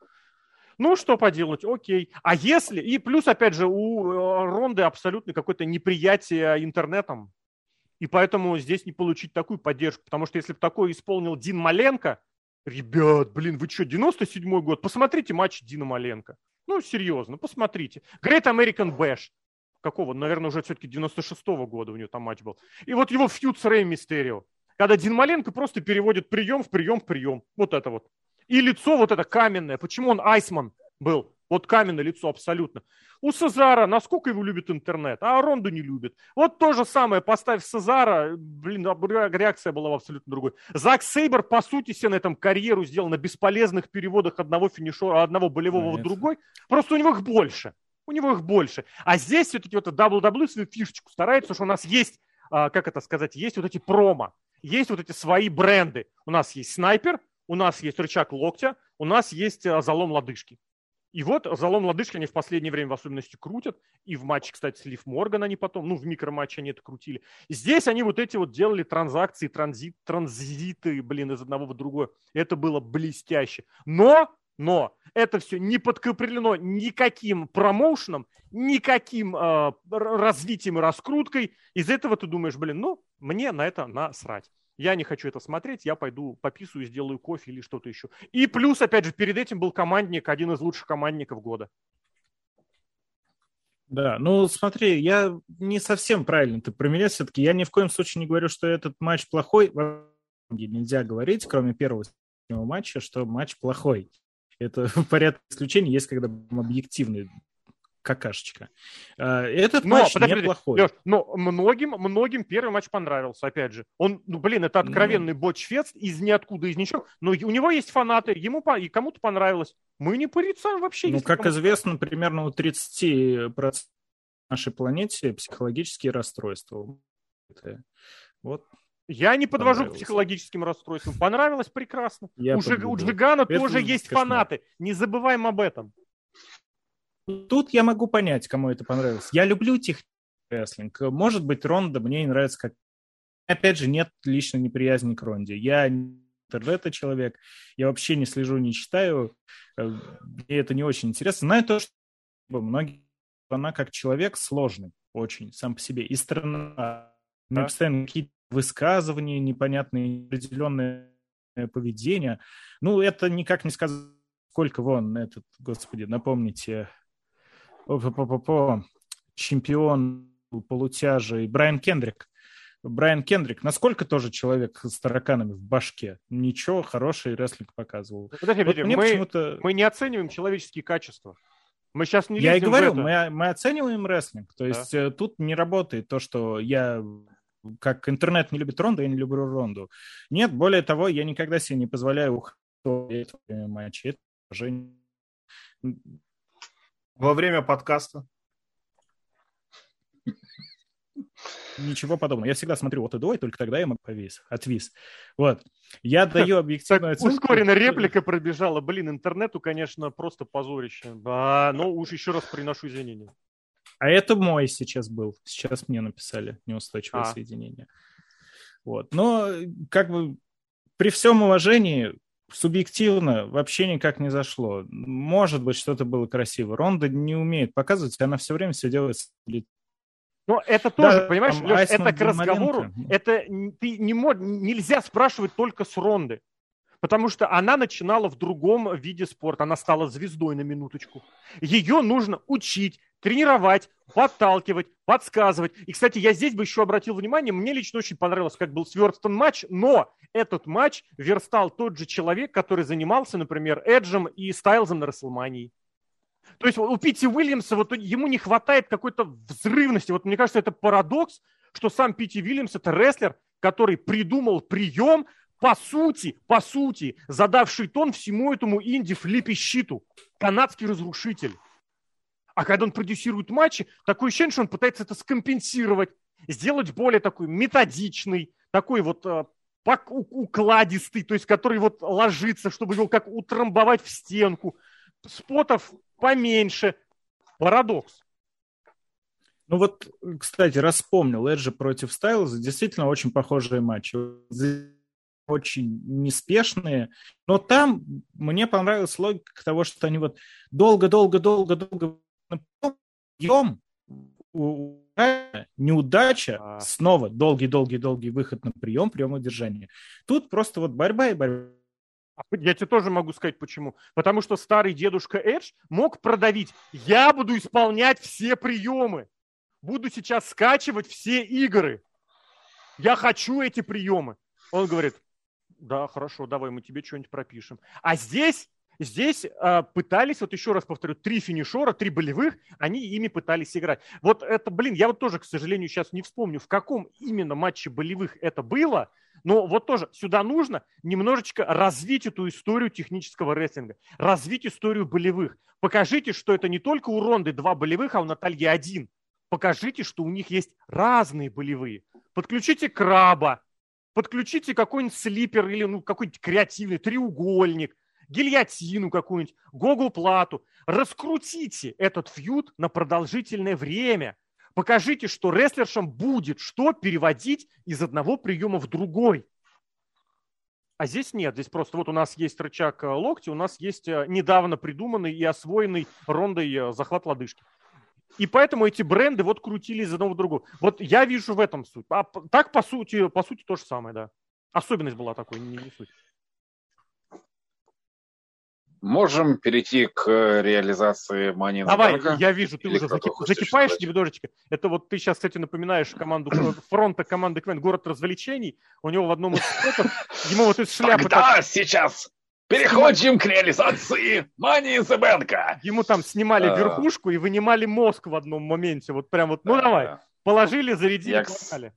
Ну, что поделать, окей. А если... И плюс, опять же, у э, Ронды абсолютно какое-то неприятие интернетом. И поэтому здесь не получить такую поддержку. Потому что если бы такое исполнил Дин Маленко, ребят, блин, вы что, 97-й год? Посмотрите матч Дина Маленко. Ну, серьезно, посмотрите. Great American Bash. Какого? Наверное, уже все-таки 96-го года у него там матч был. И вот его фьюд с Рэй Мистерио. Когда Дин Маленко просто переводит прием в прием в прием. Вот это вот. И лицо вот это каменное. Почему он айсман был? Вот каменное лицо абсолютно. У Сезара, насколько его любит интернет, а Ронду не любит. Вот то же самое, поставь Сезара, блин, реакция была абсолютно другой. Зак Сейбер, по сути, себе на этом карьеру сделал на бесполезных переводах одного финишера, одного болевого в другой. Просто у него их больше. У него их больше. А здесь все-таки вот WWE свою фишечку старается, что у нас есть, а, как это сказать, есть вот эти промо, есть вот эти свои бренды. У нас есть снайпер, у нас есть рычаг локтя, у нас есть а, залом лодыжки. И вот залом лодыжки они в последнее время в особенности крутят. И в матче, кстати, с Лив Морган они потом, ну, в микроматче они это крутили. Здесь они вот эти вот делали транзакции, транзит, транзиты, блин, из одного в другое. Это было блестяще. Но, но, это все не подкреплено никаким промоушеном, никаким э, развитием и раскруткой. Из этого ты думаешь, блин, ну, мне на это насрать я не хочу это смотреть, я пойду пописаю, сделаю кофе или что-то еще. И плюс, опять же, перед этим был командник, один из лучших командников года. Да, ну смотри, я не совсем правильно ты про меня все-таки. Я ни в коем случае не говорю, что этот матч плохой. Нельзя говорить, кроме первого матча, что матч плохой. Это в порядке исключений есть, когда объективный какашечка. Этот но, матч подожди, неплохой. Леш, но многим, многим первый матч понравился, опять же. Он, ну, блин, это откровенный ну... ботч-фест из ниоткуда, из ничего. Но у него есть фанаты, ему и кому-то понравилось. Мы не порицаем вообще. Ну, как известно, примерно у 30% нашей планете психологические расстройства. Вот я не подвожу к психологическим расстройствам. Понравилось прекрасно. Я у, Жиг, у Джигана тоже есть кошмар. фанаты. Не забываем об этом. Тут я могу понять, кому это понравилось. Я люблю технический рестлинг. Может быть, Ронда мне не нравится как... Опять же, нет личной неприязни к Ронде. Я интернета человек, я вообще не слежу, не читаю. Э, мне это не очень интересно. Знаю то, что многие... Она как человек сложный очень сам по себе. И страна. Меня постоянно какие-то высказывания, непонятные, определенное поведение. Ну, это никак не сказать, сколько вон этот, господи, напомните, чемпион полутяжей Брайан Кендрик. Брайан Кендрик, насколько тоже человек с тараканами в башке? Ничего, хороший рестлинг показывал. Подожди, вот мы, почему-то... мы не оцениваем человеческие качества. Мы сейчас не Я и говорю, мы, мы оцениваем рестлинг. То есть да. Э, тут не работает то, что я как интернет не любит Ронду, я не люблю Ронду. Нет, более того, я никогда себе не позволяю уходить матчи. Это во время подкаста? Ничего подобного. Я всегда смотрю вот и до, и только тогда я могу повис, отвис. Вот. Я даю объективную оценку. Ускоренная реплика пробежала. Блин, интернету, конечно, просто позорище. А, но уж еще раз приношу извинения. А это мой сейчас был. Сейчас мне написали неустойчивое а. соединение. Вот. Но как бы при всем уважении субъективно вообще никак не зашло. Может быть, что-то было красиво. Ронда не умеет показывать, она все время все делает. Но это тоже, да, понимаешь, Леш, это к разговору, моменты. это ты не мог, нельзя спрашивать только с Ронды. Потому что она начинала в другом виде спорта. Она стала звездой на минуточку. Ее нужно учить, тренировать, подталкивать, подсказывать. И, кстати, я здесь бы еще обратил внимание, мне лично очень понравилось, как был сверстан матч, но этот матч верстал тот же человек, который занимался, например, Эджем и Стайлзом на Расселмании. То есть у Пити Уильямса вот ему не хватает какой-то взрывности. Вот мне кажется, это парадокс, что сам Пити Уильямс это рестлер, который придумал прием, по сути, по сути, задавший тон всему этому инди-флиппи-щиту. Канадский разрушитель. А когда он продюсирует матчи, такое ощущение, что он пытается это скомпенсировать, сделать более такой методичный, такой вот э, укладистый, то есть который вот ложится, чтобы его как утрамбовать в стенку. Спотов поменьше. Парадокс. Ну вот, кстати, раз вспомнил, Эджи против Стайлза, действительно очень похожие матчи. Очень неспешные. Но там мне понравилась логика того, что они вот долго-долго-долго-долго прием, неудача, а. снова долгий-долгий-долгий выход на прием, прием удержания. Тут просто вот борьба и борьба. Я тебе тоже могу сказать почему. Потому что старый дедушка Эдж мог продавить. Я буду исполнять все приемы. Буду сейчас скачивать все игры. Я хочу эти приемы. Он говорит, да, хорошо, давай мы тебе что-нибудь пропишем. А здесь Здесь э, пытались, вот еще раз повторю, три финишера, три болевых, они ими пытались играть. Вот это, блин, я вот тоже, к сожалению, сейчас не вспомню, в каком именно матче болевых это было, но вот тоже сюда нужно немножечко развить эту историю технического рестлинга, развить историю болевых. Покажите, что это не только у Ронды два болевых, а у Натальи один. Покажите, что у них есть разные болевые. Подключите краба, подключите какой-нибудь слипер или ну, какой-нибудь креативный треугольник – гильотину какую-нибудь, Гогу плату. Раскрутите этот фьюд на продолжительное время. Покажите, что рестлершам будет что переводить из одного приема в другой. А здесь нет, здесь просто вот у нас есть рычаг э, локти, у нас есть э, недавно придуманный и освоенный рондой э, захват лодыжки. И поэтому эти бренды вот крутили из одного в другого. Вот я вижу в этом суть. А так, по сути, по сути, то же самое, да. Особенность была такой, не, не суть. Можем перейти к реализации Money Давай, я вижу, ты Или уже закип, закипаешь немножечко. Это вот ты сейчас, кстати, напоминаешь команду фронта команды Квен «Город развлечений». У него в одном из фото, ему вот из шляпы... Тогда так... сейчас переходим к реализации the Bank. Ему там снимали а... верхушку и вынимали мозг в одном моменте. Вот прям вот, ну а... давай, положили, зарядили, я.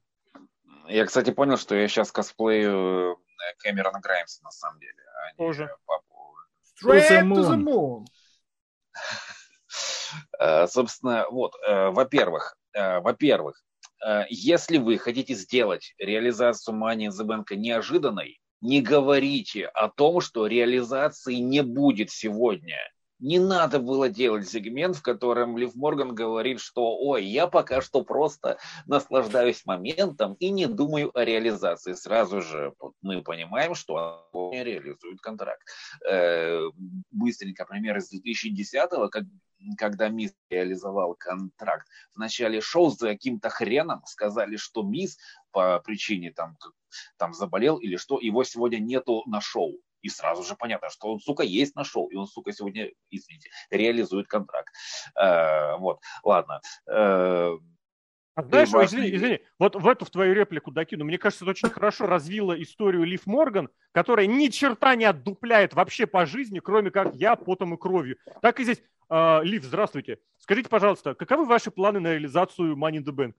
Я, кстати, понял, что я сейчас косплею э, Кэмерона Граймса, на самом деле. А Тоже. Папу Straight to the moon. Э, собственно, вот, э, во-первых, э, во-первых, если вы хотите сделать реализацию Money in the Bank неожиданной, не говорите о том, что реализации не будет сегодня не надо было делать сегмент, в котором Лив Морган говорит, что ой, я пока что просто наслаждаюсь моментом и не думаю о реализации. Сразу же мы понимаем, что он не реализует контракт. Э, быстренько пример из 2010-го, как, когда Мисс реализовал контракт. В начале шоу за каким-то хреном сказали, что Мисс по причине там, там заболел или что, его сегодня нету на шоу и сразу же понятно, что он, сука, есть нашел, и он, сука, сегодня, извините, реализует контракт. Э, вот, ладно. Э, а знаешь, извини, извини, вот в эту в твою реплику докину. Мне кажется, это очень хорошо развило историю Лив Морган, которая ни черта не отдупляет вообще по жизни, кроме как я потом и кровью. Так и здесь. Э, Лив, здравствуйте. Скажите, пожалуйста, каковы ваши планы на реализацию Money in the Bank?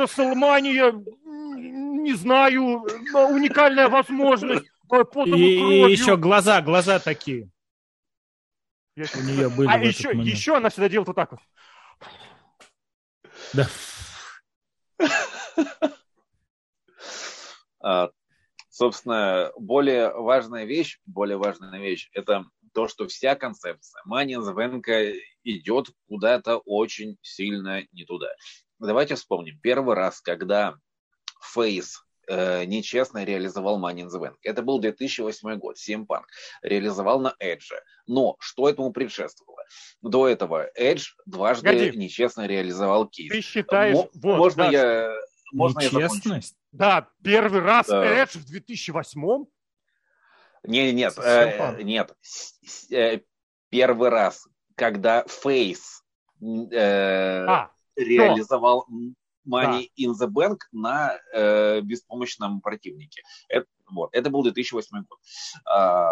Расселмания, не знаю, уникальная возможность. И, и еще глаза, глаза такие. Я... У нее были а еще, еще она всегда делает вот так вот. Да. А, собственно, более важная вещь, более важная вещь, это то, что вся концепция Money in идет куда-то очень сильно не туда. Давайте вспомним. Первый раз, когда Фейс э, нечестно реализовал Money in the Bank. Это был 2008 год, CM Punk реализовал на Edge. Но что этому предшествовало? До этого Edge дважды Погоди. нечестно реализовал Кейс. Ты считаешь... М- вот, можно да. я... Можно Нечестность? Я да, первый раз да. Edge в 2008-м? Не, нет, э, нет. Э, первый раз, когда Фейс э, а, реализовал Money да. in the Bank на э, беспомощном противнике. Это, вот, это был 2008 год. А,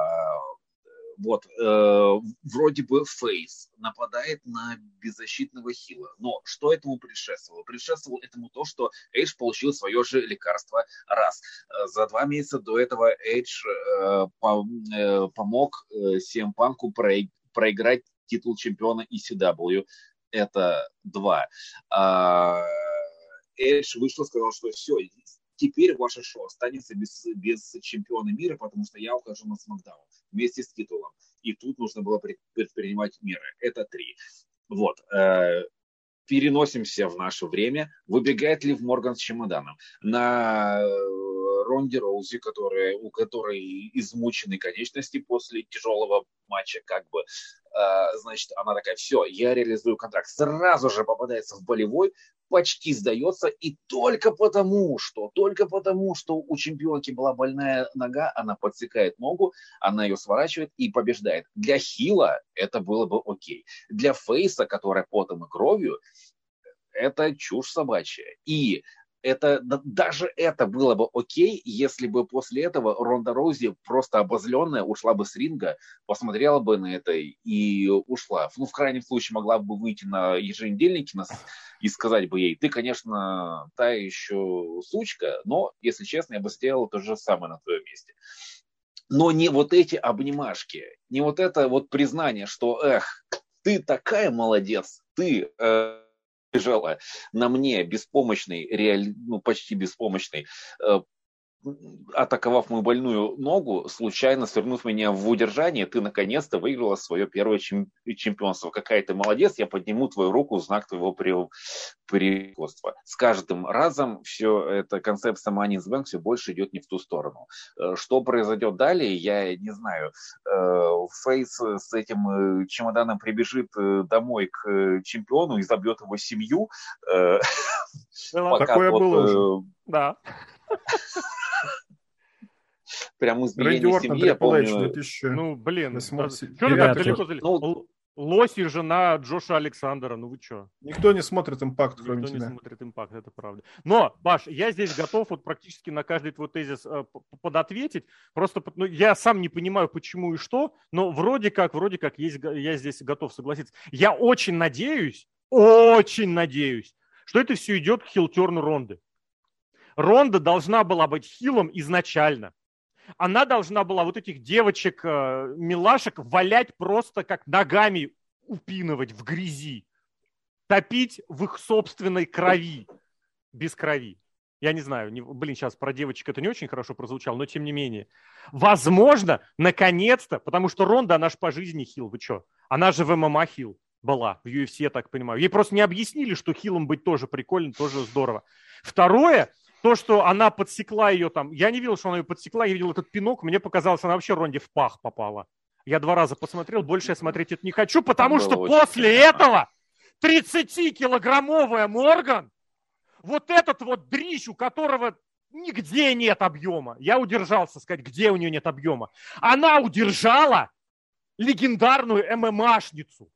вот, э, вроде бы Фейс нападает на беззащитного Хила. Но что этому предшествовало? Предшествовало этому то, что Эйдж получил свое же лекарство раз. За два месяца до этого Эйдж э, по, э, помог э, CM Панку проиграть титул чемпиона ECW. Это два. А, Эдж вышел, сказал, что все, теперь ваше шоу останется без, без чемпиона мира, потому что я ухожу на Смакдаун вместе с титулом. И тут нужно было предпринимать меры. Это три. Вот. Э, переносимся в наше время. Выбегает Лив Морган с чемоданом. На э, Ронди Роузи, которая, у которой измучены конечности после тяжелого матча, как бы, э, значит, она такая, все, я реализую контракт. Сразу же попадается в болевой, почти сдается, и только потому, что, только потому, что у чемпионки была больная нога, она подсекает ногу, она ее сворачивает и побеждает. Для Хила это было бы окей. Для Фейса, которая потом и кровью, это чушь собачья. И это, даже это было бы окей, если бы после этого Ронда Роузи просто обозленная ушла бы с ринга, посмотрела бы на это и ушла. Ну, в крайнем случае, могла бы выйти на еженедельники на, и сказать бы ей, ты, конечно, та еще сучка, но, если честно, я бы сделал то же самое на твоем месте. Но не вот эти обнимашки, не вот это вот признание, что, эх, ты такая молодец, ты... Э, лежала на мне беспомощный, реаль, ну, почти беспомощный, э, атаковав мою больную ногу, случайно свернув меня в удержание, ты наконец-то выиграла свое первое чемпионство. Какая ты молодец, я подниму твою руку в знак твоего превосходства. С каждым разом все эта концепция Money in Bank все больше идет не в ту сторону. Э, что произойдет далее, я не знаю. Э, Фейс с этим э, чемоданом прибежит домой к чемпиону и забьет его семью. Такое было уже. Да. Прям избиение семьи, я помню. 2000... Ну, блин, так далеко ну, Лоси жена Джоша Александра, ну вы что? Никто не смотрит импакт, кроме Никто тебя. не смотрит импакт, это правда. Но, Баш, я здесь готов вот практически на каждый твой тезис э, подответить. Просто ну, я сам не понимаю, почему и что, но вроде как, вроде как есть, я здесь готов согласиться. Я очень надеюсь, очень надеюсь, что это все идет к хилтерну Ронды. Ронда должна была быть хилом изначально. Она должна была вот этих девочек, э, милашек валять просто как ногами упинывать в грязи. Топить в их собственной крови. Без крови. Я не знаю, не, блин, сейчас про девочек это не очень хорошо прозвучало, но тем не менее. Возможно, наконец-то, потому что Ронда, она же по жизни хил, вы что? Она же в ММА хил была, в UFC, я так понимаю. Ей просто не объяснили, что хилом быть тоже прикольно, тоже здорово. Второе, то, что она подсекла ее там, я не видел, что она ее подсекла, я видел этот пинок, мне показалось, она вообще Ронде в пах попала. Я два раза посмотрел, больше я смотреть это не хочу, потому что после этого 30-килограммовая Морган, вот этот вот дрищ, у которого нигде нет объема, я удержался сказать, где у нее нет объема, она удержала легендарную ММАшницу.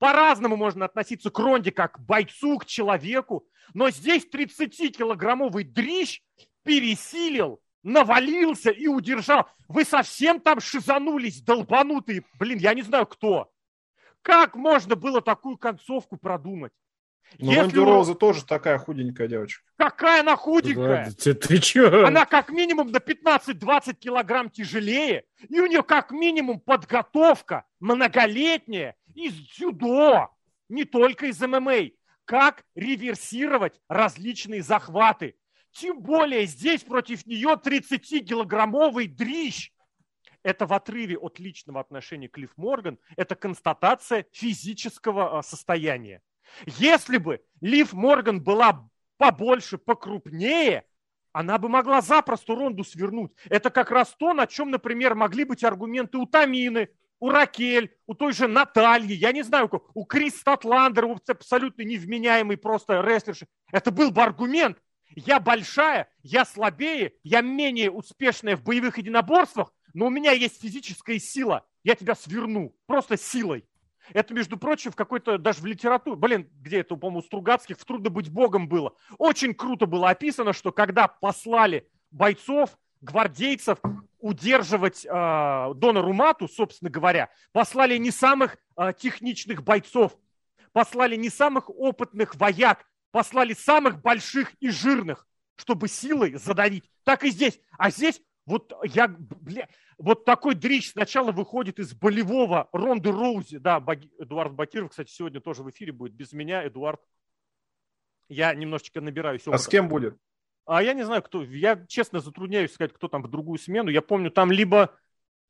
По-разному можно относиться к Ронде как к бойцу, к человеку, но здесь 30-килограммовый дрищ пересилил, навалился и удержал. Вы совсем там шизанулись, долбанутые. Блин, я не знаю кто. Как можно было такую концовку продумать? Ну, Ронди у... Роуза тоже такая худенькая девочка. Какая она худенькая? Да, ты, ты чё? Она как минимум на 15-20 килограмм тяжелее. И у нее как минимум подготовка многолетняя из дзюдо. Не только из ММА как реверсировать различные захваты. Тем более здесь против нее 30-килограммовый дрищ. Это в отрыве от личного отношения к Лив Морган, это констатация физического а, состояния. Если бы Лив Морган была побольше, покрупнее, она бы могла запросто Ронду свернуть. Это как раз то, на чем, например, могли быть аргументы у Тамины, у Ракель, у той же Натальи, я не знаю, у Крис Статландер, абсолютно невменяемый просто рестлерши. Это был бы аргумент. Я большая, я слабее, я менее успешная в боевых единоборствах, но у меня есть физическая сила. Я тебя сверну просто силой. Это, между прочим, в какой-то, даже в литературе, блин, где это, по-моему, у Стругацких, в «Трудно быть богом» было. Очень круто было описано, что когда послали бойцов, гвардейцев удерживать э, Дона Румату, собственно говоря, послали не самых э, техничных бойцов, послали не самых опытных вояк, послали самых больших и жирных, чтобы силой задавить. Так и здесь. А здесь вот я, бля, вот такой дрищ сначала выходит из болевого Ронды Роузи. Да, Баг... Эдуард Бакиров, кстати, сегодня тоже в эфире будет. Без меня, Эдуард. Я немножечко набираюсь. А с кем будет? А я не знаю, кто. Я честно затрудняюсь сказать, кто там в другую смену. Я помню, там либо...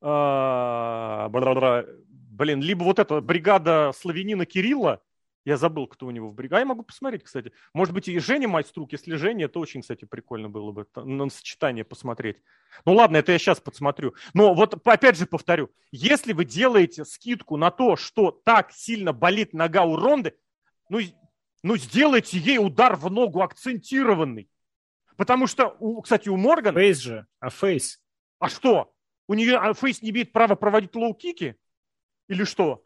Э, блин, либо вот эта бригада славянина Кирилла, я забыл, кто у него в бригаде. А я могу посмотреть, кстати. Может быть, и Женя Майструк. Если Женя, это очень, кстати, прикольно было бы на сочетание посмотреть. Ну ладно, это я сейчас подсмотрю. Но вот опять же повторю. Если вы делаете скидку на то, что так сильно болит нога у Ронды, ну, ну сделайте ей удар в ногу акцентированный. Потому что, у, кстати, у Морган... Фейс же. А фейс? А что? У нее а фейс не имеет права проводить лоу-кики? Или что?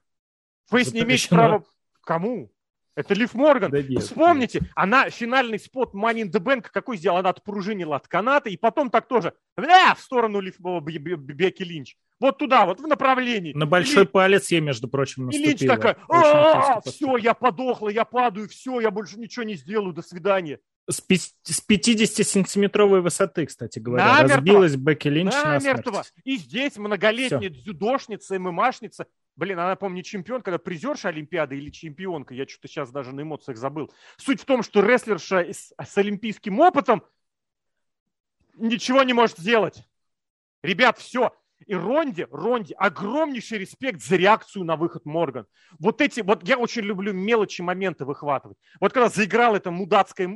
Фейс не имеет права Кому? Это Лив Морган. Да нет, Вспомните, нет. она финальный спот Money in the Bank какой сделала? Она отпружинила от каната, и потом так тоже бля, в сторону Лив Беки Линч. Вот туда, вот в направлении. На большой и, палец ей, между прочим, наступила. И Линч такая, «А, все, я подохла, я падаю, все, я больше ничего не сделаю, до свидания. С 50-сантиметровой высоты, кстати говоря. Намертво. Разбилась Бекки Линч Намертво. на И здесь многолетняя Все. дзюдошница, ММАшница Блин, она, помню, не чемпионка, она призерша Олимпиады или чемпионка. Я что-то сейчас даже на эмоциях забыл. Суть в том, что рестлерша с, с олимпийским опытом ничего не может сделать. Ребят, все. И Ронди, Ронди, огромнейший респект за реакцию на выход Морган. Вот эти, вот я очень люблю мелочи, моменты выхватывать. Вот когда заиграла эта мудацкая,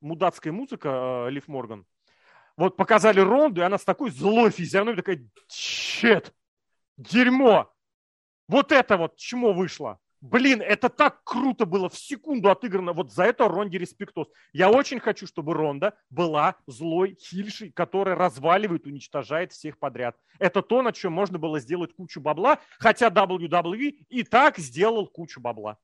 мудацкая музыка э, Лив Морган, вот показали Ронду, и она с такой злой физиономией такая, чет, дерьмо, вот это вот чмо вышло. Блин, это так круто было, в секунду отыграно. Вот за это Ронде респектос. Я очень хочу, чтобы Ронда была злой хильшей, которая разваливает, уничтожает всех подряд. Это то, на чем можно было сделать кучу бабла, хотя WWE и так сделал кучу бабла.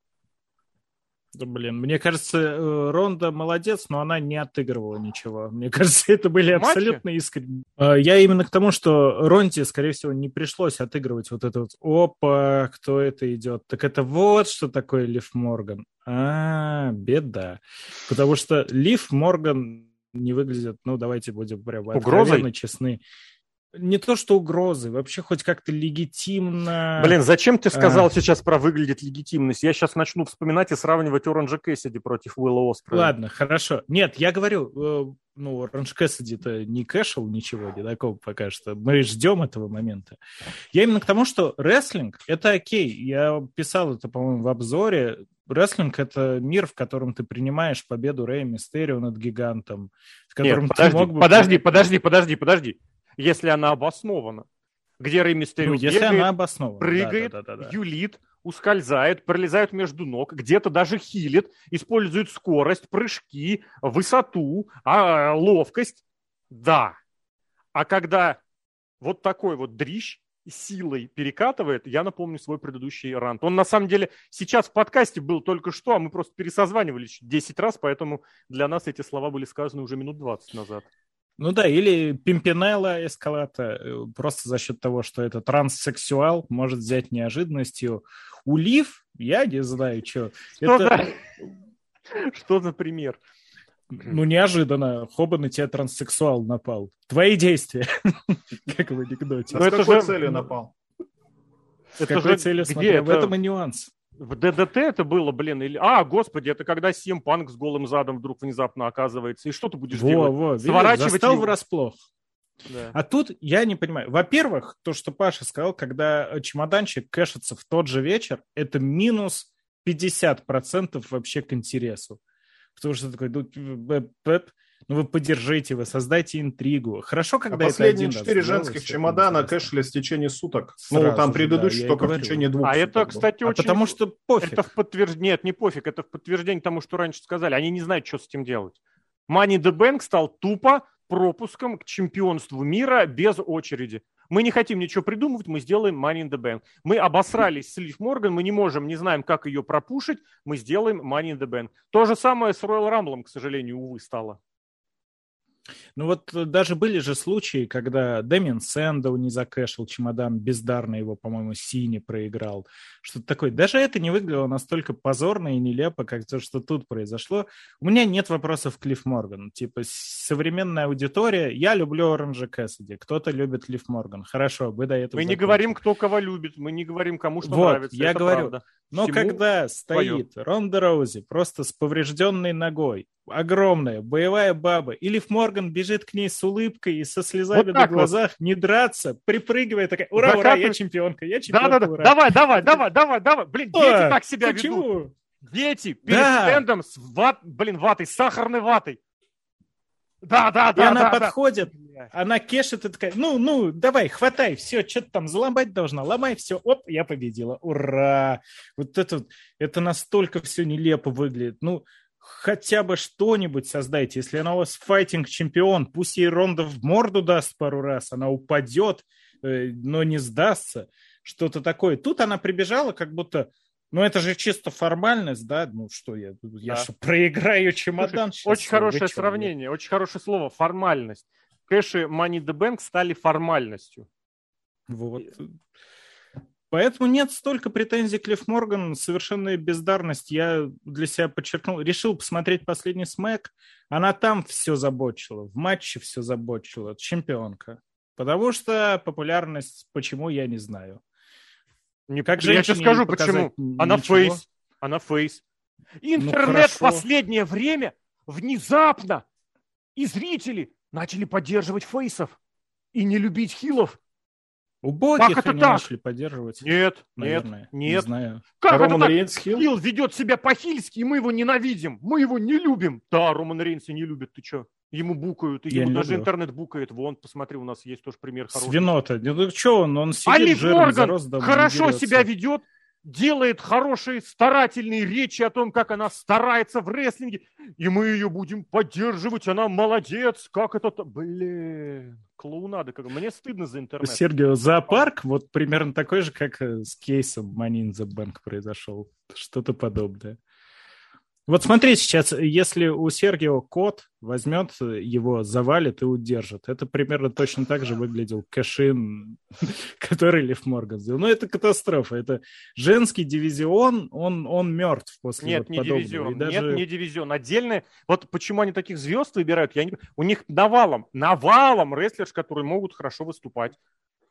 Да, блин, мне кажется, э, Ронда молодец, но она не отыгрывала ничего. Мне кажется, это были Матчи? абсолютно искренние. А, я именно к тому, что Ронде, скорее всего, не пришлось отыгрывать вот это вот «Опа, кто это идет?» Так это вот что такое Лив Морган. А, беда. Потому что Лив Морган не выглядит, ну, давайте будем прям откровенно честны не то что угрозы, вообще хоть как-то легитимно. Блин, зачем ты сказал а... сейчас про выглядит легитимность? Я сейчас начну вспоминать и сравнивать Оранжа Кэссиди против Уилла Оспрея. Ладно, хорошо. Нет, я говорю, э, ну, Оранж Кэссиди-то не кэшил ничего, не такого пока что. Мы ждем этого момента. Я именно к тому, что рестлинг — это окей. Я писал это, по-моему, в обзоре. Рестлинг — это мир, в котором ты принимаешь победу Рэя Мистерио над гигантом. В котором Нет, подожди, мог бы... подожди, подожди, подожди, подожди если она обоснована. Где Рэй Мистерио ну, если бегает, она обоснована. прыгает, да, да, да, да. юлит, ускользает, пролезает между ног, где-то даже хилит, использует скорость, прыжки, высоту, а, ловкость. Да. А когда вот такой вот дрищ силой перекатывает, я напомню свой предыдущий рант. Он на самом деле сейчас в подкасте был только что, а мы просто пересозванивались 10 раз, поэтому для нас эти слова были сказаны уже минут 20 назад. Ну да, или Пимпинелла Эскалата, э, просто за счет того, что это транссексуал, может взять неожиданностью. Улив, я не знаю, что. Что, это... за... что за пример? Ну, неожиданно. Хоба на тебя транссексуал напал. Твои действия. Как в анекдоте. С какой целью напал? С какой целью смотрел? В этом и нюанс. В ДДТ это было, блин, или... А, господи, это когда Сим Панк с голым задом вдруг внезапно оказывается. И что ты будешь во, делать? Во, Сворачивать застал его? врасплох. Да. А тут я не понимаю. Во-первых, то, что Паша сказал, когда чемоданчик кэшится в тот же вечер, это минус 50% вообще к интересу. Потому что такой, ну, вы поддержите, вы создайте интригу. Хорошо, а когда а последние четыре женских чемодана кэшли в течение суток. Сразу ну, там предыдущий да, только в течение двух А это, кстати, а очень... потому что пофиг. Это в подтверждение... Нет, не пофиг, это в подтверждение тому, что раньше сказали. Они не знают, что с этим делать. Money the Bank стал тупо пропуском к чемпионству мира без очереди. Мы не хотим ничего придумывать, мы сделаем Money in the Bank. Мы обосрались с Лив Морган, мы не можем, не знаем, как ее пропушить, мы сделаем Money in the Bank. То же самое с Royal Rumble, к сожалению, увы, стало. Ну вот э, даже были же случаи, когда Дэмин Сэндоу не закэшил чемодан, бездарно его, по-моему, Сини проиграл. Что-то такое. Даже это не выглядело настолько позорно и нелепо, как то, что тут произошло. У меня нет вопросов к Лив Морган. Типа, современная аудитория, я люблю Оранжа Кэссиди, кто-то любит Лив Морган. Хорошо, вы до этого Мы закончили. не говорим, кто кого любит, мы не говорим, кому что вот, нравится. я это говорю, правда. Но Всему когда стоит твое. Ронда Роузи просто с поврежденной ногой, огромная, боевая баба, и Лив Морган бежит к ней с улыбкой и со слезами вот на глазах, вот. не драться, припрыгивая такая, ура, ура, я чемпионка, я чемпионка, да, да, да. Давай, давай, давай, давай, давай, блин, дети а, так себя почему? ведут. Дети перед да. стендом с ват, блин, ватой, сахарной ватой. Да, да, да. И она да, подходит, да. она кешет и такая, ну, ну, давай, хватай, все, что ты там заломать должна, ломай все, оп, я победила, ура. Вот это, это настолько все нелепо выглядит. Ну, хотя бы что-нибудь создайте. Если она у вас файтинг-чемпион, пусть ей Ронда в морду даст пару раз, она упадет, э, но не сдастся. Что-то такое. Тут она прибежала, как будто, ну это же чисто формальность, да? Ну что я, я да. что, проиграю чемодан? Слушай, очень хорошее сравнение, я? очень хорошее слово, формальность. Кэши Money the Bank стали формальностью. Вот. Поэтому нет столько претензий к Лив Морган, совершенная бездарность. Я для себя подчеркнул, решил посмотреть последний смэк, она там все забочила, в матче все забочила, чемпионка. Потому что популярность, почему, я не знаю. Не, как же я сейчас скажу, почему. Она фейс. Она фейс. Интернет ну, в последнее время внезапно и зрители начали поддерживать фейсов и не любить хилов. Убогих как это они так? начали поддерживать? Нет, наверное. нет, нет. Не знаю. Как а это Роман так? Рейнс Хилл? Хилл ведет себя по-хильски, и мы его ненавидим. Мы его не любим. Да, Роман Рейнс не любит, ты что? Ему букают, и ему даже люблю. интернет букает. Вон, посмотри, у нас есть тоже пример хороший. Свинота. Ну что он, он сидит Али жирный, Морган зарос, хорошо себя ведет, делает хорошие старательные речи о том, как она старается в рестлинге, и мы ее будем поддерживать, она молодец, как это... Блин, клоунада, как... мне стыдно за интернет. Сергей, зоопарк вот примерно такой же, как э, с кейсом Money in the Bank произошел, что-то подобное. Вот смотри сейчас, если у Сергио кот возьмет его, завалит и удержит. Это примерно точно так же выглядел Кэшин, который Лев Морган сделал. Но это катастрофа. Это женский дивизион, он, он мертв после Нет, вот не подобного. дивизион. даже... Нет, не дивизион. Отдельное. Вот почему они таких звезд выбирают, я не... у них навалом, навалом рестлерш, которые могут хорошо выступать.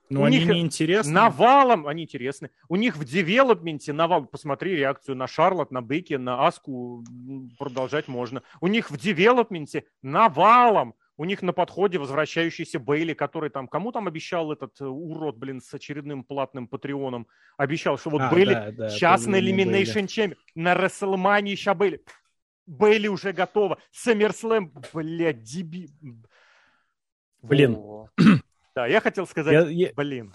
Но ну, у они них не интересны. Навалом они интересны. У них в девелопменте навал. Посмотри реакцию на Шарлот, на Бейки, на Аску. Продолжать можно. У них в девелопменте навалом. У них на подходе возвращающийся Бейли, который там... Кому там обещал этот э, урод, блин, с очередным платным патреоном? Обещал, что вот а, Бейли да, да, сейчас на Elimination Chamber, на Расселмании сейчас Бейли. Бейли уже готова. Саммерслэм, блядь, деби... Блин, да, я хотел сказать, я, я... блин.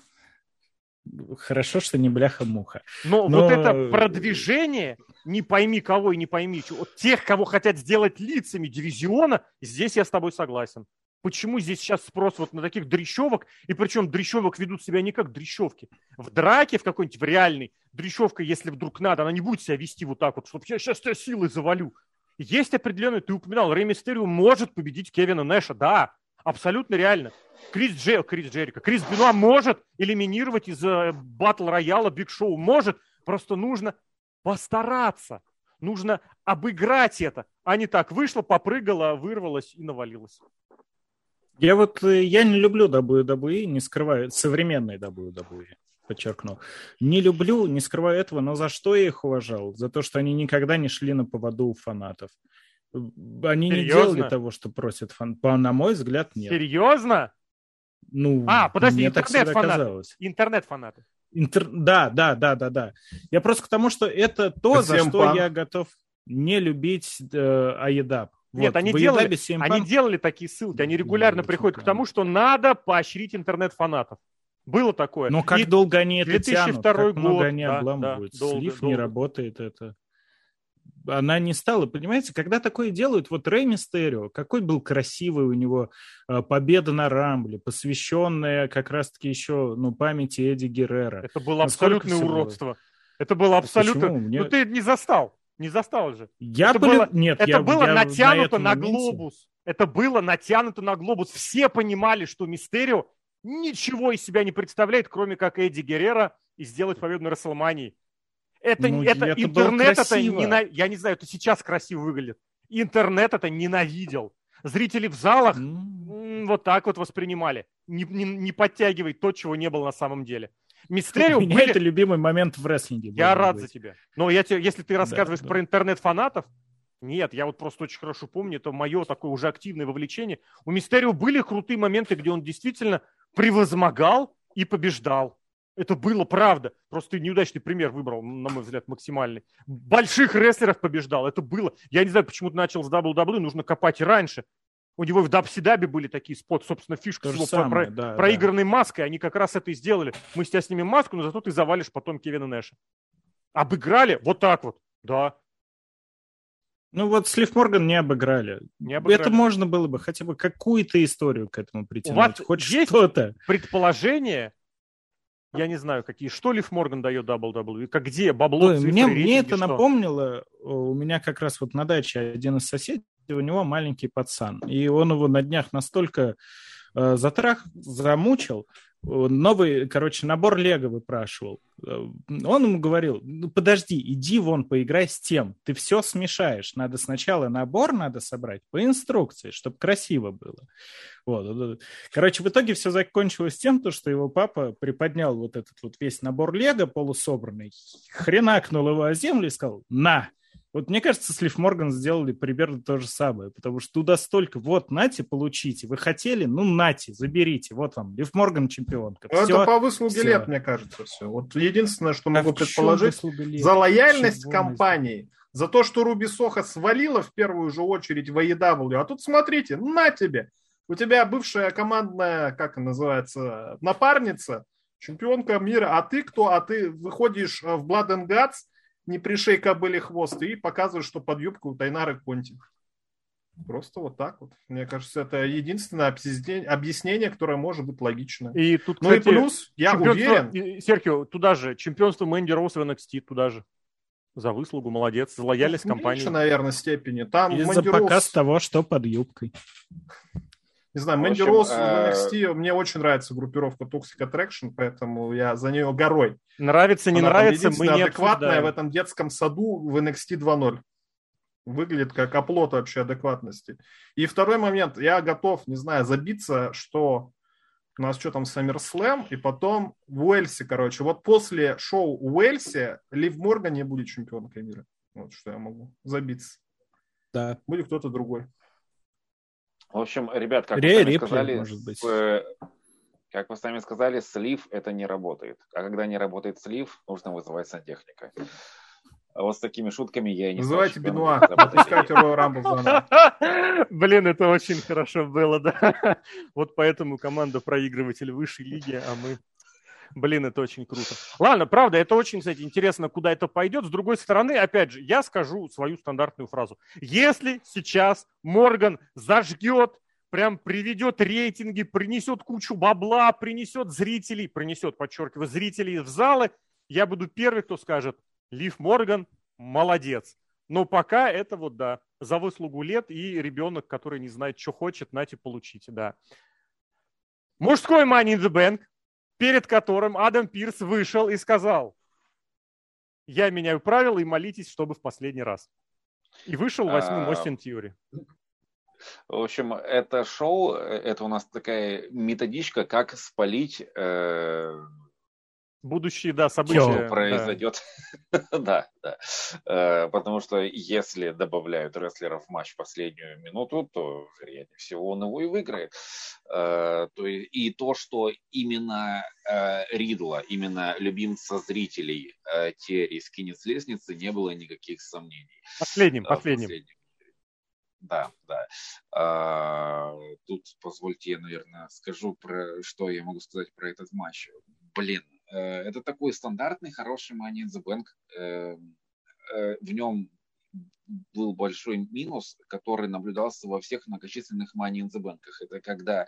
Хорошо, что не бляха-муха. Но, Но вот это продвижение, не пойми кого и не пойми, вот тех, кого хотят сделать лицами дивизиона, здесь я с тобой согласен. Почему здесь сейчас спрос вот на таких дрещевок, и причем дрещевок ведут себя не как дрещевки. В драке, в какой-нибудь, в реальной, дрещевка, если вдруг надо, она не будет себя вести вот так вот, чтобы я сейчас тебя силой завалю. Есть определенный, ты упоминал, Рэй Мистерио может победить Кевина Нэша, да, абсолютно реально. Крис, Дже, Крис Джерика, Крис Бенуа может элиминировать из э, батл рояла Биг Шоу, может, просто нужно постараться, нужно обыграть это, а не так, вышло, попрыгало, вырвалось и навалилось. Я вот, э, я не люблю WWE, не скрываю, современной WWE, подчеркну. Не люблю, не скрываю этого, но за что я их уважал? За то, что они никогда не шли на поводу у фанатов. Они Серьезно? не делали того, что просят фан. По, на мой взгляд, нет. Серьезно? Ну, а, подожди, интернет-фанаты. Интернет-фанаты. Интер... Да, да, да, да, да. Я просто к тому, что это то, Всем за что пан. я готов не любить э, Аедап. Нет, они делали, они делали такие ссылки, они регулярно приходят к тому, что надо поощрить интернет-фанатов. Было такое. Но как и долго они это 2002 тянут, как год, много они да, обламывают. Да, долго, Слив долго. не работает это. Она не стала, понимаете, когда такое делают, вот Рэй Мистерио, какой был красивый у него э, победа на Рамбле, посвященная как раз-таки еще ну, памяти Эдди Геррера. Это было абсолютное уродство. Было? Это было абсолютно... Мне... Ну ты не застал, не застал же. Я это полю... было, Нет, это я, было я натянуто на, на глобус. Это было натянуто на глобус. Все понимали, что Мистерио ничего из себя не представляет, кроме как Эдди Геррера и сделать победу на Расселмании. Это, ну, это, это интернет это ненав... я не знаю, это сейчас красиво выглядит. Интернет это ненавидел. Зрители в залах mm. вот так вот воспринимали. Не, не, не подтягивай то, чего не было на самом деле. Мистерио У меня были... это любимый момент в рестлинге. Я рад быть. за тебя. Но я тебе, если ты рассказываешь да, про да. интернет-фанатов, нет, я вот просто очень хорошо помню, это мое такое уже активное вовлечение. У Мистерио были крутые моменты, где он действительно превозмогал и побеждал. Это было правда. Просто ты неудачный пример выбрал, на мой взгляд, максимальный. Больших рестлеров побеждал. Это было. Я не знаю, почему ты начал с WWE, нужно копать раньше. У него в Дабсидабе были такие спот, собственно, фишка с его самое, про, да, проигранной да. маской. Они как раз это и сделали. Мы с тебя снимем маску, но зато ты завалишь потом Кевина Нэша. Обыграли вот так вот. Да. Ну вот Слив Морган не обыграли. не обыграли. Это можно было бы хотя бы какую-то историю к этому притянуть. У Хоть что-то. предположение, я не знаю, какие, что Лив Морган дает WWE, как где, бабло, Ой, мне, мне это что? напомнило, у меня как раз вот на даче один из соседей, у него маленький пацан, и он его на днях настолько э, затрах, замучил, новый, короче, набор Лего выпрашивал. Он ему говорил, ну подожди, иди вон поиграй с тем, ты все смешаешь, надо сначала набор надо собрать по инструкции, чтобы красиво было. Вот. Короче, в итоге все закончилось тем, то, что его папа приподнял вот этот вот весь набор Лего полусобранный, хренакнул его о землю и сказал, на, вот мне кажется, с Лив Морган сделали примерно то же самое, потому что туда столько, вот, нате, получите, вы хотели, ну, нате, заберите, вот вам, Лив Морган чемпионка. Все, Это по выслуге все. лет, мне кажется, все. Вот единственное, что а могу предположить, за лояльность Чего компании, за то, что Руби Соха свалила в первую же очередь в AEW, а тут смотрите, на тебе, у тебя бывшая командная, как она называется, напарница, чемпионка мира, а ты кто? А ты выходишь в Blood and Guts, не пришей кобыли хвост и показывает, что под юбку у Тайнары контик. Просто вот так вот. Мне кажется, это единственное объяснение, которое может быть логично. И тут, ну кстати, и плюс, я уверен... Серхио, туда же, чемпионство Мэнди Роуз в NXT, туда же. За выслугу, молодец, за лояльность ну, компании. наверное, степени. Там И за показ того, что под юбкой. Не знаю, Мэнди Росс в NXT, э, мне очень нравится группировка Toxic Attraction, поэтому я за нее горой. Нравится, не Она нравится, мы не адекватная в этом детском саду в NXT 2.0. Выглядит как оплот вообще адекватности. И второй момент, я готов, не знаю, забиться, что у нас что там, SummerSlam, и потом в Уэльсе, короче. Вот после шоу в Уэльсе Лив Морган не будет чемпионкой мира. Вот что я могу забиться. Да. Будет кто-то другой. В общем, ребят, как Ре- вы сами сказали, может быть. Э, как вы сами сказали, слив это не работает. А когда не работает слив, нужно вызывать сантехника. А вот с такими шутками я не Вызывайте Бенуа, запускайте Роя Рамбл Блин, это очень хорошо было, да. Вот поэтому команда проигрыватель высшей лиги, а мы Блин, это очень круто. Ладно, правда, это очень, кстати, интересно, куда это пойдет. С другой стороны, опять же, я скажу свою стандартную фразу. Если сейчас Морган зажгет, прям приведет рейтинги, принесет кучу бабла, принесет зрителей, принесет, подчеркиваю, зрителей в залы, я буду первый, кто скажет, Лив Морган молодец. Но пока это вот, да, за выслугу лет и ребенок, который не знает, что хочет, нате, получите, да. Мужской Money in the Bank перед которым Адам Пирс вышел и сказал, я меняю правила и молитесь, чтобы в последний раз. И вышел восьмым Остин Тьюри. В общем, это шоу, э, это у нас такая методичка, как спалить э, будущие, да, события. произойдет. Да, да. Э, потому что если добавляют рестлеров в матч в последнюю минуту, то, вероятнее всего, он его и выиграет. Э, и то, что именно э, Ридла, именно любимца зрителей Терри скинет с лестницы, не было никаких сомнений. Последним, последним. да, да. А, тут позвольте я, наверное, скажу про что я могу сказать про этот матч. Блин, это такой стандартный хороший Money in the Bank. Э, э, в нем был большой минус, который наблюдался во всех многочисленных Money in the Bank. Это когда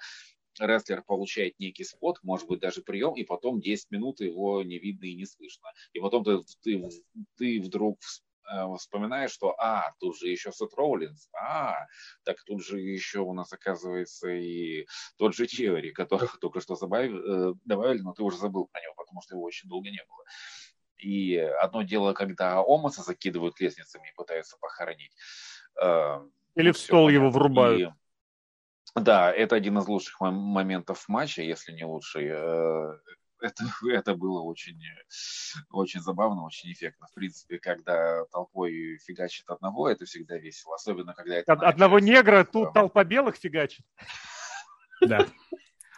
рестлер получает некий спот, может быть даже прием, и потом 10 минут его не видно и не слышно. И потом ты, ты, ты вдруг Э, вспоминаешь, что, а, тут же еще Сет Роулинс, а, так тут же еще у нас оказывается и тот же Теори, которого только что добавили, э, добавили, но ты уже забыл про него, потому что его очень долго не было. И одно дело, когда Омаса закидывают лестницами и пытаются похоронить. Э, Или в стол его врубают. И, да, это один из лучших моментов матча, если не лучший это, это было очень, очень забавно, очень эффектно. В принципе, когда толпой фигачит одного, это всегда весело. Особенно, когда это... Од- одного негра, тут толпа белых фигачит. Да.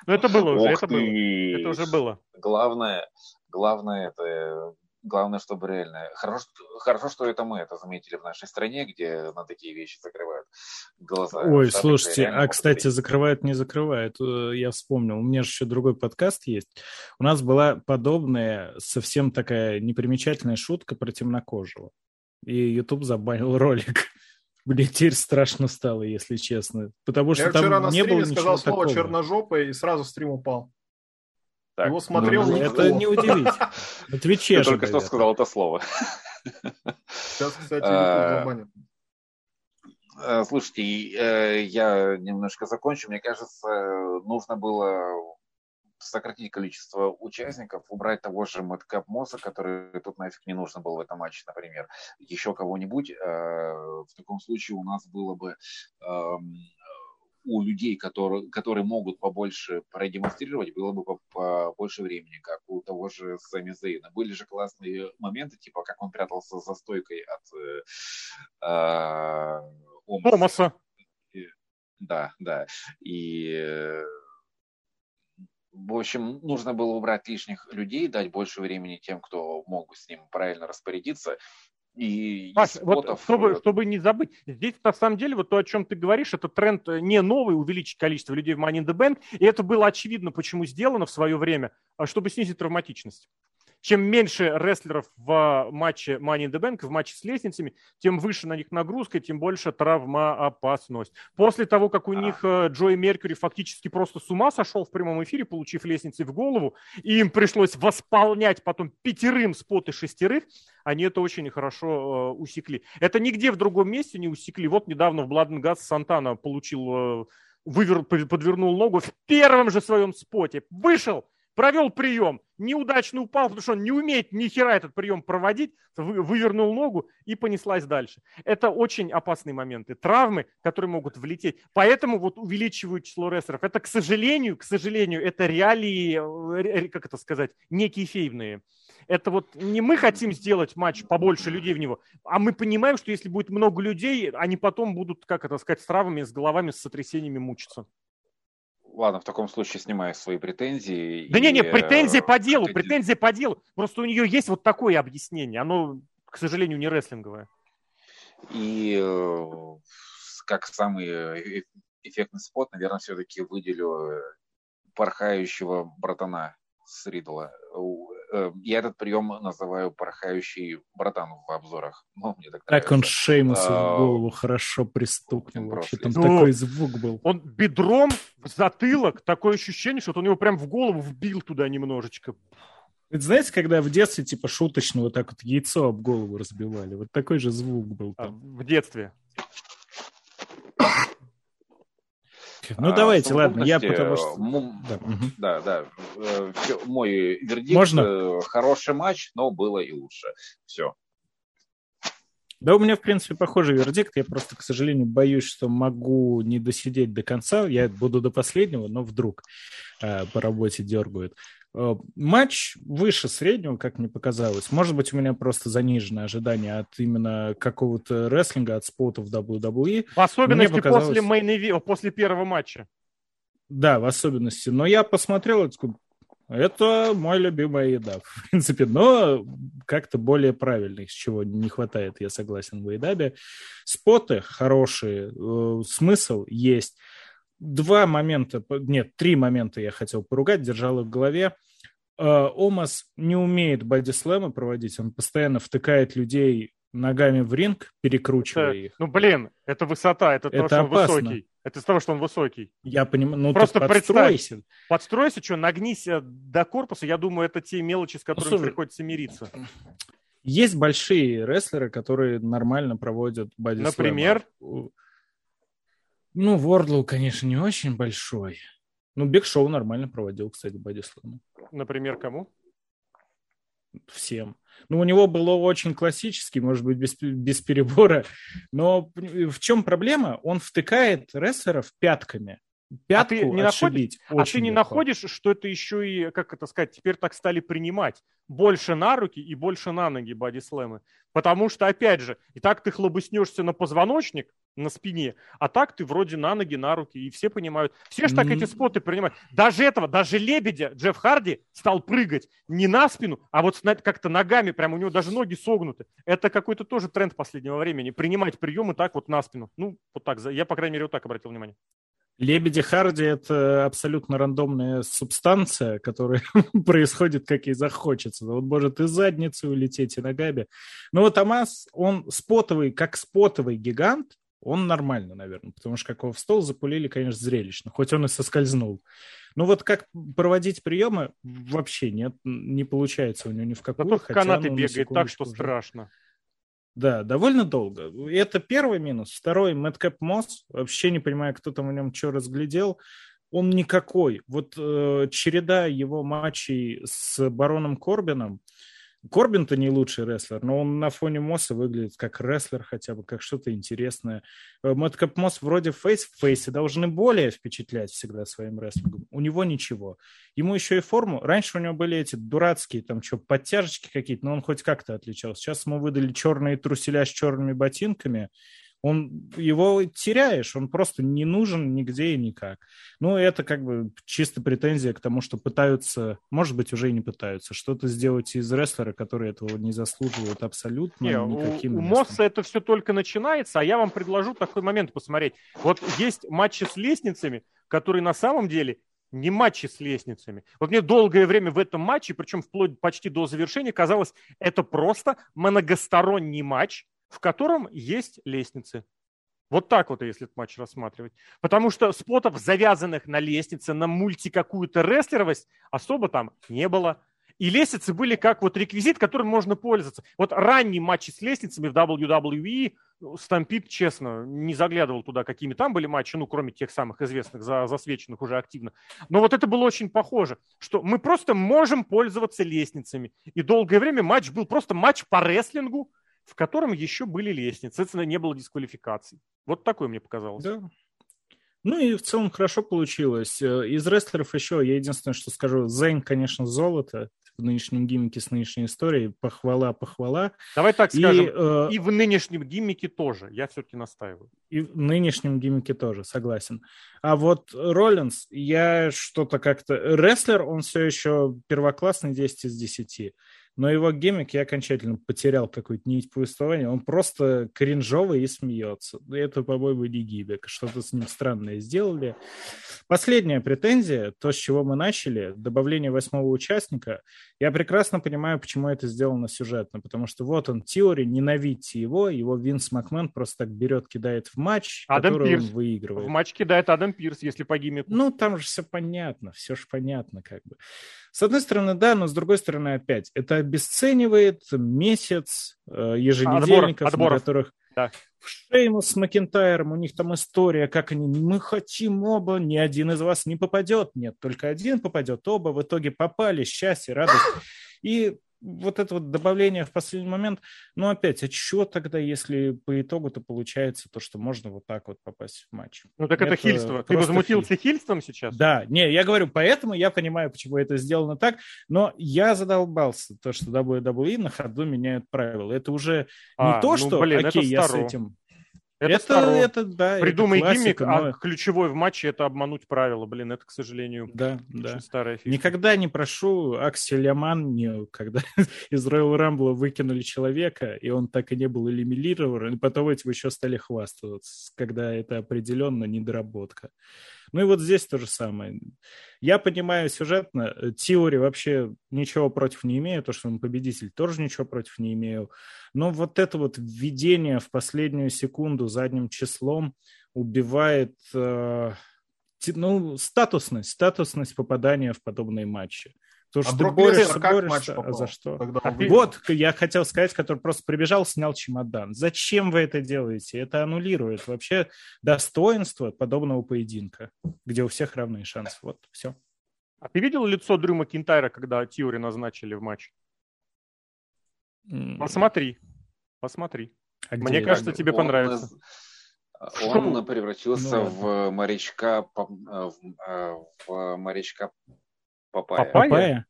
Ну, это было уже, это было. Это уже было. Главное, главное, это Главное, чтобы реально... Хорошо, хорошо, что это мы это заметили в нашей стране, где на такие вещи закрывают глаза. Ой, Штаты, слушайте, а, кстати, говорить. закрывают, не закрывают. Э, я вспомнил, у меня же еще другой подкаст есть. У нас была подобная, совсем такая непримечательная шутка про темнокожего. И YouTube забанил ролик. Блин, теперь страшно стало, если честно. Потому что Я там вчера на не было сказал слово такого. черножопый и сразу стрим упал. Так, Его смотрел ну, Это не удивить. На Твиче Ты только что сказал это слово. Сейчас, кстати, а, а, Слушайте, э, я немножко закончу. Мне кажется, нужно было сократить количество участников, убрать того же Мэткап Мосса, который тут нафиг не нужно было в этом матче, например, еще кого-нибудь. Э, в таком случае у нас было бы эм, у людей, которые, которые могут побольше продемонстрировать, было бы побольше времени, как у того же Сами Зейна. Были же классные моменты, типа как он прятался за стойкой от э, э, Омаса. Да, да. И в общем, нужно было убрать лишних людей, дать больше времени тем, кто мог с ним правильно распорядиться. И Паш, вот, чтобы, чтобы не забыть, здесь на самом деле вот то, о чем ты говоришь, это тренд э, не новый, увеличить количество людей в Money in the Bank, и это было очевидно, почему сделано в свое время, а чтобы снизить травматичность чем меньше рестлеров в матче Money in the Bank, в матче с лестницами, тем выше на них нагрузка, тем больше травмоопасность. После того, как у а. них э, Джой Меркьюри фактически просто с ума сошел в прямом эфире, получив лестницы в голову, и им пришлось восполнять потом пятерым споты шестерых, они это очень хорошо э, усекли. Это нигде в другом месте не усекли. Вот недавно в Guts Сантана получил, э, вывер, подвернул ногу в первом же своем споте. Вышел, провел прием, неудачно упал, потому что он не умеет ни хера этот прием проводить, вывернул ногу и понеслась дальше. Это очень опасные моменты, травмы, которые могут влететь. Поэтому вот увеличивают число рестлеров. Это, к сожалению, к сожалению, это реалии, как это сказать, некие фейвные. Это вот не мы хотим сделать матч побольше людей в него, а мы понимаем, что если будет много людей, они потом будут, как это сказать, с травмами, с головами, с сотрясениями мучиться. Ладно, в таком случае снимаю свои претензии. Да и... не, не, претензии по делу, претензии по делу. Просто у нее есть вот такое объяснение. Оно, к сожалению, не рестлинговое. И э, как самый э, эффектный спот, наверное, все-таки выделю э, порхающего братана с Ридла. Э, я этот прием называю порхающий братан в обзорах. Ну, мне так как он Шеймусу а, в голову хорошо пристукнул. Вообще там ну, такой звук был. Он бедром в затылок, такое ощущение, что он его прям в голову вбил туда немножечко. Это знаете, когда в детстве типа шуточно вот так вот яйцо об голову разбивали? Вот такой же звук был там. А, в детстве. Ну, давайте, ладно, я потому что... Да, да, да. Э, мой вердикт Можно? Э, хороший матч, но было и лучше. Все. Да, у меня, в принципе, похожий вердикт. Я просто, к сожалению, боюсь, что могу не досидеть до конца. Я буду до последнего, но вдруг э, по работе дергают. Э, матч выше среднего, как мне показалось. Может быть, у меня просто заниженное ожидание от именно какого-то рестлинга, от спотов WWE. В особенности показалось... после, мейн после первого матча. Да, в особенности. Но я посмотрел, Это мой любимая еда, в принципе, но как-то более правильных, с чего не хватает, я согласен, в Эйдабе. Споты хорошие, э, смысл есть. Два момента, нет, три момента я хотел поругать, держал их в голове. Э, Омас не умеет бодислэмы проводить, он постоянно втыкает людей ногами в ринг, перекручивая это, их. Ну, блин, это высота, это, это то, что опасно. он высокий. Это из того, что он высокий. Я понимаю, ну Просто подстройся. Подстройся, что, нагнись э, до корпуса. Я думаю, это те мелочи, с которыми ну, приходится мириться. Есть большие рестлеры, которые нормально проводят боди Например? Ну, Вордлоу, конечно, не очень большой. Ну, Биг Шоу нормально проводил, кстати, боди Например, кому? Всем. Ну, у него было очень классический, может быть, без, без перебора. Но в чем проблема? Он втыкает рестлеров пятками. Пятку а ты не находишь, а ты не находишь, что это еще и, как это сказать, теперь так стали принимать больше на руки и больше на ноги бодислэмы. Потому что, опять же, и так ты хлобыснешься на позвоночник, на спине, а так ты вроде на ноги, на руки, и все понимают. Все же так эти споты принимают. Даже этого, даже лебедя Джефф Харди стал прыгать не на спину, а вот как-то ногами, прям у него даже ноги согнуты. Это какой-то тоже тренд последнего времени, принимать приемы так вот на спину. Ну, вот так, я, по крайней мере, вот так обратил внимание. Лебеди Харди – это абсолютно рандомная субстанция, которая происходит, как ей захочется. Вот может и задницей улететь, и ногами. Но вот Амаз, он спотовый, как спотовый гигант, он нормально, наверное, потому что как его в стол запулили, конечно, зрелищно, хоть он и соскользнул. Ну вот как проводить приемы, вообще нет, не получается у него ни в какую. Зато в канаты бегает так, что уже. страшно. Да, довольно долго. Это первый минус. Второй, Мэткэп Мосс. Вообще не понимаю, кто там в нем что разглядел. Он никакой. Вот э, череда его матчей с Бароном Корбином, Корбин-то не лучший рестлер, но он на фоне Мосса выглядит как рестлер хотя бы, как что-то интересное. Э, Мэткап Мосс вроде фейс в фейсе должны более впечатлять всегда своим рестлингом. У него ничего. Ему еще и форму. Раньше у него были эти дурацкие там что, подтяжечки какие-то, но он хоть как-то отличался. Сейчас ему выдали черные труселя с черными ботинками он его теряешь, он просто не нужен нигде и никак. Ну, это как бы чисто претензия к тому, что пытаются, может быть, уже и не пытаются, что-то сделать из рестлера, которые этого не заслуживают абсолютно не, никаким У, у Мосса это все только начинается, а я вам предложу такой момент посмотреть. Вот есть матчи с лестницами, которые на самом деле не матчи с лестницами. Вот мне долгое время в этом матче, причем вплоть почти до завершения, казалось, это просто многосторонний матч, в котором есть лестницы. Вот так вот, если этот матч рассматривать. Потому что спотов, завязанных на лестнице, на мульти какую-то рестлеровость, особо там не было. И лестницы были как вот реквизит, которым можно пользоваться. Вот ранние матчи с лестницами в WWE, Stampede, честно, не заглядывал туда, какими там были матчи, ну, кроме тех самых известных, за, засвеченных уже активно. Но вот это было очень похоже, что мы просто можем пользоваться лестницами. И долгое время матч был просто матч по рестлингу, в котором еще были лестницы. Соответственно, не было дисквалификаций. Вот такое мне показалось. Да. Ну и в целом хорошо получилось. Э, из рестлеров еще, я единственное, что скажу, Зейн, конечно, золото в нынешнем гиммике с нынешней историей. Похвала, похвала. Давай так скажем, и, э, и в нынешнем гиммике тоже. Я все-таки настаиваю. И в нынешнем гиммике тоже, согласен. А вот Роллинс, я что-то как-то... Рестлер, он все еще первоклассный 10 из 10 но его гиммик я окончательно потерял какую-то нить повествования. Он просто кринжовый и смеется. Это, по-моему, не гиммик. Что-то с ним странное сделали. Последняя претензия, то, с чего мы начали, добавление восьмого участника. Я прекрасно понимаю, почему это сделано сюжетно, потому что вот он, теория, ненавидьте его, его Винс Макмен просто так берет, кидает в матч, Адам который Пирс. он выигрывает. В матч кидает Адам Пирс, если по гиммику. Ну, там же все понятно, все же понятно как бы. С одной стороны, да, но с другой стороны, опять, это обесценивает месяц э, еженедельников, Отбор, на которых да. Шеймус с Макентайром, у них там история, как они, мы хотим оба, ни один из вас не попадет. Нет, только один попадет, оба в итоге попали, счастье, радость. И вот это вот добавление в последний момент, ну опять, а что тогда, если по итогу-то получается то, что можно вот так вот попасть в матч? Ну так это, это хильство. Ты возмутился хиль. хильством сейчас? Да, не, я говорю, поэтому я понимаю, почему это сделано так, но я задолбался, то, что WWE на ходу меняют правила. Это уже а, не то, ну, что, блин, окей, я с этим Это, это, это да. Придумай это классика, гиммик, а но... а ключевой в матче это обмануть правила. Блин, это, к сожалению, да, да. старая фишка. Никогда не прошу Акселя Манни, когда из Royal Rumble выкинули человека, и он так и не был элиминирован, и потом этим еще стали хвастаться, когда это определенно недоработка. Ну и вот здесь то же самое. Я понимаю сюжетно, э, теории вообще ничего против не имею, то, что он победитель, тоже ничего против не имею. Но вот это вот введение в последнюю секунду задним числом убивает э, ну, статусность, статусность попадания в подобные матчи. Потому а что ты борешься, борешься, а за что? Вот, я хотел сказать, который просто прибежал, снял чемодан. Зачем вы это делаете? Это аннулирует вообще достоинство подобного поединка, где у всех равные шансы. Вот, все. А ты видел лицо Дрю Макинтайра, когда Тиори назначили в матч? Посмотри. Посмотри. А Мне кажется, тебе он, понравится. Он превратился ну, в морячка, в, э, в морячка Папайя. Папайя?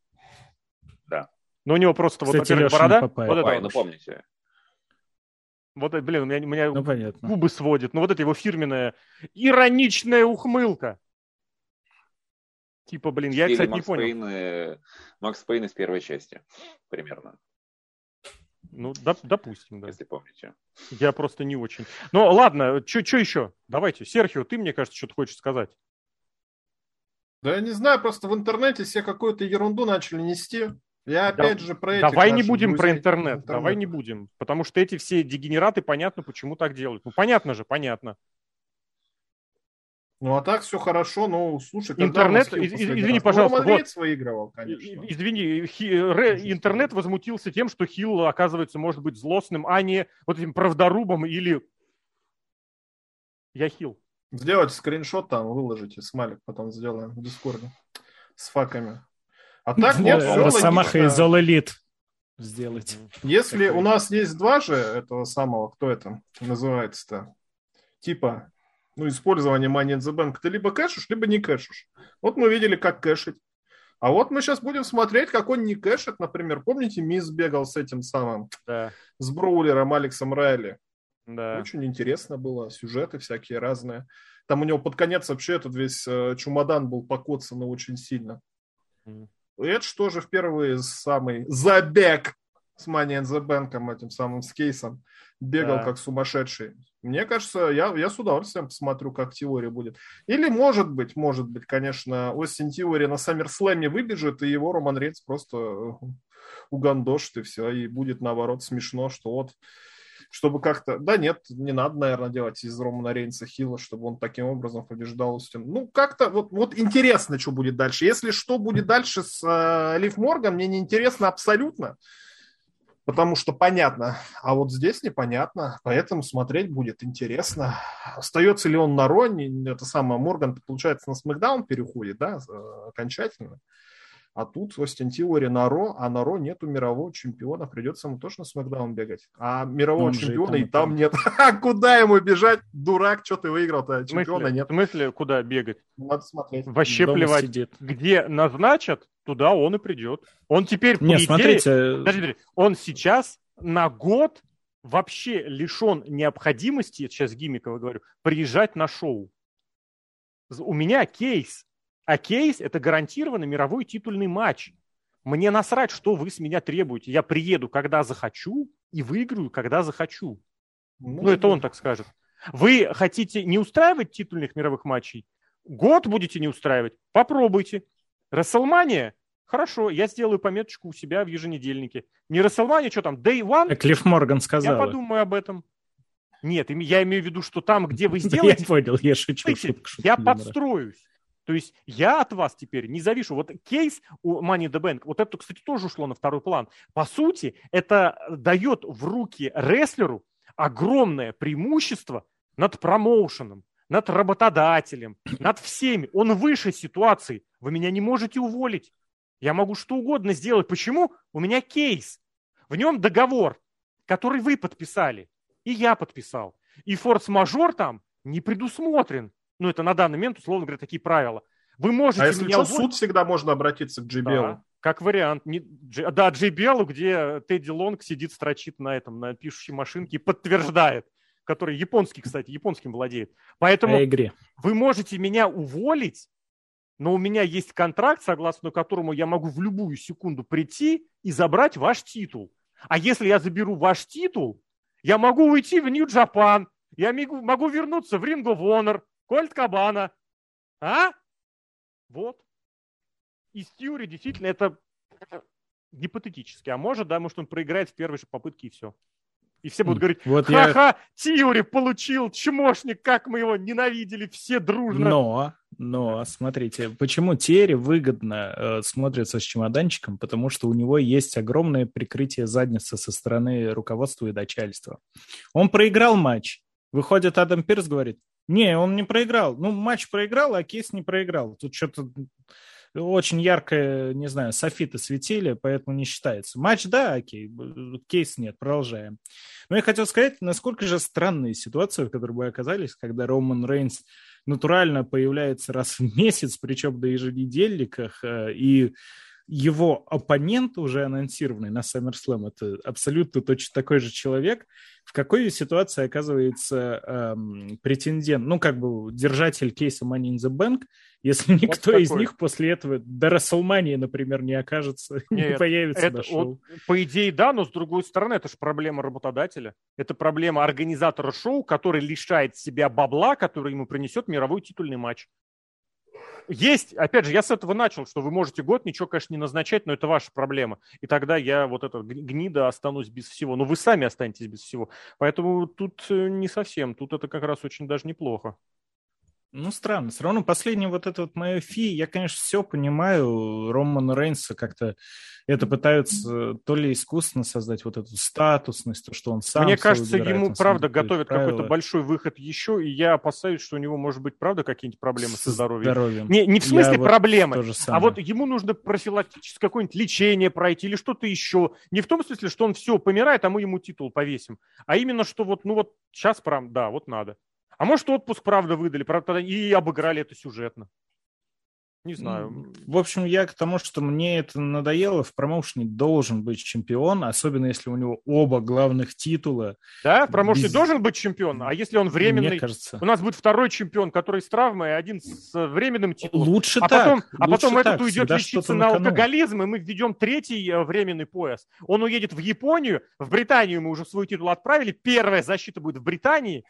Да. Но у него просто Кстати, вот, во-первых, борода. Папайя. Вот это, ну помните. Вот, блин, у меня, у меня ну, понятно. губы сводит. Ну, вот это его фирменная ироничная ухмылка. Типа, блин, я, кстати, Макс не понял. Пейн, э, Макс Пейн из первой части, примерно. Ну, доп, допустим, да. Если помните. Я просто не очень. Ну, ладно, что еще? Давайте, Серхио, ты, мне кажется, что-то хочешь сказать. Да я не знаю, просто в интернете все какую-то ерунду начали нести. Я опять да, же про этих Давай не будем про интернет, интернет, давай не будем. Потому что эти все дегенераты, понятно, почему так делают. Ну, понятно же, понятно. Ну, а так все хорошо, ну, слушай, интернет, из, извини, раз? пожалуйста, ну, вот, выигрывал, конечно. Извини, хи, ре, интернет возмутился тем, что хил, оказывается, может быть злостным, а не вот этим правдорубом или... Я хил. Сделайте скриншот там, выложите, смайлик потом сделаем в Дискорде с факами. А так нет, все Росомаха из All Elite сделать. Если у нас есть два же этого самого, кто это называется-то, типа, ну, использование Money in the Bank, ты либо кэшишь, либо не кэшишь. Вот мы видели, как кэшить. А вот мы сейчас будем смотреть, как он не кэшит. Например, помните, Мисс бегал с этим самым, да. с Броулером Алексом Райли? Да. Очень интересно было, сюжеты всякие разные. Там у него под конец вообще этот весь э, чумодан был покоцан очень сильно. Mm. Это что же впервые самый забег с Money in the Bank, этим самым с кейсом. Бегал да. как сумасшедший. Мне кажется, я, я с удовольствием посмотрю, как теория будет. Или, может быть, может быть, конечно, Остин Теория на Саммерслэме выбежит, и его Роман Рейнс просто э, угандошит, и все, и будет, наоборот, смешно, что вот чтобы как-то... Да нет, не надо, наверное, делать из Романа Рейнса Хилла, чтобы он таким образом побеждал Устин. Ну, как-то вот, вот интересно, что будет дальше. Если что будет дальше с э, Лив Морган, мне не интересно абсолютно, потому что понятно. А вот здесь непонятно, поэтому смотреть будет интересно. Остается ли он на Роне? Это самое, Морган, получается, на Смакдаун переходит, да, окончательно. А тут Остин Тиори на Ро, а на Ро нету мирового чемпиона. Придется ему тоже на Смакдаун бегать. А мирового Он чемпиона и там, нет. А куда ему бежать? Дурак, что ты выиграл-то? Чемпиона нет. В смысле, куда бегать? Надо смотреть. Вообще Дома плевать. Сидит. Где назначат, туда он и придет. Он теперь, Не, смотрите... Подожди, он сейчас на год вообще лишен необходимости, сейчас гиммиково говорю, приезжать на шоу. У меня кейс а кейс – это гарантированно мировой титульный матч. Мне насрать, что вы с меня требуете. Я приеду, когда захочу, и выиграю, когда захочу. Ну, ну это он так скажет. Вы хотите не устраивать титульных мировых матчей? Год будете не устраивать? Попробуйте. Расселмания? Хорошо, я сделаю пометочку у себя в еженедельнике. Не Расселмания, что там, Day One? Клифф Морган сказал. Я подумаю об этом. Нет, я имею в виду, что там, где вы сделаете... Я понял, я шучу. Я подстроюсь. То есть я от вас теперь не завишу. Вот кейс у Money the Bank, вот это, кстати, тоже ушло на второй план. По сути, это дает в руки рестлеру огромное преимущество над промоушеном, над работодателем, над всеми. Он выше ситуации. Вы меня не можете уволить. Я могу что угодно сделать. Почему? У меня кейс. В нем договор, который вы подписали, и я подписал. И форс-мажор там не предусмотрен. Ну, это на данный момент, условно говоря, такие правила. Вы можете а если меня что, уволить... суд всегда можно обратиться к JBL. Да, как вариант. Не, да, JBL, где Тедди Лонг сидит, строчит на этом, на пишущей машинке и подтверждает, который японский, кстати, японским владеет. Поэтому игре. вы можете меня уволить, но у меня есть контракт, согласно которому я могу в любую секунду прийти и забрать ваш титул. А если я заберу ваш титул, я могу уйти в Нью-Джапан, я могу, могу вернуться в Ring of Honor, Кольт Кабана. А? Вот. И Стюри действительно это гипотетически. А может, да, может он проиграет в первой же попытке и все. И все будут говорить, вот ха-ха, я... Тиури получил чмошник, как мы его ненавидели все дружно. Но, но, смотрите, почему Терри выгодно э, смотрится с чемоданчиком? Потому что у него есть огромное прикрытие задницы со стороны руководства и начальства. Он проиграл матч. Выходит Адам Пирс, говорит, не, он не проиграл. Ну, матч проиграл, а кейс не проиграл. Тут что-то очень яркое, не знаю, софиты светили, поэтому не считается. Матч, да, окей, кейс нет, продолжаем. Но я хотел сказать, насколько же странные ситуации, в которых мы оказались, когда Роман Рейнс натурально появляется раз в месяц, причем на еженедельниках, э, и его оппонент уже анонсированный на SummerSlam, это абсолютно точно такой же человек, в какой ситуации оказывается эм, претендент, ну, как бы держатель кейса Money in the Bank, если вот никто такой. из них после этого до Расселмании, например, не окажется, Нет, не появится это, на шоу. Вот, по идее, да, но с другой стороны, это же проблема работодателя. Это проблема организатора шоу, который лишает себя бабла, который ему принесет мировой титульный матч. Есть, опять же, я с этого начал, что вы можете год ничего, конечно, не назначать, но это ваша проблема. И тогда я вот это гнида останусь без всего. Но вы сами останетесь без всего. Поэтому тут э, не совсем. Тут это как раз очень даже неплохо. Ну, странно. Все равно последнее вот это вот мое фи, я, конечно, все понимаю. Романа Рейнса как-то это пытаются то ли искусственно создать вот эту статусность, то, что он сам... Мне кажется, ему, правда, готовят какой-то большой выход еще, и я опасаюсь, что у него, может быть, правда, какие-нибудь проблемы со здоровьем. здоровьем. Не, не в смысле я проблемы, вот а вот ему нужно профилактическое какое-нибудь лечение пройти или что-то еще. Не в том смысле, что он все помирает, а мы ему титул повесим, а именно, что вот, ну вот сейчас, прям, да, вот надо. А может, отпуск, правда, выдали, правда, и обыграли это сюжетно. Не знаю. В общем, я к тому, что мне это надоело. В промоушене должен быть чемпион, особенно если у него оба главных титула. Да, в промоушене без... должен быть чемпион. А если он временный? Мне кажется. У нас будет второй чемпион, который с травмой, один с временным титулом. Лучше а так. Потом, а лучше потом так. этот уйдет лечиться на, на алкоголизм, и мы введем третий э, временный пояс. Он уедет в Японию, в Британию мы уже свой титул отправили. Первая защита будет в Британии.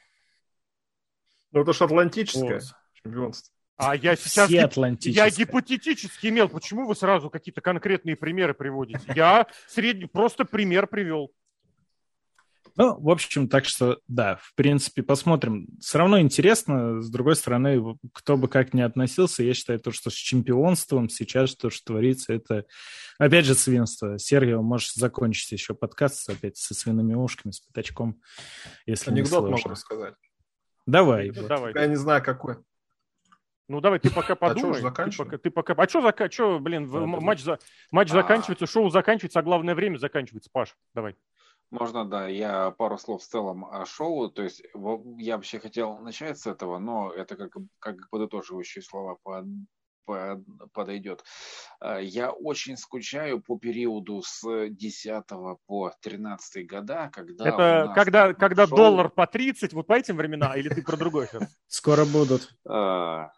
Ну, это же атлантическое вот. чемпионство. А я сейчас Все я гипотетически имел. Почему вы сразу какие-то конкретные примеры приводите? Я средний просто пример привел. Ну, в общем, так что, да, в принципе, посмотрим. Все равно интересно, с другой стороны, кто бы как ни относился, я считаю, то, что с чемпионством сейчас то, что творится, это, опять же, свинство. Сергей, можешь закончить еще подкаст опять со свиными ушками, с пятачком, если Анекдот не могу рассказать. Давай. Вот. Давай. Я не знаю, какой. Ну давай, ты пока подумай. А ты пока, ты пока... А что, зака... что блин, да, матч, за... матч а... заканчивается, шоу заканчивается, а главное время заканчивается. Паш, давай. Можно, да, я пару слов в целом о шоу. То есть я вообще хотел начать с этого, но это как, как подытоживающие слова по подойдет. А, я очень скучаю по периоду с 10 по 13 года, когда... Это когда, когда шоу... доллар по 30, вот по этим времена, или ты про другой сейчас? Скоро будут. А,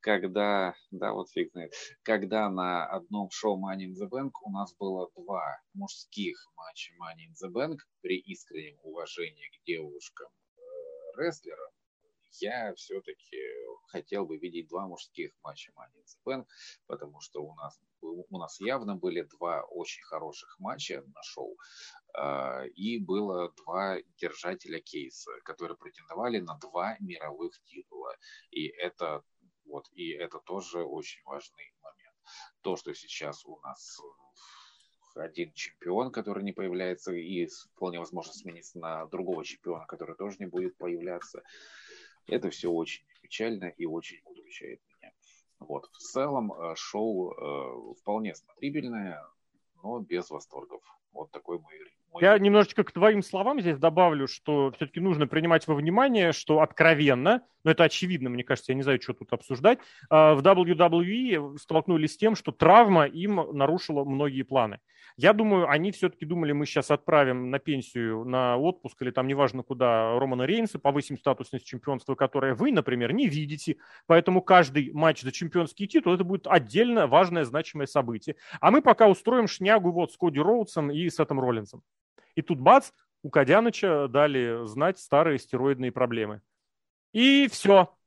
когда, да, вот фиг знает, когда на одном шоу Money in the Bank у нас было два мужских матча Money in the Bank при искреннем уважении к девушкам э, рестлерам, я все-таки хотел бы видеть два мужских матча Money in the Bank, потому что у нас, у нас явно были два очень хороших матча на шоу, а, и было два держателя кейса, которые претендовали на два мировых титула. И это, вот, и это тоже очень важный момент. То, что сейчас у нас один чемпион, который не появляется, и вполне возможно смениться на другого чемпиона, который тоже не будет появляться. Это все очень печально и очень удручает меня. Вот. В целом э, шоу э, вполне смотрибельное, но без восторгов. Вот такой мой Я немножечко к твоим словам здесь добавлю, что все-таки нужно принимать во внимание, что откровенно, но это очевидно, мне кажется, я не знаю, что тут обсуждать, а, в WWE столкнулись с тем, что травма им нарушила многие планы. Я думаю, они все-таки думали, мы сейчас отправим на пенсию, на отпуск или там неважно куда Романа Рейнса, повысим статусность чемпионства, которое вы, например, не видите. Поэтому каждый матч за чемпионский титул это будет отдельно важное, значимое событие. А мы пока устроим шнягу вот с Коди Роудсом и с этим Роллинсом. И тут бац, у Кадяныча дали знать старые стероидные проблемы. И все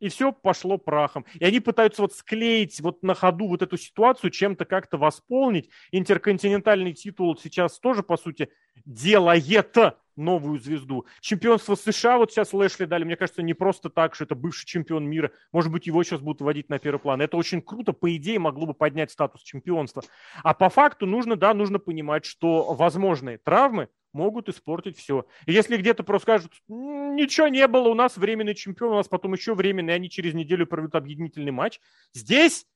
и все пошло прахом. И они пытаются вот склеить вот на ходу вот эту ситуацию, чем-то как-то восполнить. Интерконтинентальный титул сейчас тоже, по сути, делает новую звезду. Чемпионство США вот сейчас Лэшли дали, мне кажется, не просто так, что это бывший чемпион мира. Может быть, его сейчас будут вводить на первый план. Это очень круто, по идее, могло бы поднять статус чемпионства. А по факту нужно, да, нужно понимать, что возможные травмы могут испортить все. И если где-то просто скажут, ничего не было, у нас временный чемпион, у нас потом еще временный, они через неделю проведут объединительный матч, здесь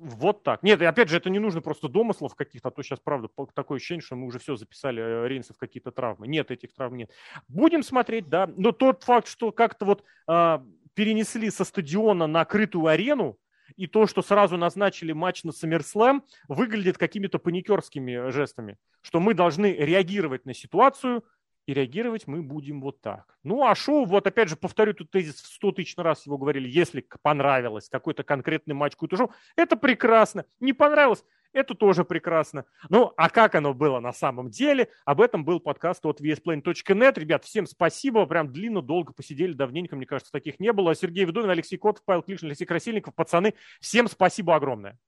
вот так. Нет, опять же, это не нужно просто домыслов каких-то, а то сейчас, правда, такое ощущение, что мы уже все записали э, Рейнсов какие-то травмы. Нет, этих травм нет. Будем смотреть, да. Но тот факт, что как-то вот а, перенесли со стадиона на крытую арену, и то, что сразу назначили матч на SummerSlam, выглядит какими-то паникерскими жестами, что мы должны реагировать на ситуацию, и реагировать мы будем вот так. Ну, а шоу, вот опять же, повторю тут тезис, в 100 тысяч раз его говорили, если понравилось какой-то конкретный матч, какое-то шоу, это прекрасно. Не понравилось, это тоже прекрасно. Ну, а как оно было на самом деле? Об этом был подкаст от vsplane.net. Ребят, всем спасибо. Прям длинно, долго посидели. Давненько, мне кажется, таких не было. Сергей Ведовин, Алексей Котов, Павел Клишин, Алексей Красильников. Пацаны, всем спасибо огромное.